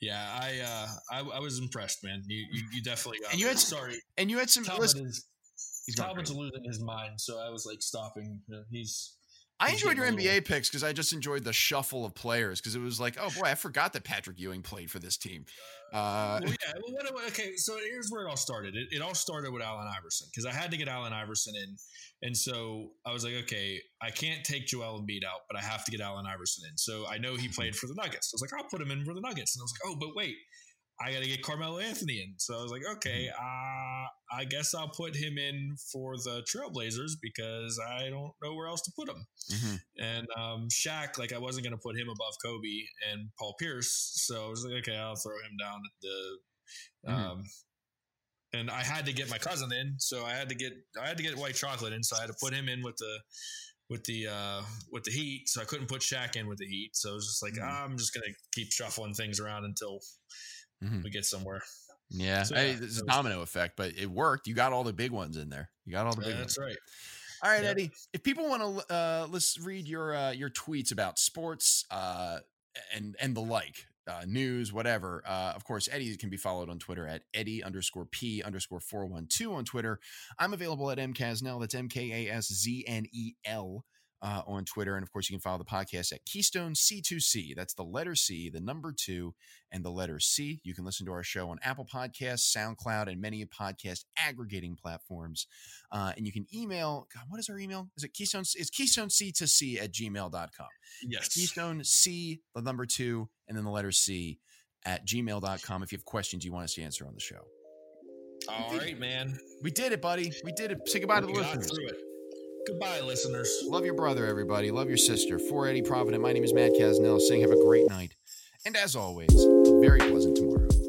S2: yeah, I uh I, I was impressed, man. You you, you definitely got
S1: And you had
S2: sorry.
S1: And you had some listen,
S2: is
S1: he's going
S2: Talbot's
S1: crazy.
S2: losing his mind, so I was like stopping. Uh, He's
S1: I
S2: he's
S1: enjoyed your
S2: getting a
S1: NBA picks because I just enjoyed the shuffle of players because it was like, oh boy, I forgot that Patrick Ewing played for this team. Uh,
S2: well, yeah. Well, what, what- okay, so here's where it all started. It, it all started with Allen Iverson because I had to get Allen Iverson in, and so I was like, okay, I can't take Joel Embiid out, but I have to get Allen Iverson in. So I know he played for the Nuggets. I was like, I'll put him in for the Nuggets, and I was like, oh, but wait. I got to get Carmelo Anthony in. So I was like, okay, uh, I guess I'll put him in for the Trailblazers because I don't know where else to put him.
S1: mhm.
S2: And um, Shaq, like I wasn't going to put him above Kobe and Paul Pierce, so I was like, okay, I'll throw him down at the.
S1: Mhm.
S2: Um, and I had to get my cousin in, so I had to get I had to get white chocolate in, so I had to put him in with the with the uh, with the Heat. So I couldn't put Shaq in with the Heat, so it was just like
S1: Mhm.
S2: "Ah, I'm just gonna keep shuffling things around until
S1: Mhm.
S2: we get somewhere.
S1: Yeah,
S2: So,
S1: hey, it's a domino effect, but it worked. You got all the big ones in there. You got all the big ones.
S2: that's right.
S1: All right,
S2: Yep.
S1: Eddie. If people want to uh, let's read your uh, your tweets about sports uh, and and the like, uh, news, whatever. Uh, of course, Eddie can be followed on Twitter at Eddie underscore P underscore four one two on Twitter. I'm available at MKasznel. That's M K A S Z N E L. Uh, on Twitter. And of course, you can follow the podcast at Keystone C2C. That's the letter C, the number two, and the letter C. You can listen to our show on Apple Podcasts, SoundCloud, and many podcast aggregating platforms. Uh, and you can email, God, what is our email? Is it Keystone? It's Keystone C2C at gmail.com.
S2: Yes.
S1: Keystone C, the number two, and then the letter C at gmail.com if you have questions you want us to answer on the show.
S2: All right, man.
S1: We did it, buddy. We did it. Say goodbye to the
S2: We got
S1: listeners.
S2: Goodbye, listeners.
S1: Love your brother, everybody. Love your sister. For Eddie Provident, my name is Matt Kasznel. Saying have a great night. And as always, a very pleasant tomorrow.